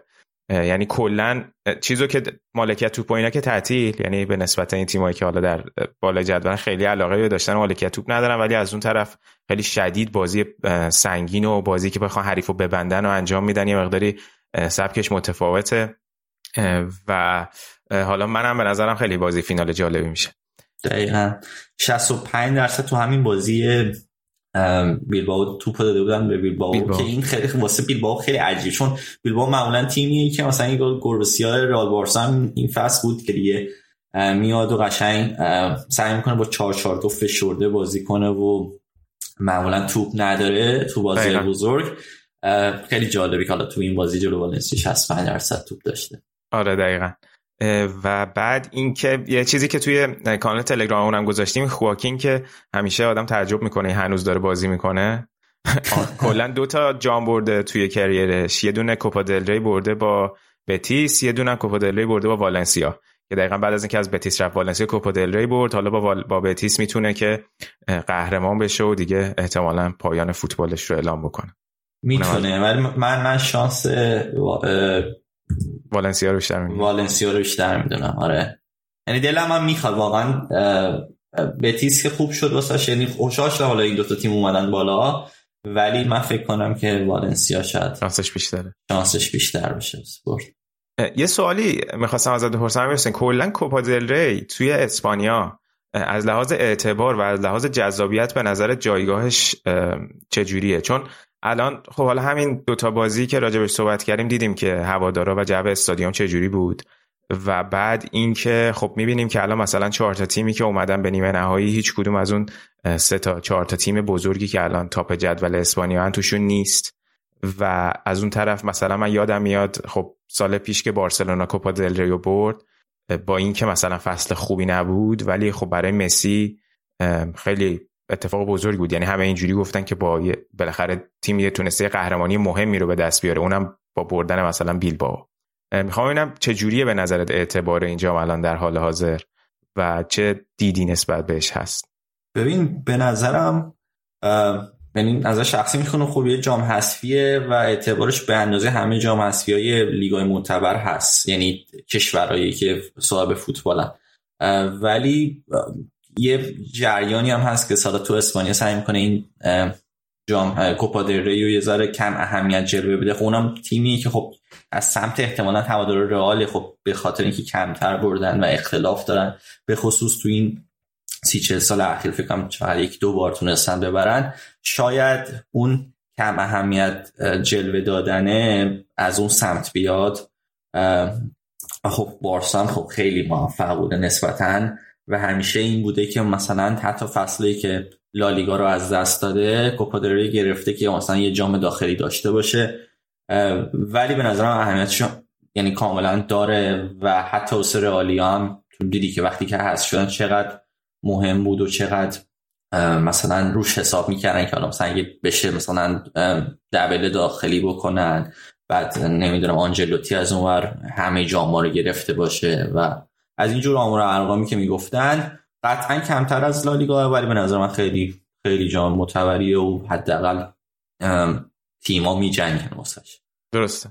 یعنی کلا چیزو که مالکیت توپ اینا که تعطیل یعنی به نسبت این تیمایی که حالا در بالا جدول خیلی علاقه به داشتن مالکیت توپ ندارن ولی از اون طرف خیلی شدید بازی سنگین و بازی که بخوان حریفو ببندن و انجام میدن یه مقداری سبکش متفاوته. و حالا منم به نظرم خیلی بازی فینال جالبی میشه. دقیقا. 65 درصد تو همین بازی بیلباو توپ داده بودن به بیلباو, که این خیلی واسه بیلباو خیلی عجیب. چون بیلباو معمولا تیمیه که مثلا این گوربسیا رال بارسا این فصل بود که دیگه میاد و قشنگ سعی می‌کنه با 4 4 2 فشرده بازی کنه و معمولا توپ نداره تو بازی. بزرگ. خیلی جالبی که حالا تو این بازی جلو والنسیا 65 درصد توپ داشته. آره دقیقا. و بعد اینکه یه چیزی که توی کانال تلگرام اونم گذاشتیم خواکین که همیشه آدم تعجب می‌کنه هنوز داره بازی می‌کنه. کلا دو تا جام برده توی کریرش. یه دونه کوپا دل ری برده با بتیس یه دونه کوپا دل ری برده با والنسیا. که دقیقا بعد از اینکه از بتیس رفت والنسیا کوپا دل ری برد. حالا با, با بتیس می‌تونه که قهرمان بشه و دیگه احتمالا پایان فوتبالش رو اعلام بکنه. می‌تونه. ولی من من شانس والنسیا رو بیشتر می‌دونم. والنسیا رو بیشتر می‌دونم آره. یعنی دلم هم می‌خواد واقعا بتیس که خوب شد واسه یعنی خوشحال شدم حالا این دو تا تیم اومدن بالا ولی من فکر کنم که والنسیا شاید شانسش بیشتره. شانسش بیشتر بشه. سپورت. یه سوالی می‌خواستم ازت بپرسم می‌رسین کلا کوپا دل ری توی اسپانیا از لحاظ اعتبار و از لحاظ جذابیت به نظر جایگاهش چجوریه؟ چون الان خب حالا همین دوتا بازی که راجبش صحبت کردیم دیدیم که هوادارا و جو استادیوم چجوری بود و بعد اینکه خب می‌بینیم که الان مثلا چهار تا تیمی که اومدن به نیمه نهایی هیچ کدوم از اون سه تا چهار تا تیم بزرگی که الان تاپ جدول اسپانیا توشون نیست. و از اون طرف مثلا من یادم میاد خب سال پیش که بارسلونا کوپا دل ریو برد با اینکه مثلا فصل خوبی نبود ولی خب برای مسی خیلی اتفاق بزرگی بود. یعنی همه اینجوری گفتن که با بالاخره تیمی تونسته قهرمانی مهمی رو به دست بیاره. اونم با بردن مثلا بیلبائو می‌خوام ببینم چه جوریه به نظرت اعتبار اینجا الان در حال حاضر و چه دیدی نسبت بهش هست؟ ببین به نظرم یعنی از شخصی می‌خونه خب یه جام حذفیه و اعتبارش به اندازه همه جام حذفی های لیگای معتبر هست. یعنی کشورهایی که صاحب فوتبالن. ولی یه جریانی هم هست که سالا تو اسپانیا سعی می‌کنه این جام کوپا دل یه ذره کم اهمیت جلوه بده. خب اونم تیمی که خب از سمت احتمالا هوادار رئال خب به خاطر اینکه کمتر بردن و اختلاف دارن به خصوص تو این سی چه سال اخیر فکر کنم چهار یک دو بار تونستن ببرن. شاید اون کم اهمیت جلوه دادنه از اون سمت بیاد. خب بارسا هم خب خیلی موفق بوده نسبتا. و همیشه این بوده که مثلا حتی فصلی که لالیگا رو از دست داده کوپا گرفته که مثلا یه جام داخلی داشته باشه. ولی به نظرم اهمیتش یعنی کاملا داره و حتی اوس رئالیا هم دیدی که وقتی که هست شدن چقدر مهم بود و چقدر مثلا روش حساب می‌کردن که مثلا بشه مثلا دبل داخلی بکنن بعد نمی‌دونم آنجلوتی از اونور همه جاما رو گرفته باشه و از اینجور آمار ارقامی که می‌گفتن قطعا کمتر از لالیگا ولی به نظر من خیلی خیلی جام معتبریه و حداقل تیما میجنگن واسش. درسته.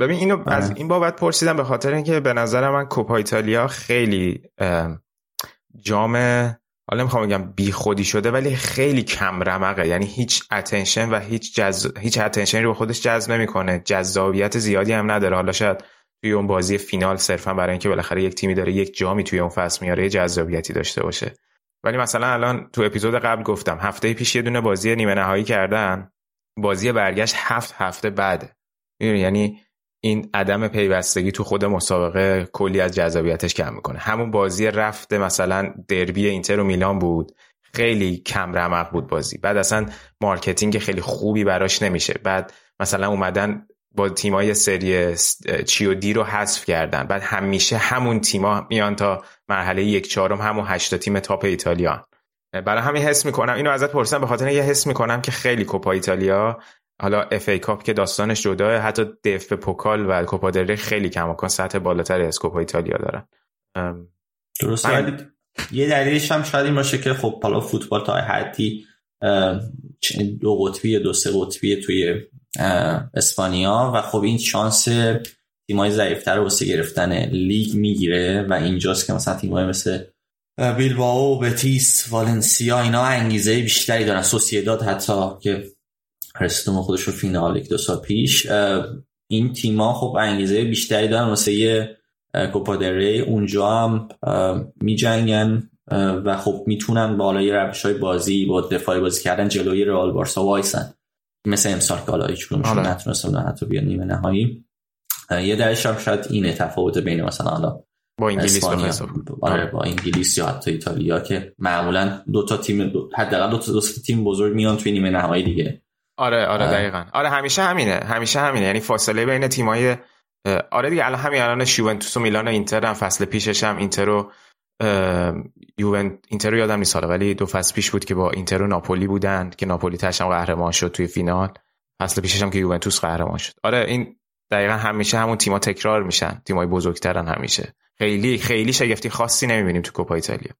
ببین اینو از این بابت پرسیدم به خاطر اینکه به نظر من کوپا ایتالیا خیلی جام حالا می‌خوام بگم بی خودی شده ولی خیلی کم رمقه. یعنی هیچ اتنشن و هیچ جز... هیچ اتنشنی رو خودش جذب نمی‌کنه. جذابیت زیادی هم نداره. حالا شاید توی اون بازی فینال صرفا برای اینکه بالاخره یک تیمی داره یک جامی توی اون فصل میاره جذابیتی داشته باشه. ولی مثلا الان تو اپیزود قبل گفتم هفته پیش یه دونه بازی نیمه نهایی کردن بازی برگشت هفت هفته بعد. یعنی این عدم پیوستگی تو خود مسابقه کلی از جذابیتش کم می‌کنه. همون بازی رفته مثلا دربی اینتر و میلان بود. خیلی کم رمق بود بازی. بعد اصلا marketing خیلی خوبی براش نمیشه. بعد مثلا اومدن با تیمای سری سی و دی رو حذف کردن. بعد همیشه همون تیما میان تا مرحله یک چهارم همون هشتا تیم top ایتالیا. برای همین حس می‌کنم اینو ازت پرسیدم به خاطر یه حس می‌کنم که خیلی کوپا ایتالیا حالا FA Cup که داستانش جداست حتی دف پوکال و کوپا دل ری خیلی کماکان سطح بالاتری از کوپا ایتالیا دارن. درست. یه دلیلش هم شاید این باشه که خب حالا فوتبال تا حدی دو قطبی دو سه قطبی توی اسپانیا و خب این شانس تیمای ضعیفتر رو واسه گرفتن لیگ می‌گیره و اینجاست که مثلا تیمای مثل بیلباو بتیس والنسیا اینا انگیزه بیشتری دارن. سوسیداد حتی که رسیدم خودش رو فینال یک دو سال پیش. این تیما خب انگیزه بیشتری دارن واسه یه کوپا ری. اونجا هم می جنگن و خب می‌تونن بالای روش های بازی با دفاعی بازی کردن جلوی رئال بارسا وایسن. مثل امسال که حالا هیچ آره. نتونستن حتی بیان نیمه نهایی. یه درش هم شاید اینه تفاوت بین مثلا حالا با انگلیس آره با انگلیس یا حتی ایتالیا که معمولا دو تا تیم حداقل دو تا تیم بزرگ میان توی نیمه نهایی دیگه. آره آره دقیقا. آره همیشه همینه همیشه همینه. یعنی فاصله بین تیمای آره دیگه الان همین الان یوونتوس و میلان و اینتر هم فصل پیشش هم اینتر و یوونت اینتر یادم نیست ولی دو فصل پیش بود که با اینتر و ناپولی بودن که ناپولی تشم قهرمان شد توی فینال. فصل پیشش هم که یوونتوس قهرمان شد. آره این دقیقا همیشه همون تیما تکرار میشن. تیمای بزرگترن همیشه. خیلی خیلی شگفتی خاصی نمی‌بینیم تو کوپا ایتالیا.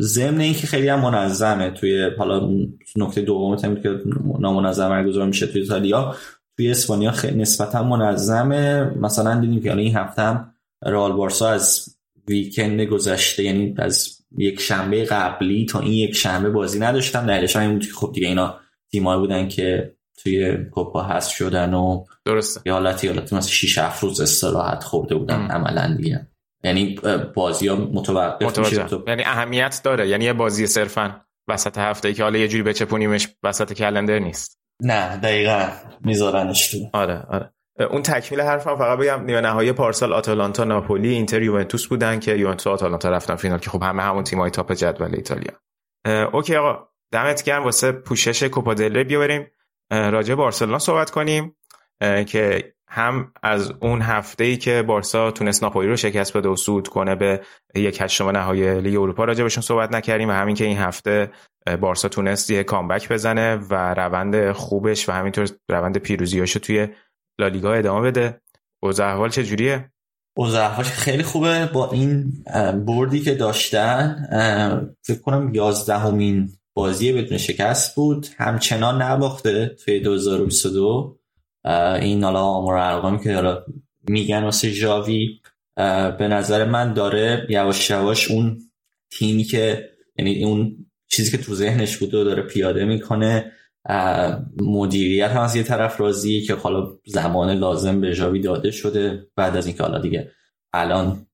ضمن اینکه خیلی هم منظمه توی حالا نکته دوم تیم که نامنظم برگزار میشه توی ایتالیا توی اسپانیا خیلی نسبتا منظمه. مثلا دیدیم که این هفته هم رئال بارسا از ویکند گذشته یعنی از یک شنبه قبلی تا این یک شنبه بازی نداشتم. دلیلش این بود که خب دیگه اینا تیمایی بودن که توی کوپا هست شدن و درسته. یه حالتی حالتی مثلا 6 7 روز استراحت خورده بودن ام. عملا دیگه. یعنی بازی ها متوقف میشه. یعنی اهمیت داره. یعنی یه بازی صرفا وسط هفته ای که حالا یه جوری بچپونیمش وسط کلندر نیست. نه دقیقا میذارنش تو. آره آره. اون تکمیل حرفم فقط بگم نیمه نهایی پارسال آتالانتا ناپولی اینتر یوونتوس بودن که یوونتوس آتالانتا رفتن فینال که خب همه همون تیمای top جدول ایتالیا. okay آقا دمت گرم. واسه پوشش کوپا دل ری بیا بریم راجع بارسلونا صحبت کنیم. که هم از اون هفته ای که بارسا تونست ناپولی رو شکست بده و صعود کنه به یک هشتم نهایی لیگ اروپا راجع بهشون صحبت نکردیم و همین که این هفته بارسا تونست یه کامبک بزنه و روند خوبش و همینطور روند پیروزیاشو توی لالیگا ادامه بده. اوضاع احوال چجوریه؟ اوضاعش خیلی خوبه. با این بردی که داشتن فکر کنم یازدهمین بازی بدون شکست بود. همچنان نباخته توی 2022 اه، این حالا آمار و ارقامی که حالا میگن واسه ژاوی به نظر من داره یواش یواش اون تیمی که یعنی اون چیزی که تو ذهنش بود رو داره پیاده می‌کنه مدیریت هم از یه طرف راضیه که حالا زمان لازم به ژاوی داده شده. بعد از اینکه حالا دیگه الان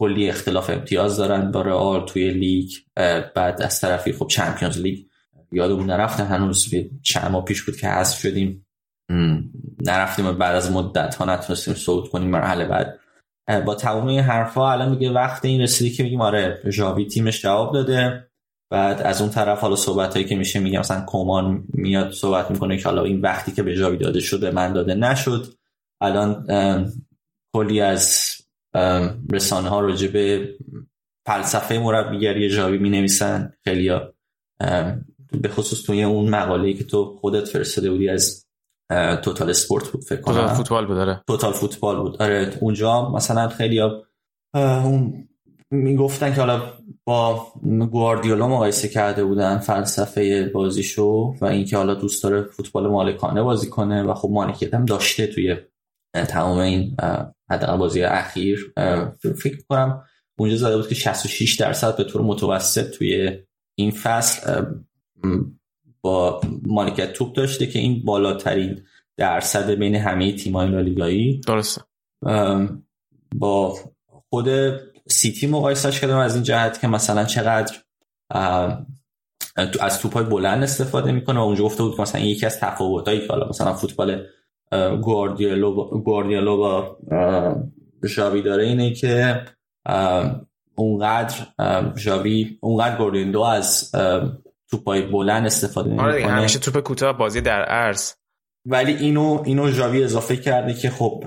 کلی اختلاف امتیاز دارن با رئال توی لیگ. بعد از طرفی خب چمپیونز لیگ یادمون نرفته هنوز چند ماه پیش بود که حذف شدیم. نرفتیم و بعد از مدت ها نتونستیم صعود کنیم مرحله بعد. با تمام این حرفا الان میگه وقت این رسیدی که میگیم آره ژاوی تیمش جواب داده. بعد از اون طرف حالا صحبت هایی که میشه میگم مثلا کمان میاد صحبت می‌کنه که حالا این وقتی که به ژاوی داده شد به من داده نشد. الان کلی از رسانه ها راجع به فلسفه مربیگری ژاوی می نویسن خیلی به خصوص توی اون مقاله که تو خودت فرستاده بودی از توتال اسپورت بود فکر توتال کنم فوتبال بود داره توتال فوتبال بود. آره اونجا مثلا خیلی ها اون می‌گفتن که حالا با گواردیولا مقایسه کرده بودن فلسفه بازیشو و اینکه حالا دوست داره فوتبال مالکانه بازی کنه و خب مالکیت هم داشته توی تمام این حداقل بازی اخیر. فکر کنم اونجا زده بود که 66 درصد به طور متوسط توی این فصل با مالکیت توپ داشته که این بالاترین درصد بین همه تیم‌های لالیگایی. درسته. با خود سیتی مقایسهش کردم از این جهت که مثلا چقدر از توپای بلند استفاده می‌کنه و اونجا گفته بود که مثلا یکی از تفاوتایی که حالا مثلا فوتبال اه، گواردیولا با اه، ژاوی داره اینه که اونقدر ام، ژاوی اونقدر گواردیولا از توپای بلند استفاده آره دیگه نمی‌کنه همیشه توپ کوتاه بازی در عرض. ولی اینو اینو ژاوی اضافه کرده که خب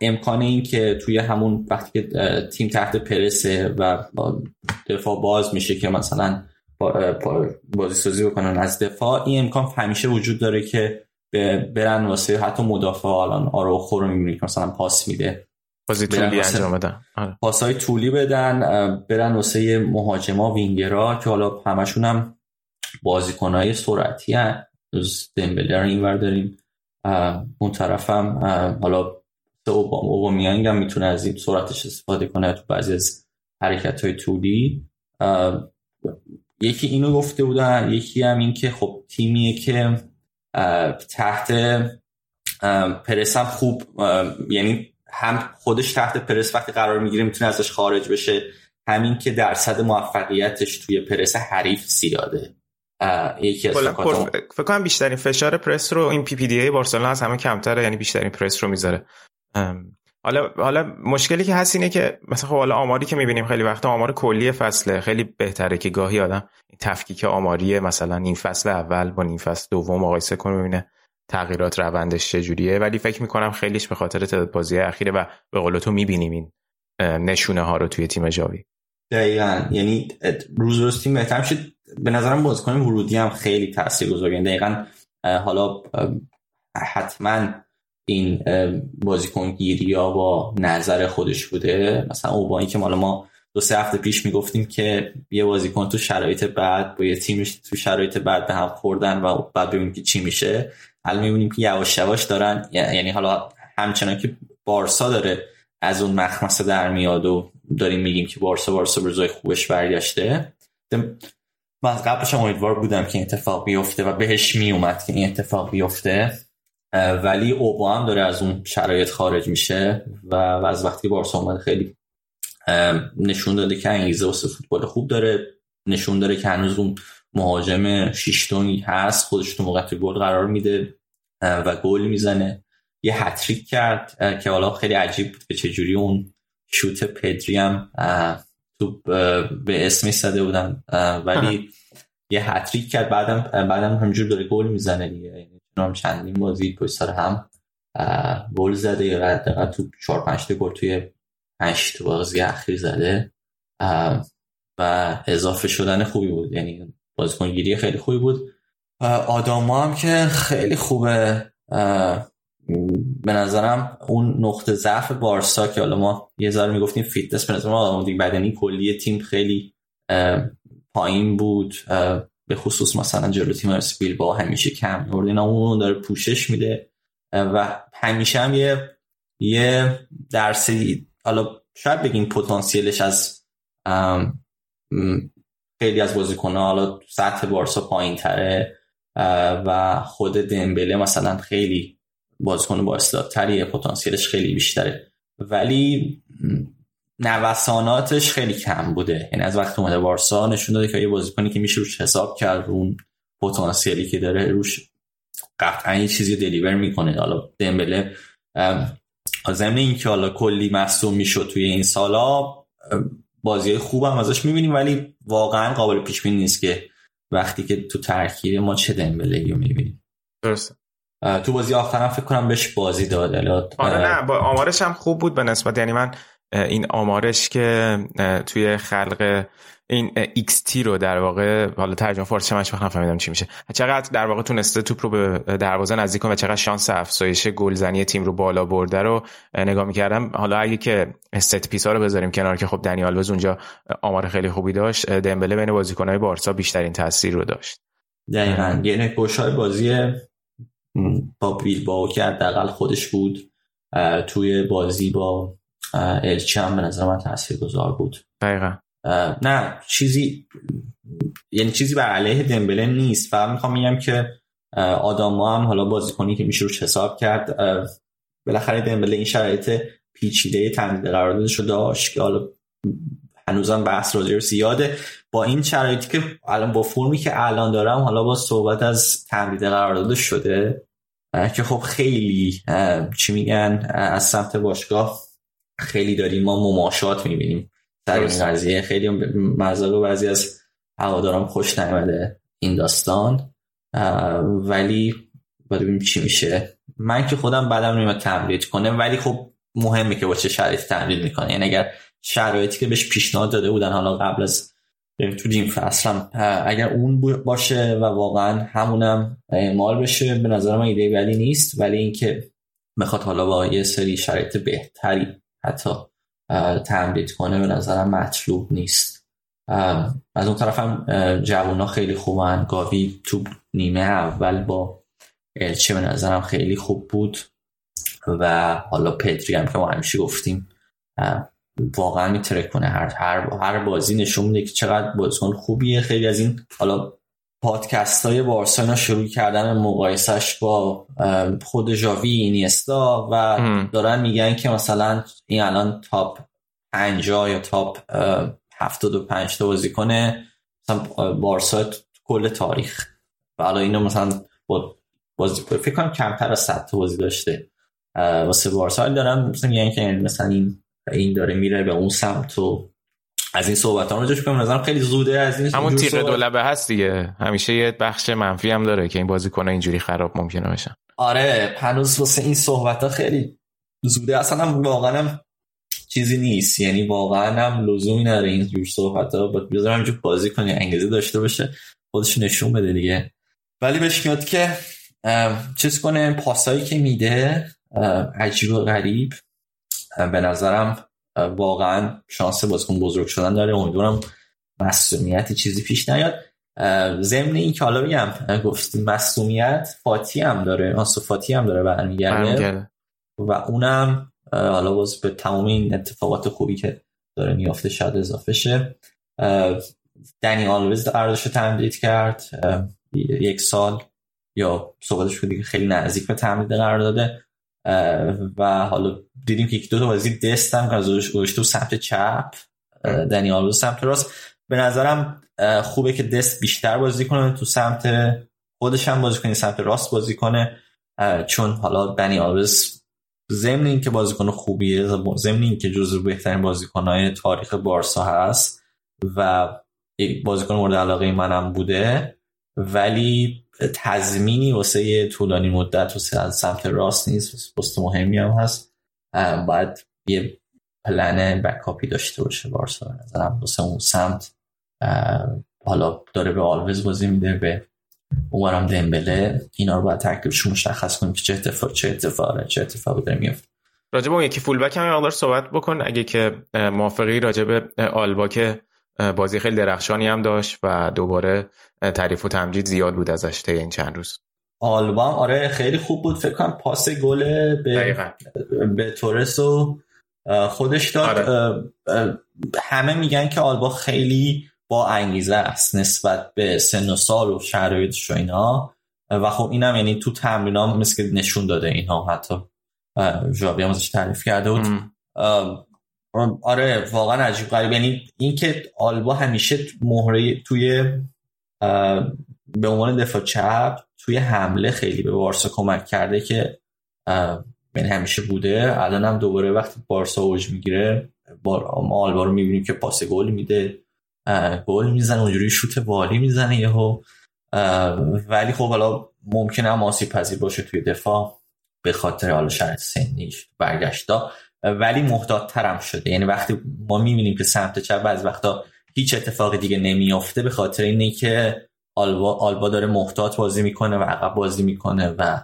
امکان این که توی همون وقتی که تیم تحت پرسه و دفاع باز میشه که مثلا بازی سازی بکنن از دفاع این امکان همیشه وجود داره که برن واسه حتی مدافع الان آروخو رو می‌بینی که مثلا پاس میده. بازی طولی انجام بدن. آره. پاسهای طولی بدن برن واسه مهاجما وینگرا که حالا همشون هم بازیکنهای سرعتی هن. دمبله رو اینور داریم. اون طرف هم اه، حالا اوباما اوبامیانگ هم می‌تونه از این سرعتش استفاده کنه تو بعضی از حرکت های طولی یکی اینو گفته بودن یکی هم این که خب تیمیه که تحت پرس هم خوب یعنی هم خودش تحت پرس وقتی قرار می‌گیره می‌تونه ازش خارج بشه همین که درصد موفقیتش توی پرس حریف زیاده. یکی از پر- فکر کنم بیشترین فشار پرس رو این پی پی دی ای بارسلونا از همه کمتره یعنی بیشترین پرس رو می‌ذاره. حالا حالا مشکلی که هست اینه که مثلا خب حالا آماری که می‌بینیم خیلی وقتا آمار کلی فصله خیلی بهتره که گاهی آدم این تفکیک آماری مثلا این فصل اول با این فصل دوم مقایسه کنه ببینه تغییرات روندش چجوریه. ولی فکر می‌کنم خیلیش به خاطر تعداد بازی اخیره و به قول تو می‌بینیم این نشونه ها رو توی تیم جاوی دقیقا. یعنی روز روز تیم بهتر میشه. به نظرم بازیکن ورودی هم خیلی تاثیرگذاره یعنی دقیقا حالا حتما این بازیکن گیری با نظر خودش بوده. مثلا اوبایی که مالا ما دو سه هفته پیش می‌گفتیم که یه بازیکن تو شرایط بعد با یه تیمش تو شرایط بعد به هم خوردن و بعد ببینیم که چی میشه. الان می‌بینیم که یواش یواش دارن یعنی حالا همچنان که بارسا داره از اون مخمسه در میاد و داریم میگیم که بارسا بارسا به روزای خوبش برگشته. من از قبلش امیدوار بودم که این اتفاق بیفته و بهش می اومد که این اتفاق بیفته. ولی اوبا هم داره از اون شرایط خارج میشه و, از وقتی بارسا اومد خیلی نشون داده که انگیزه واسه فوتبال خوب داره. نشون داره که هنوز اون مهاجم شیشتونی هست خودش تو موقع گل قرار میده و گل می‌زنه. یه هتریک کرد که حالا خیلی عجیب بود که چجوری اون شوت پدری هم تو به اسمی زده بودن ولی یه هتریک کرد. بعدم بعدم همجور داره گل می‌زنه دیگه. یعنی چندین بازی پشت سر هم گل زده یا تو 4 5 گل توی 8 بازی اخیر زده. و اضافه شدن خوبی بود. یعنی بازیکن گیری خیلی خوبی بود. آداما هم که خیلی خوبه. به نظرم اون نقطه ضعف بارسا که حالا ما یه ذره می‌گفتیم فیتنس به نظرم آمادگی بدنی کلی تیم خیلی پایین بود به خصوص مثلا جلو تیم بیل با همیشه کم اینا اون داره پوشش میده. و همیشه هم یه یه درسی حالا شاید بگیم پتانسیلش از خیلی از بازیکن‌ها حالا سطح بارسا پایین تره و خود دمبله مثلا خیلی بازیکن با تریه پتانسیلش خیلی بیشتره. ولی نوساناتش خیلی کم بوده. یعنی از وقت اومده بارسا نشون داده که یه بازیکنی که میشه روش حساب کرد اون پتانسیلی که داره روش قطعا یه چیزی دلیور می‌کنه. حالا دمبله ضمن اینکه حالا کلی مصوم می‌شد توی این سالا بازی خوبم ازش می‌بینیم ولی واقعا قابل پیش بینی نیست که وقتی که تو ترکیب ما چه دمبله رو می‌بینیم. درست تو بازی آخرم فکر کنم بهش بازی داد آره نه با آمارش هم خوب بود به نسبت. یعنی من این آمارش که توی خلق این XT رو در واقع حالا ترجمه فارسی منش نفهمیدم چی میشه. چقدر در واقع تونسته توپ رو به دروازه نزدیک کنه و چقدر شانس افزایش گلزنی تیم رو بالا برده رو نگاه می‌کردم. حالا اگه که ست پیسا رو بذاریم کنار که خب دنیال وز اونجا آمار خیلی خوبی داشت دمبله بین بازیکنهای بارسا بیشترین تاثیر رو داشت. دقیقاً. یعنی گوشای بازی با با که حداقل خودش بود. توی بازی با الچه هم به نظر من گذار بود. دقیقا. نه چیزی یعنی چیزی بر علیه دمبله نیست. فقط می‌خوام میگم که آداما هم حالا بازیکنی که میشه روش حساب کرد بالاخره دمبله این شرایط پیچیده تمدید قراردادش رو داشت که حالا هنوزم بحث راجع زیاده. با این شرایطی که الان با فرمی که الان دارم حالا با صحبت از تمدید قراردادش شده که خب خیلی چی میگن از سمت باشگاه خیلی داریم ما مماشات می‌بینیم. در این قضیه خیلی مزاق بعضی از هواداران خوش نیامده این داستان. ولی باید ببینیم چی میشه. من که خودم بعدم نمیاد تمرید کنه ولی خب مهمه که با چه شرایطی تمرید می‌کنه. یعنی اگر شرایطی که بهش پیشنهاد داده بودن. حالا قبل از تو دیم فصلم اگر اون باشه و واقعا همونم اعمال بشه به نظر من ایده بدی نیست. ولی اینکه می‌خواد حالا با یه سری شرایط بهتری حتی تمدید کنه به نظرم مطلوب نیست. از اون طرف هم جوونا خیلی خوبن. گاوی تو نیمه اول با الچه به نظرم خیلی خوب بود. و حالا پدری هم که ما همیشه گفتیم واقعا میتره کنه. هر, هر, هر بازی نشون میده که چقدر بازیکن خوبیه. خیلی از این حالا پادکست های بارسا اینا شروع کردن مقایسش با خود جاوی اینیستا و دارن میگن که مثلا این الان تاپ 50 یا تاپ 75 تا بازی کنه مثلا بارسا کل تاریخ. و حالا اینو مثلا با بازی فکر کنم کمتر از 100 تا بازی داشته. واسه بارسا. دارن مثلا میگن که مثلا این این داره میره به اون سمت و از این صحبت ها. رو جوش کنم نظرم خیلی زوده از این همون صحبت... دولبه هست دیگه. همیشه یه بخش منفی هم داره که این بازیکن اینجوری خراب ممکنه بشن. آره هنوز واسه این صحبت ها خیلی زوده. اصلا هم واقعا هم چیزی نیست. یعنی واقعا هم لزومی نداره این جور صحبت ها. باید بذارم اینجور بازی کنی انگیزه داشته باشه خودش نشون بده دیگه. ولی بهش میاد که چیز کنه پاسایی که میده عجیب و غریب. به نظرم واقعا شانس بازیکن بزرگ شدن داره. امیدوارم مسئولیتی چیزی پیش نیاد. ضمن این که حالا میگم گفتیم مسئولیت فاتی هم داره. آنسو فاتی هم داره برمیگرده. و اونم حالا باز به تمام این اتفاقات خوبی که داره میافته شاید اضافه شه. دنی آلوز قراردادش تمدید کرد. یک سال یا صحبتش که خیلی نزدیک به تمدید قرار داده و حالا دیدیم که یک دو تا بازی دست هم گذاشته تو سمت چپ دنی آلوز سمت راست. به نظرم خوبه که دست بیشتر بازی کنه تو سمت خودش هم بازی کنه سمت راست بازی کنه. چون حالا دنی آلوز ضمن اینکه بازیکن خوبیه ضمن اینکه جزو بهترین بازیکنهای تاریخ بارسا هست و بازیکن مورد علاقه منم بوده. ولی تضمینی واسه طولانی مدت از سمت راست نیست پست مهمی هم هست. باید یه پلن بکاپی داشته باشه بارسا نظرم. واسه اون سمت حالا داره به آلوز بازی میده به اونورم دمبله. اینا رو باید تکلیفش مشخص کنیم که چه اتفاق چه اتفاقه چه اتفاقی داره میفته راجب اون یکی فول بک هم مقدار صحبت بکن. اگه که موافقی راجب آلبا که بازی خیلی درخشانی هم داشت و دوباره تعریف و تمجید زیاد بود ازش طی این چند روز. آلبا آره خیلی خوب بود. فکر کنم پاس گل به به تورس و خودش داد. آره. همه میگن که آلبا خیلی با انگیزه است نسبت به سن و سال و شرایطش و اینا. و خب اینم یعنی تو تمرین هم مثل که نشون داده اینها حتی. جابی هم ازش تعریف کرده بود. آره واقعا عجیب غریب. یعنی اینکه آلبا همیشه مهره توی به عنوان دفاع چپ توی حمله خیلی به بارسا کمک کرده که یعنی همیشه بوده. الان هم دوباره وقتی بارسا اوج می‌گیره ما آلبا رو می‌بینیم که پاس گل میده. گل می‌زنه اونجوری شوت والی می‌زنه یهو. ولی خب حالا ممکنه هم آسیب پذیر باشه توی دفاع به خاطر حالا شرط سنیش برگشتا. ولی محتاط ترم شده. یعنی وقتی ما می‌بینیم که سمت چپ از وقتا هیچ اتفاق دیگه نمیافته به خاطر اینه که آلبا, آلبا داره محتاط بازی می‌کنه و عقب بازی می‌کنه و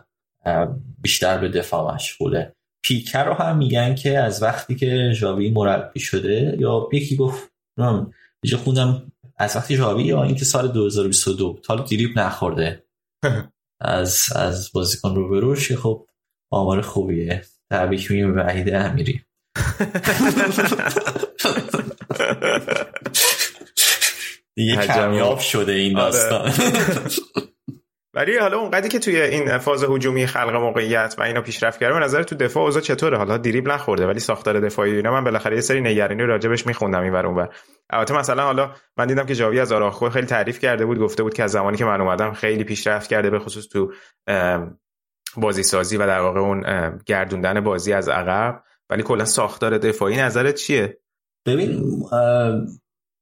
بیشتر به دفاع مشغوله. پیکر رو هم میگن که از وقتی که ژاوی مربی شده یا یکی گفت یه خوندم از وقتی ژاوی یا اینکه سال 2022 تا دیریب نخورده. از از بازیکن رو بروش خب آمار خوبیه. تبریک میگیم به وحید امیری. دیگه کمیاب شده این آره. داستان. ولی حالا اونقدری که توی این فاز هجومی خلق موقعیت و اینا پیشرفت کرده به نظر تو دفاع اوضاع چطوره؟ حالا دریبل نخورده ولی ساختار دفاعی اینا من بالاخره یه سری نگرانی راجبش میخوندم این اونور. البته مثلا حالا من دیدم که جاوی از آراخو خیلی تعریف کرده بود گفته بود که از زمانی که من اومدم خیلی پیشرفت کرده به خصوص تو بازی سازی و در واقع اون گردوندن بازی از عقب. ولی کلا ساختار دفاعی نظرت چیه؟ ببین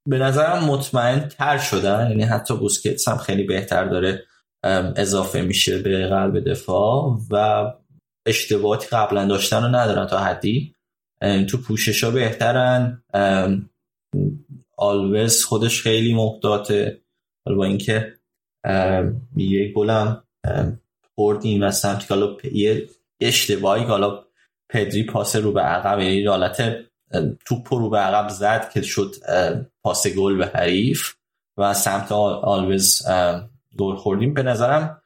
به نظرم مطمئن تر شدن یعنی حتی بوسکتس هم خیلی بهتر داره اضافه میشه به قلب دفاع و اشتباهاتی قبلا داشتن رو ندارن تا حدی. تو پوشش ها بهترن آلوز خودش خیلی محتاطه. با اینکه یه گلم بردیم و سمتی حالا یه اشتباهی حالا پدری پاس رو به عقب یعنی حالت توپ رو به عقب زد که شد پاس گل به حریف و سمت آلوز گل خوردیم. به نظرم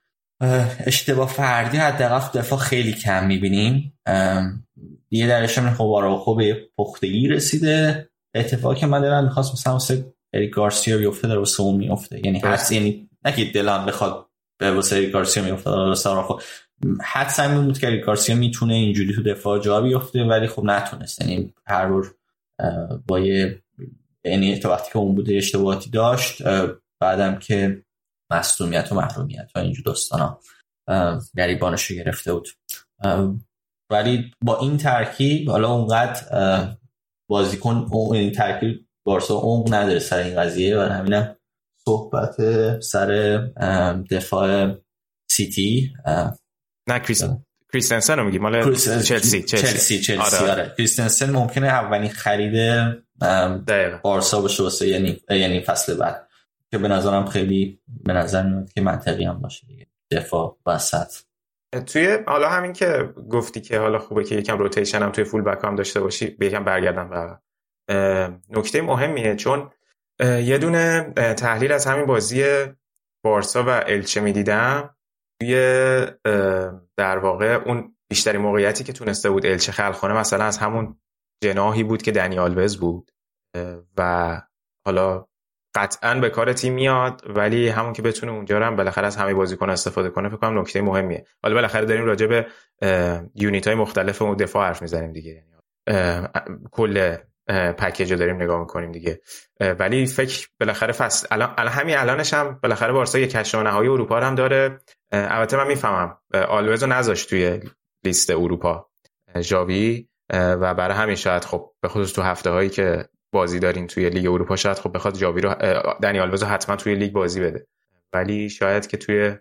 اشتباه فردی حداقل دفاع خیلی کم می‌بینیم. یه درش هم خب خوب پختگی رسیده. اتفاقی که من دارم می‌خواست مثلا واسه اریک گارسیا بیفته در واسه اون میفته یعنی هر یعنی نه که دلم بخواد به واسه اریک گارسیا میفته واسه خب حدس این بود که اریک گارسیا می‌تونه اینجوری تو دفاع جا بیفته ولی خب نتونست. یعنی هر بار با یه یعنی تا وقتی که اون بوده اشتباهاتی داشت بعدم که مصدومیت و محرومیت و اینجور داستان ها گریبانش رو گرفته بود. ولی با این ترکیب حالا اونقدر بازیکن این ترکیب بارسا اون نداره سر این قضیه. و همینم صحبت سر دفاع سیتی نه کریستن کریستنسن رو میگی؟ مال چلسی. چلسی چلسی. آره, آره. کریستنسن ممکنه اولین خرید بارسا باشه واسه یعنی یعنی فصل بعد. که به نظرم خیلی به نظر میاد که منطقی هم باشه دیگه. دفاع وسط توی حالا همین که گفتی که حالا خوبه که یکم روتیشن هم توی فول بک هم داشته باشی به یکم برگردم و نکته مهمیه چون یه دونه تحلیل از همین بازی بارسا و الچه می‌دیدم. توی در واقع اون بیشتری موقعیتی که تونسته بود الچه خلق کنه مثلا از همون جناهی بود که دنیال وز بود. و حالا قطعا به کار تیم میاد ولی همون که بتونه اونجا رو هم بالاخره از همه بازیکن استفاده کنه فکر کنم نکته مهمیه. حالا بالاخره داریم راجع به یونیت های مختلف و دفاع حرف می‌زنیم دیگه. کل package رو داریم نگاه می‌کنیم دیگه. ولی فکر بالاخره فصل الان همین الانش هم بالاخره بارسا یک یک هشتم نهایی اروپا هم داره. البته من می‌فهمم آلوز رو نذاشت توی لیست اروپا. ژاوی و برای همین شاید خب به خصوص تو هفته هایی که بازی داریم توی لیگ اروپا شاید خب بخواد جاوی رو دنی آلوز حتما توی لیگ بازی بده. ولی شاید که توی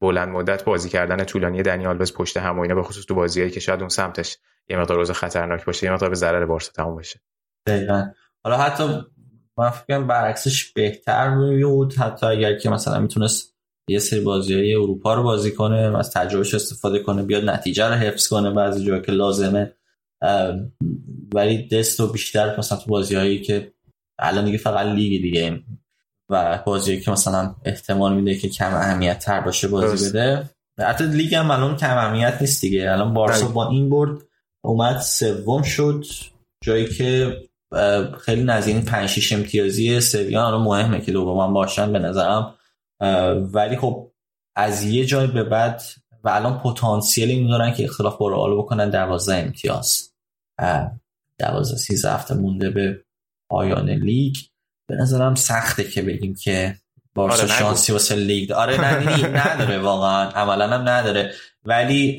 بلند مدت بازی کردن طولانی دنی آلوز پشت هم و اینا به خصوص تو بازیایی که شاید اون سمتش یه مقدار روز خطرناک باشه یه مقدار به ضرر بارسا تموم بشه. دقیقا. حالا حتی من فکر برعکسش بهتر میود حتی اگر که مثلا می‌تونست یه سری بازی های اروپا رو بازی کنه از تجربهش استفاده کنه بیاد نتیجه رو حفظ کنه بعضی جا لازمه. ولی دست و بیشتر مثلا تو بازی هایی که الان دیگه فقط لیگ دیگه و بازی که مثلا احتمال میده که کم اهمیت تر باشه بازی بده. حتی لیگ هم الان کم اهمیت نیست دیگه. الان بارسا با این برد اومد سوم شد. جایی که خیلی نزدیک 5 6 امتیازی سویا الان مهمه که دوم باشن به نظرم. ولی خب از یه جای به بعد و الان پتانسیل این دارن که اختلاف با رئال بکنن 12 امتیاز. 12 13 هفته مونده به پایان لیگ. به نظرم سخته که بگیم که بارسا آره شانسی واسه لیگ آره نه نداره واقعا. عملا هم نداره. ولی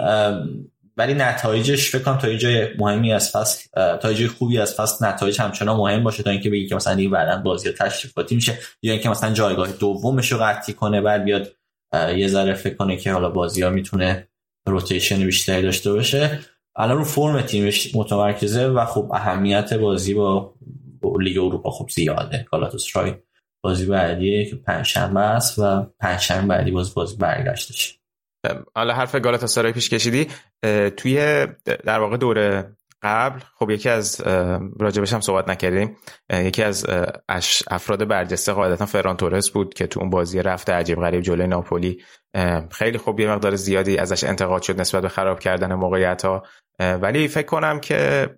ولی نتایجش فکر کنم تا یه جای مهمی از فصل تا یه جای خوبی از فصل نتایج همچنان مهم باشه تا اینکه بگی که مثلا دیگه بعدا بازی تشریفاتی میشه یا اینکه مثلا جایگاه دومش رو قطعی کنه بعد بیاد یه ذره فکر کنه که حالا بازی ها می‌تونه روتیشن بیشتری داشته باشه. الان رو فرم تیمش متمرکزه و خب اهمیت بازی با, لیگ اروپا خب زیاده. رای بازی بعدیه که پنجشنبه است و پنجشنبه بعدی باز بازی برگشتش. حالا حرف گالاتاسارای پیش کشیدی توی در واقع دوره قبل خب یکی از راجبش هم صحبت نکردیم. یکی از افراد برجسته قاعدتا فران تورس بود که تو اون بازی رفته عجیب غریب جلوی ناپولی. خیلی خوب یه مقدار زیادی ازش انتقاد شد نسبت به خراب کردن موقعیت ها ولی فکر کنم که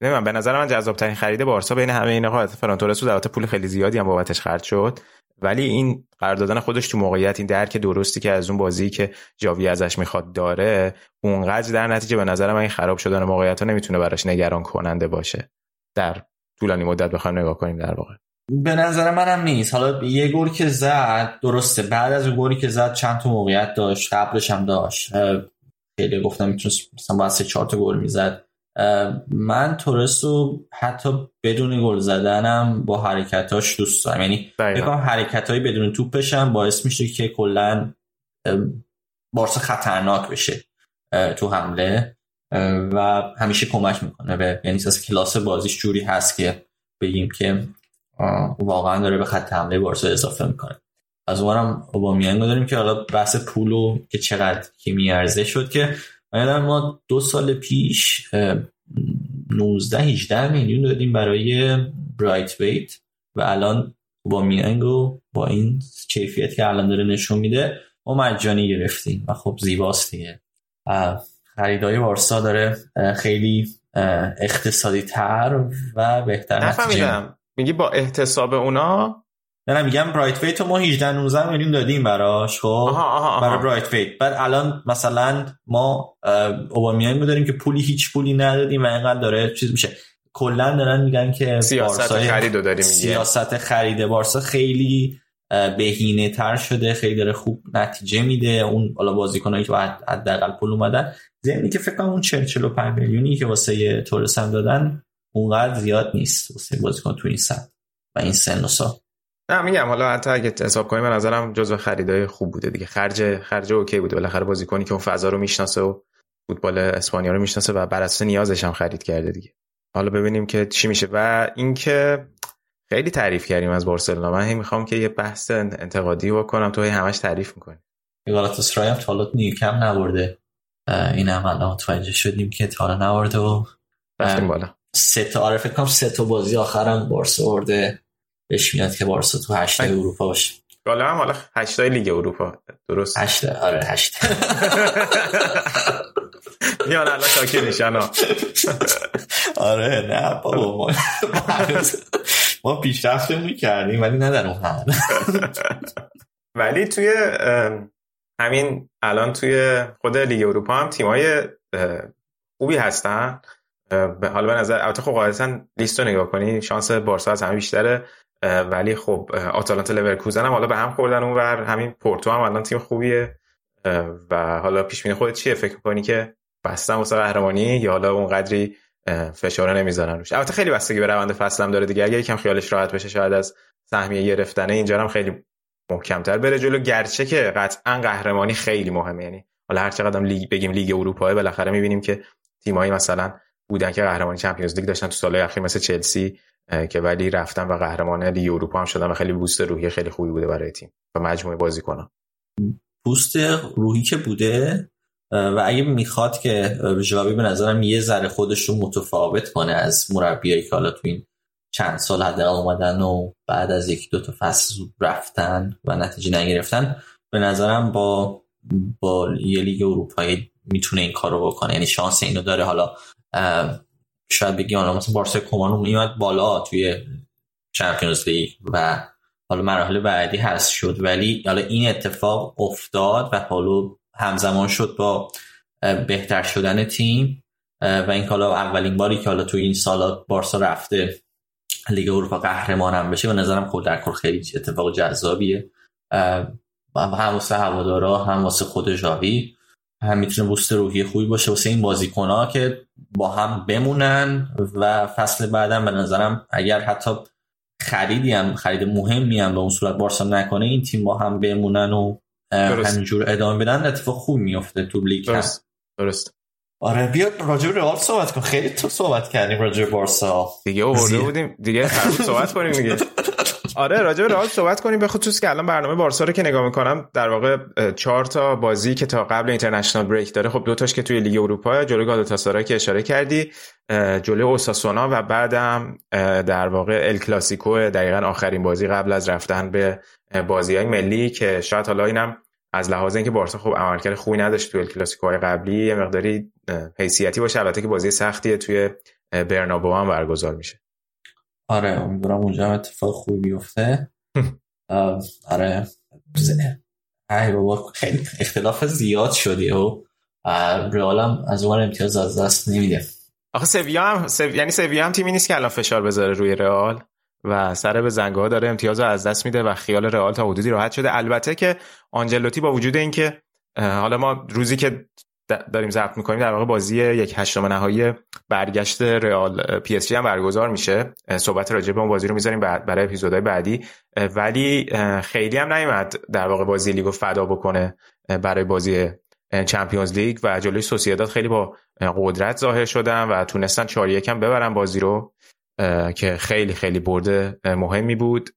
نمی‌دونم به نظر من جذاب ترین خرید بارسا بین همه اینا قاعدتا فران تورس بود. پول خیلی زیادی هم بابتش خرج شد. ولی این قرار دادن خودش تو موقعیت این درک درستی که از اون بازی که جاوی ازش می‌خواد داره اونقدر در نتیجه به نظر من این خراب شدن موقعیت ها نمی‌تونه براش نگران کننده باشه. در طولانی مدت بخوایم نگاه کنیم در واقع. به نظر منم نیست. حالا یه گل که زد درسته. بعد از اون گلی که زد چند تا موقعیت داشت قبلش هم داشت. خیلی گفتم می‌تونست مثلا باید سه چهار تا گل می‌زد. من تورس رو حتی بدون گل زدنم با حرکتاش دوست دارم. یعنی بکنم حرکت های بدون توپش هم باعث میشه که کلا بارسا خطرناک بشه تو حمله. و همیشه کمک می‌کنه به یعنی اساس کلاس بازیش جوری هست که بگیم که واقعا داره به خط حمله بارسا اضافه می‌کنه. از اونم اوبامیانگ داریم که حالا بحث پولو که چقدر که میارزه شد که یادم ما دو سال پیش 19 18 میلیون دادیم برای برایت ویت و الان با میانگ و با این کیفیت که الان داره نشون میده ما مجانی گرفتیم و خب زیباست دیگه. خریدای وارسا داره خیلی اقتصادی تر و بهتر نفهمیدم. میگی با احتساب اونا؟ نه میگم برایت ویت ما 18 19 میلیون دادیم براش خب؟ برای برایت ویت بعد الان مثلا ما اوبامیانگ داریم که پولی هیچ پولی ندادیم و اینقدر داره چیز میشه. کلا دارن میگن که سیاست خرید داریم سیاست خرید بارسا خیلی بهینه تر شده خیلی داره خوب نتیجه میده. اون حالا بازیکنایی که حداقل پول اومدن زمینی که فکر کنم اون 40 45 میلیونی که واسه تورس هم دادن اونقدر زیاد نیست واسه بازیکن تو این سن و این سن و سال. نه میگم حالا حتی اگه حساب کنیم به نظرم جزو خریدای خوب بوده دیگه. خرج خرج اوکی بوده. بالاخره بازیکنی که اون فضا رو می‌شناسه و فوتبال اسپانیا رو می‌شناسه و بر اساس نیازش هم خرید کرده دیگه. حالا ببینیم که چی میشه. و اینکه خیلی تعریف کردیم از بارسلونا. من هی می‌خوام که یه بحث انتقادی بکنم. تو هی همش تعریف می‌کنی. گالاتاسرای هم تا نیوکم نبرده. این هم الان متوجه شدیم که تا نبرده و رفتیم بالا. سه تا آره فکر کنم سه تا بازی آخرم بارسا برده. بهش میاد که بارسا تو هشته اروپا باشه. بالا هم حالا هشتای لیگ اروپا. درست؟ هشته آره هشته میان الان شاکی میشن آره نه بابا ما پیشرفت می‌کردیم ولی نه در اون ولی توی همین الان توی خود لیگ اروپا هم تیمای خوبی هستن. حالا به نظر البته خب قاعدتا لیست رو نگاه کنی شانس بارسا از همه بیشتره. ولی خب آتالانتا لورکوزن هم حالا به هم خوردن اونور. همین پورتو هم الان تیم خوبیه. و حالا پیش بینی خودت چیه؟ فکر کنی که بستن واسه قهرمانی یا حالا اون قدری فشار نمی‌ذارن روش؟ البته خیلی بستگی به روند فصل هم داره دیگه. اگه یکم خیالش راحت بشه شاید از سهمیه گرفتن اینجا هم خیلی محکمتر بره جلو. گرچه که قطعا قهرمانی خیلی مهمه. یعنی حالا هر چقدر لیگ بگیم لیگ اروپا بالاخره می‌بینیم که تیمایی مثلا بودن که قهرمانی Champions League داشتن تو سالهای اخیر مثل چلسی که ولی رفتن و قهرمان لیگ اروپا هم شدن و خیلی boost روحی خیلی خوبی بوده برای تیم و مجموعه بازیکنان boost روحی که بوده و اگه می‌خواد که ژاوی به نظرم یه ذره خودش رو متفاوت کنه از مربیایی که حالا تو این چند سال حداقل اومدن و بعد از یکی دو تا فصل رفتن و نتیجه نگرفتن به نظرم با با یه لیگ اروپایی می‌تونه این کارو بکنه. یعنی شانس اینو داره. حالا شاید بگی حالا مثلا بارسا کومان میومد بالا توی چمپیونز لیگ و حالا مراحل بعدی هست شد. ولی حالا این اتفاق افتاد و حالا همزمان شد با بهتر شدن تیم. و این حالا اولین باری که حالا تو این سالات بارسا رفته لیگ اروپا قهرمان هم بشه و نظرم خود در کل خیلی اتفاق جذابیه. هم واسه هوادارا هم واسه خود ژاوی. هم می‌تونه بوست روحی خوبی باشه واسه این بازیکن ها که با هم بمونن و فصل بعدم به نظرم اگر حتی خریدی هم خرید مهمی هم به اون صورت بارسا نکنه این تیم با هم بمونن و همینجور ادامه بدن اتفاق خوب میفته تو لیگ درست. درست. آره بیا راجع به رئال صحبت کن. خیلی تو صحبت کردیم راجع به بارسا. دیگه آورده بودیم. دیگه صحبت کنیم دیگه. آره راجع به رئال صحبت کنیم. به خصوص که الان برنامه بارسا رو که نگاه می‌کنم در واقع چهار تا بازی که تا قبل اینترنشنال بریک داره خب دو تاش که توی لیگ اروپا جلوی گالاتاسارای که اشاره کردی جلوی اوساسونا و بعدم در واقع ال کلاسیکو دقیقا آخرین بازی قبل از رفتن به بازی های ملی که شاید حالا اینم از لحاظ اینکه بارسا خب عملکرد خوبی نداشت توی کلاسیکوهای قبلی یه مقداری حیثیتی باشه. البته که بازی سختیه توی برنابو هم برگزار میشه. آره امیدوارم اونجا اتفاق خوبی بیفته. آره. ای بابا خیلی اختلاف زیاد شدی و رئال از اون امتیاز از دست نمیده. آخه سویا هم سو... یعنی سویا هم تیمی نیست که الان فشار بذاره روی رئال و سر به زنگه ها داره امتیاز رو از دست میده و خیال رئال تا حدودی راحت شده. البته که آنجلوتی با وجود اینکه حالا ما روزی که داریم ضبط می‌کنیم. در واقع بازی یک هشتم نهایی برگشت رئال پی اس جی هم برگزار میشه. صحبت راجع به اون بازی رو می‌ذاریم برای اپیزودهای بعدی. ولی خیلی هم نیومد در واقع بازی لیگو فدا بکنه برای بازی Champions League و جلوی سوسییداد خیلی با قدرت ظاهر شدن و تونستن 4 یکم ببرن بازی رو که خیلی خیلی برد مهمی بود.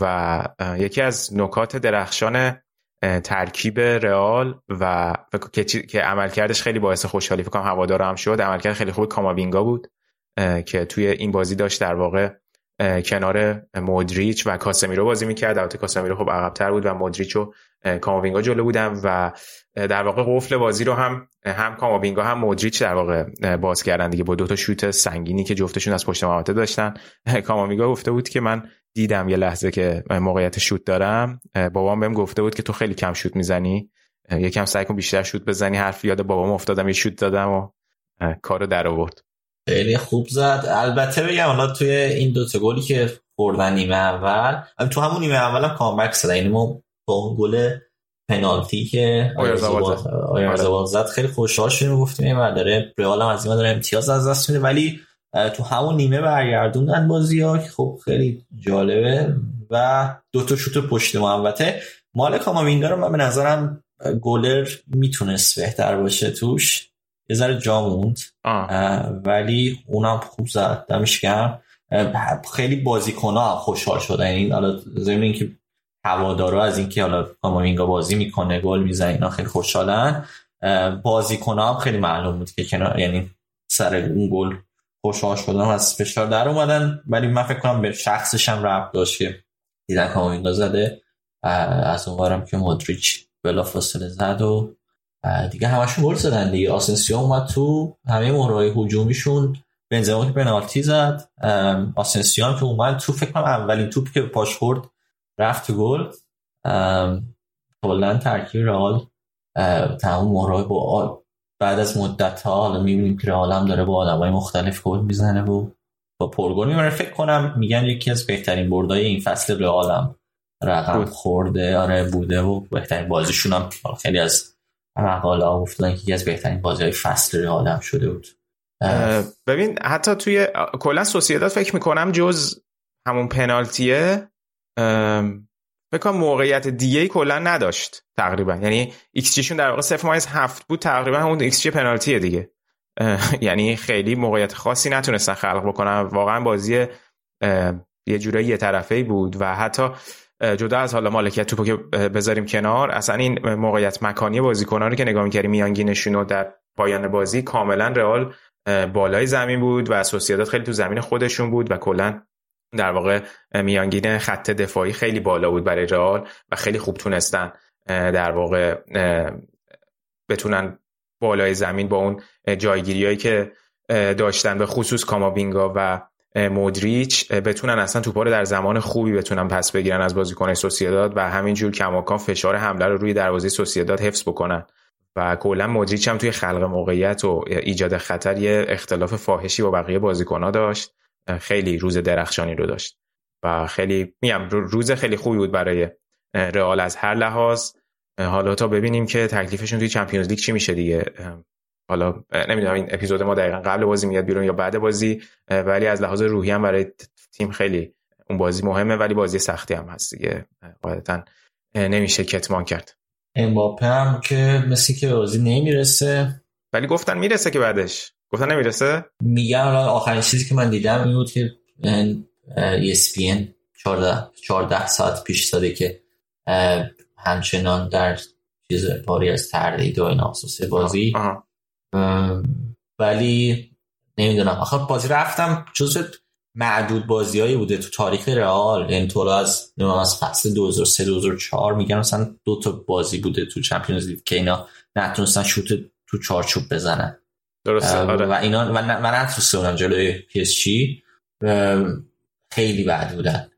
و یکی از نکات درخشان ترکیب رئال و که عملکردش خیلی باعث خوشحالی فکر کنم هوادارا هم شد. عملکرد خیلی خوب کاماوینگا بود که توی این بازی داشت در واقع کنار مودریچ و کاسمیرو بازی می‌کرد. البته کاسمیرو خب عقبتر بود و مودریچ و کاماوینگا جلو بودن و در واقع قفل بازی رو هم هم کاماوینگا هم مودریچ در واقع باز کردن دیگه. با دو تا شوت سنگینی که جفتشون از پشت محوطه داشتن. کاماوینگا گفته بود که من دیدم یه لحظه که موقعیت شوت دارم. بابام بهم گفته بود که تو خیلی کم شوت می‌زنی. یکم سعی کن بیشتر شوت بزنی. حرف یاد بابام افتادم یه شوت دادم و کارو در آورد خیلی خوب زد. البته بگم حالا توی این دوتا گلی که خوردن نیمه اول تو همون نیمه اول هم کامبک زد. یعنی ما با اون گل پنالتی که آیارزابال زد. خیلی خوشحال شدیم گفتیم و داره ریال هم از این داره امتیاز از دست میده. ولی تو همون نیمه برگردوندن بازی ها که خب خیلی جالبه و دو تا شوت پشت محوطه مال کاماوینگا رو من به نظرم گلر می‌تونست بهتر باشه توش. یه ذره جا موند. ولی اونم خوب زد. دمش گرم. خیلی بازیکن ها خوشحال شدن. یعنی حالا ضمن اینکه هوادارا از اینکه حالا کاماوینگا بازی می‌کنه گل می‌زنه اینا خیلی خوشحالن. بازیکن ها هم خیلی معلوم بود که کنار یعنی سر اون گل خوشحال شدن از فشار در اومدن. ولی من فکر کنم به شخصش هم ربط داشت که دیدن کاماوینگا زده. از اونورم که مودریچ بلافاصله زد و دیگه همشون گل زدن دیگه. آسنسیو اومد تو همه مهرهای هجومیشون. بنزما که پنالتی زد. آسنسیان که اومد تو فکر کنم اولین توپی که پاش خورد رفت تو گل. کلا ترکیب رئال تمام مهرهای با بعد از مدت ها حالا می‌بینیم که رئال هم داره با آدمای مختلف گل می‌زنه و با پرگل می‌بره. فکر کنم میگن یکی از بهترین بردای این فصل رئال هم رقم خورده. آره بوده و بهترین بازیشون هم. خیلی از مقاله ها گفتن که یکی از بهترین بازی های فصل هم شده بود. ببین حتی توی کلا سوسیداد فکر می‌کنم جز همون پنالتیه. فکر موقعیت دیگه کلا نداشت تقریبا. یعنی ایکس جیشون در واقع 0 ممیز 7 بود تقریبا همون ایکس جی پنالتیه دیگه. یعنی خیلی موقعیت خاصی نتونستن خلق بکنن. واقعا بازی یه جورایی یه طرفه بود و حتی جدا از حالا مالکیت توپو که بذاریم کنار. اصلا این موقعیت مکانی بازیکنان رو که نگاه می‌کردیم میانگینشون رو در پایان بازی کاملا رئال بالای زمین بود و سوسییداد خیلی تو زمین خودشون بود و کلا در واقع میانگین خط دفاعی خیلی بالا بود برای رئال و خیلی خوب تونستن در واقع بتونن بالای زمین با اون جایگیریایی که داشتن به خصوص کاماوینگا و مودریچ بتونن اصلا توپا رو در زمان خوبی بتونن پس بگیرن از بازیکن سوسییداد و همینجور کماکان فشار حمله رو روی دروازه سوسییداد حفظ بکنن. و کلا مودریچ هم توی خلق موقعیت و ایجاد خطر یه اختلاف فاحشی با بقیه بازیکن‌ها داشت. خیلی روز درخشانی رو داشت. و خیلی میگم روز خیلی خوبی بود برای رئال از هر لحاظ. حالا تا ببینیم که تکلیفشون توی چمپیونز لیگ چی میشه دیگه. حالا نمی‌دونم این اپیزود ما دقیقا قبل بازی میاد بیرون یا بعد بازی ولی از لحاظ روحی هم برای تیم خیلی اون بازی مهمه ولی بازی سختی هم هست دیگه. قاعدتا نمیشه کتمان کرد. امباپه هم که مثل که بازی نمی‌رسه. ولی گفتن می‌رسه که بعدش. گفتن نمی‌رسه؟ میگن حالا آخرین چیزی که من دیدم این بود که ESPN 14 14 ساعت پیش داده که همچنان در چیز پاری از تردید و این بازی. ولی نمی‌دونم. آخر بازی رفتم جزو معدود بازیایی بوده تو تاریخ رئال. یعنی تو از از فصل 2003 2004 میگن مثلا دو تا بازی بوده تو Champions League که اینا نتونستن شوت تو چارچوب بزنن. درسته آره. و اینا و من نتونسته جلوی پی اس خیلی بد بودن.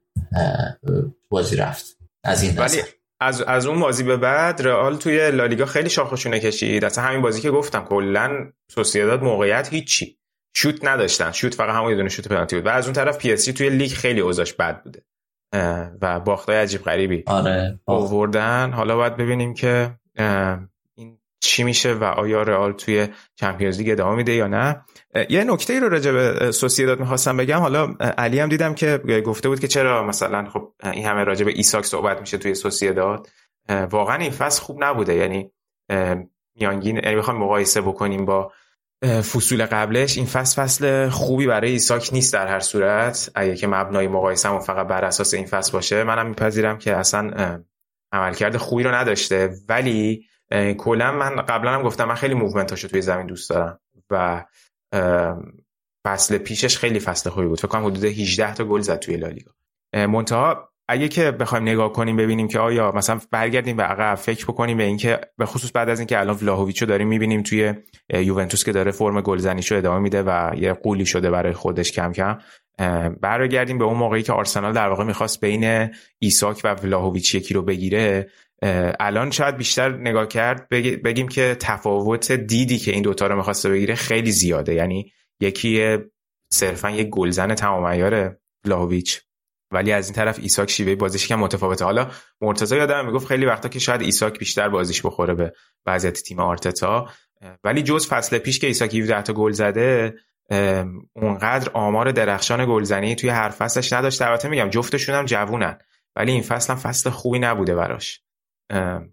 بازی رفت. از این ولی از از اون بازی به بعد رئال توی لالیگا خیلی شاخ‌وشونه کشید. اصلا همین بازی که گفتم کلا سوسییداد موقعیت هیچی. شوت نداشتن. شوت فقط همون یه دونه شوت پنالتی بود. و از اون طرف پی توی لیگ خیلی اوضاعش بد بوده. و باختای عجیب غریبی آره آوردن. حالا باید ببینیم که این چی میشه و آیا رئال توی Champions League ادامه میده یا نه. یه نکته ای رو راجع به سوسییداد می‌خواستم بگم. حالا علی هم دیدم که گفته بود که چرا مثلا خب این همه راجع به ایساک صحبت میشه توی سوسییداد واقعا این فصل خوب نبوده. یعنی میانگین یعنی بخوام مقایسه بکنیم با فصول قبلش. این فصل فصل خوبی برای ایساک نیست در هر صورت. اگه که مبنای مقایسه فقط بر اساس این فصل باشه منم میپذیرم که اصلا عملکرد خوبی رو نداشته. ولی کلا من قبلا هم گفتم من خیلی movement اشو توی زمین دوست دارم. و فصل پیشش خیلی فصل خوبی بود. فکر کنم حدود 18 تا گل زد توی لالیگا. منتها اگه که بخوایم نگاه کنیم ببینیم که آیا مثلا برگردیم به عقب فکر بکنیم به اینکه به خصوص بعد از اینکه الان ولاهویچو داریم می‌بینیم توی یوونتوس که داره فرم گلزنیشو ادامه میده و یه غولی شده برای خودش کم کم. برگردیم به اون موقعی که آرسنال در واقع می‌خواست بین ایساک و ولاهویچ یکی رو بگیره. الان شاید بیشتر نگاه کرد بگیم که تفاوت دیدی که این دوتا رو می‌خواسته بگیره خیلی زیاده. یعنی یکی صرفا یک گلزن تمام عیار ولاهویچ ولی از این طرف ایساک شیوه بازیش که متفاوته. حالا مرتضی یادم می‌گفت خیلی وقتا که شاید ایساک بیشتر بازیش بخوره به وضعیت تیم آرتتا. ولی جز فصل پیش که ایساک 17 تا گل زده اونقدر آمار درخشان گلزنی توی هر فصلش نداشته البته میگم جفتشون هم جوونن ولی این فصل هم فصل خوبی نبوده براش.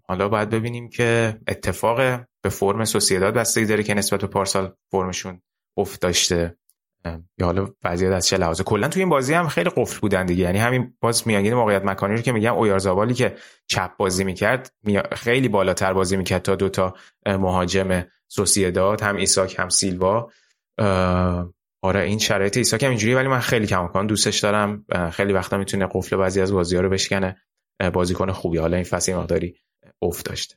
حالا باید ببینیم که اتفاق به فرم سوسیداد بستگی داره که نسبت به پارسال فرمشون افت داشته. یا حالا وضعیت از چه لحاظه. کلا تو این بازی هم خیلی قفل بودن دیگه. یعنی همین باز میانگین موقعیت مکانی رو که میگم اویارزاوالی که چپ بازی می‌کرد خیلی بالاتر بازی می‌کرد تا دوتا مهاجم سوسیداد هم ایساک هم سیلوا. آره این شرایط ایساک هم اینجوریه ولی من خیلی کماکان دوستش دارم. خیلی وقتا می‌تونه قفل بعضی از بازی ها رو بشکنه. بازیکن خوبی. حالا این فصل مقداری افت داشته.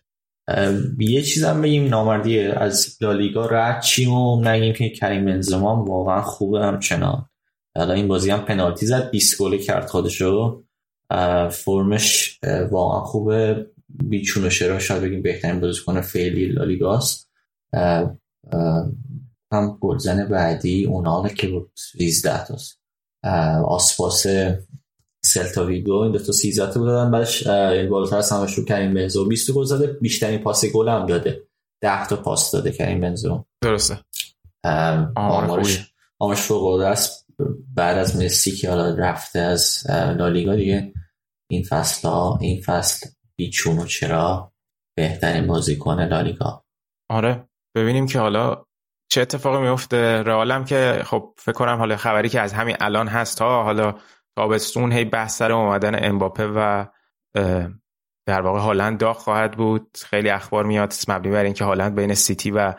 یه چیزم بگیم نامردی از لالیگا رد چیم و نگیم که کریم بنزما واقعا خوبه همچنان. حالا این بازی هم پنالتی زد 20 گل کرد خودشو فرمش واقعا خوبه. بیچون و شرا شاید بگیم بهترین بازیکن فعلی لالیگاست هم گلزن بعدی اوناله که 13 تاست آسپاس سلتا ویگو این دو تا 13 تا بودن. بعدش بالاتر از همش رو کریم بنزو 20 گل زده. بیشترین پاس گل هم داده. 10 تا پاس داده کریم بنزو. درسته. آمارش آمارش فوق است. بعد از مسی که حالا رفته از لالیگا دیگه. این فصل ها این فصل بیچون و چرا بهترین بازیکن لالیگا. آره. ببینیم که حالا چه اتفاقی میفته رئالم که خب فکر کنم حالا خبری که از همین الان هست ها حالا تابستون هی بحث سر اومدن امباپه و در واقع هالند داغ خواهد بود. خیلی اخبار میاد مبنی بر اینکه هالند بین سیتی و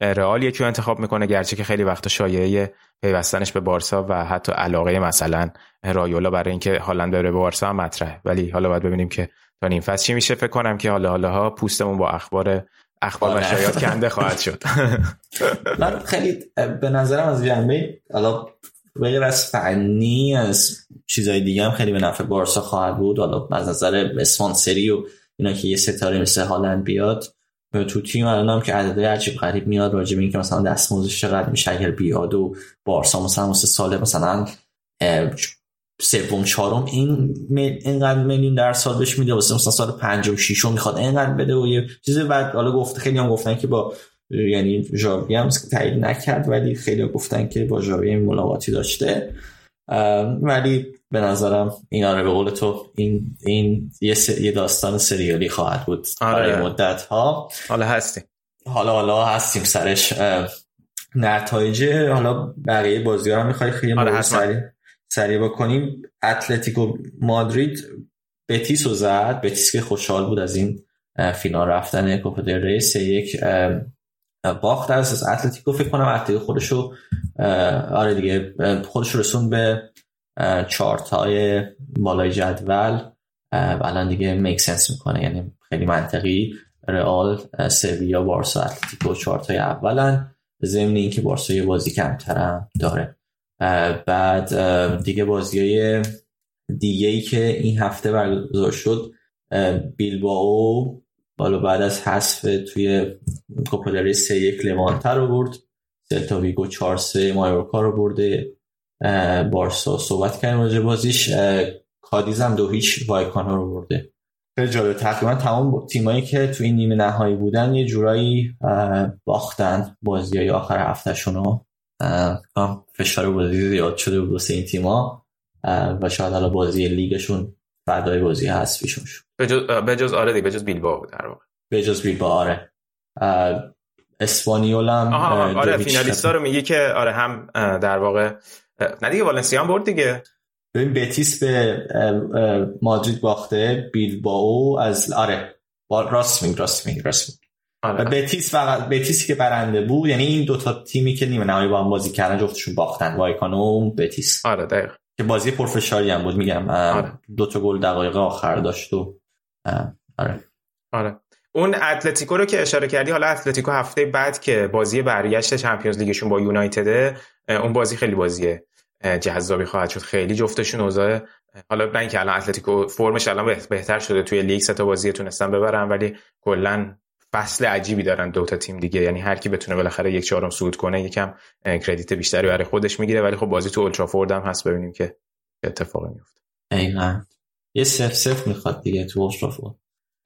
رئال یکی انتخاب می‌کنه گرچه که خیلی وقتا شایعه پیوستنش به بارسا و حتی علاقه مثلا رایولا برای اینکه هالند بره به بارسا هم مطرحه. ولی حالا باید ببینیم که تا این فصل چی میشه. فکر کنم که حالا حالا ها پوستمون با اخبار اخبار و. شایعات کنده خواهد شد. من خیلی به نظرم از جنبه حالا غیر از فنی از چیزای دیگه هم خیلی به نفع بارسا خواهد بود. حالا از نظر اسپانسری و اینا که یه ستاره مثل هالند بیاد تو تیم الان هم که عدد عجیب غریب میاد راجع به اینکه مثلا دستمزدش چقدر میشه اگر بیاد و بارسا مثلا مثل سال مثلا سوم چهارم این اینقدر میلیون در سال بهش میده واسه مثلا سال پنجم ششم می‌خواد اینقدر بده و یه چیزی بعد حالا گفته خیلی هم گفتن که با یعنی ژاوی هم تایید نکرد ولی خیلی گفتن که با ژاوی ملاقاتی داشته. ولی به نظرم اینا رو به قول تو این این یه, یه داستان سریالی خواهد بود آره. برای مدت ها حالا هستیم. حالا حالا هستیم سرش. نتایج حالا بقیه بازی ها هم می‌خوای خیلی آره سریع سریع بکنیم. اتلتیکو مادرید بتیس رو زد. بتیس که خوشحال بود از این فینال رفتن کوپا دل ری. یک باخت از اتلتیکو فکر کنم اتلتیکو خودشو آره دیگه خودشو رسون به چارت های بالای جدول الان دیگه میک سنس می‌کنه. یعنی خیلی منطقی. رئال سویا بارسا اتلتیکو چارت های اولن ضمن اینکه بارسا یه بازی کمتر داره. بعد دیگه بازی های دیگه ای که این هفته برگزار شد بیلباو حالا بعد از حذف توی کوپا سه یک لوانتر رو برد. سلتا ویگو 4 3 مایورکا رو برده. بارسا صحبت کردیم راجع بازیش. کادیز هم دو هیچ وایکانا رو برده. خیلی جالب. تقریبا تمام تیمایی که تو این نیمه نهایی بودن یه جورایی باختن بازی های آخر هفتهشون رو فشار بازی زیاد شده بود این تیما و شاید حالا بازی لیگشون فردای بازی حذفیشون شد به جز آره به جز بیلبائو در واقع. به جز بیلبائو آره. اسپانیول هم آره فینالیستا رو میگه که آره هم در واقع نه دیگه والنسیا هم برد دیگه. ببین بتیس به مادرید باخته بیلبائو از آره راست میگ راست میگ راست آره. بتیس فقط بتیسی که برنده بود یعنی این دوتا تیمی که نیمه نهایی با هم بازی کردن جفتشون باختن وایکانو بتیس. آره دقیق که بازی پرفشاری هم بود میگم آره. دو تا گل دقایق آخر داشت و آره. آره. اون اتلتیکو رو که اشاره کردی حالا اتلتیکو هفته بعد که بازی برگشت Champions League شون با یونایتد اون بازی خیلی بازی جذابی خواهد شد. خیلی جفتشون اوضاع حالا نه اینکه الان اتلتیکو فرمش الان بهتر شده توی لیگ سه تا بازی تونستن ببرن ولی کلا فصل عجیبی دارن دو تا تیم دیگه. یعنی هر کی بتونه بالاخره یک چهارم صعود کنه یکم کردیت بیشتری برای خودش می‌گیره. ولی خب بازی تو اولترافورد هم هست ببینیم که اتفاقی میفته دقیقاً یه سف سف می‌خواد دیگه تو اولترافورد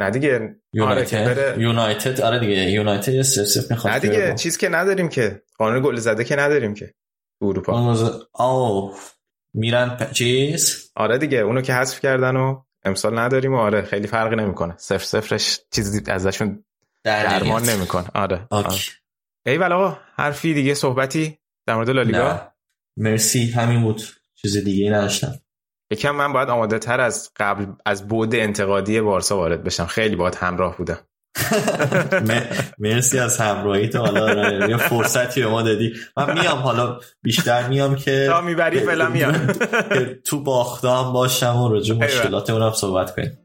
نه دیگه. یونایتد؟ آره یونایتد؟ آره دیگه. یونایتد یه سف سف می‌خواد نه دیگه. چیز که نداریم که. قانون گل زده که نداریم که. اروپا. آو میرن چیز؟ آره دیگه. اونو که حذف کردن و امسال نداریم و آره خیلی فرقی نمی‌کنه. صفر صفرش چیزی ازشون درمان نمی‌کنه آره, آره. ای آقا حرفی دیگه صحبتی در مورد لالیگا؟ مرسی همین بود. چیز دیگه نداشتم. یکم من باید آماده تر از قبل از بود انتقادی بارسا وارد بشم. خیلی باید همراه بودم. مرسی از همراهی تو حالا یه فرصتی به ما دادی. من میام حالا بیشتر میام که تا می‌بری فعلا میام. تو باختام باشم و راجع مشکلات اونم صحبت کنیم.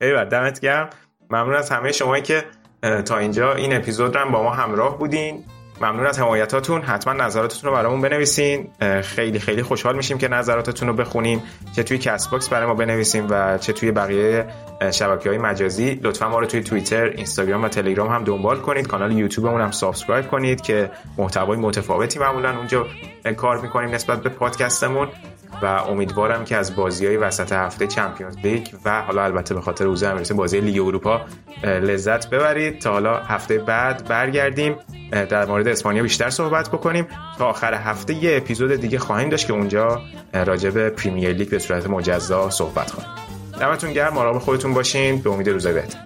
ایول دمت گرم. ممنون از همه شما که تا اینجا این اپیزود رو با ما همراه بودین. ممنون از حمایتاتون. حتما نظراتتون رو برامون بنویسین. خیلی خیلی خوشحال میشیم که نظراتتون رو بخونیم چه توی Castbox برای ما بنویسیم و چه توی بقیه شبکه های مجازی. لطفا ما رو توی توییتر اینستاگرام و تلگرام هم دنبال کنید. کانال یوتیوبمون هم subscribe کنید که محتوای متفاوتی معمولا اونجا کار می‌کنیم نسبت به پادکستمون. و امیدوارم که از بازی های وسط هفته چمپیونز لیگ و حالا البته به خاطر روزه امیرسه بازی لیگ اروپا لذت ببرید. تا حالا هفته بعد برگردیم. در مورد اسپانیا بیشتر صحبت بکنیم. تا آخر هفته یه اپیزود دیگه خواهیم داشت که اونجا راجع به پریمیر لیگ به صورت مجزا صحبت خواهیم دمتون گرم. مراقب خودتون باشین. به امید روزای بهتر.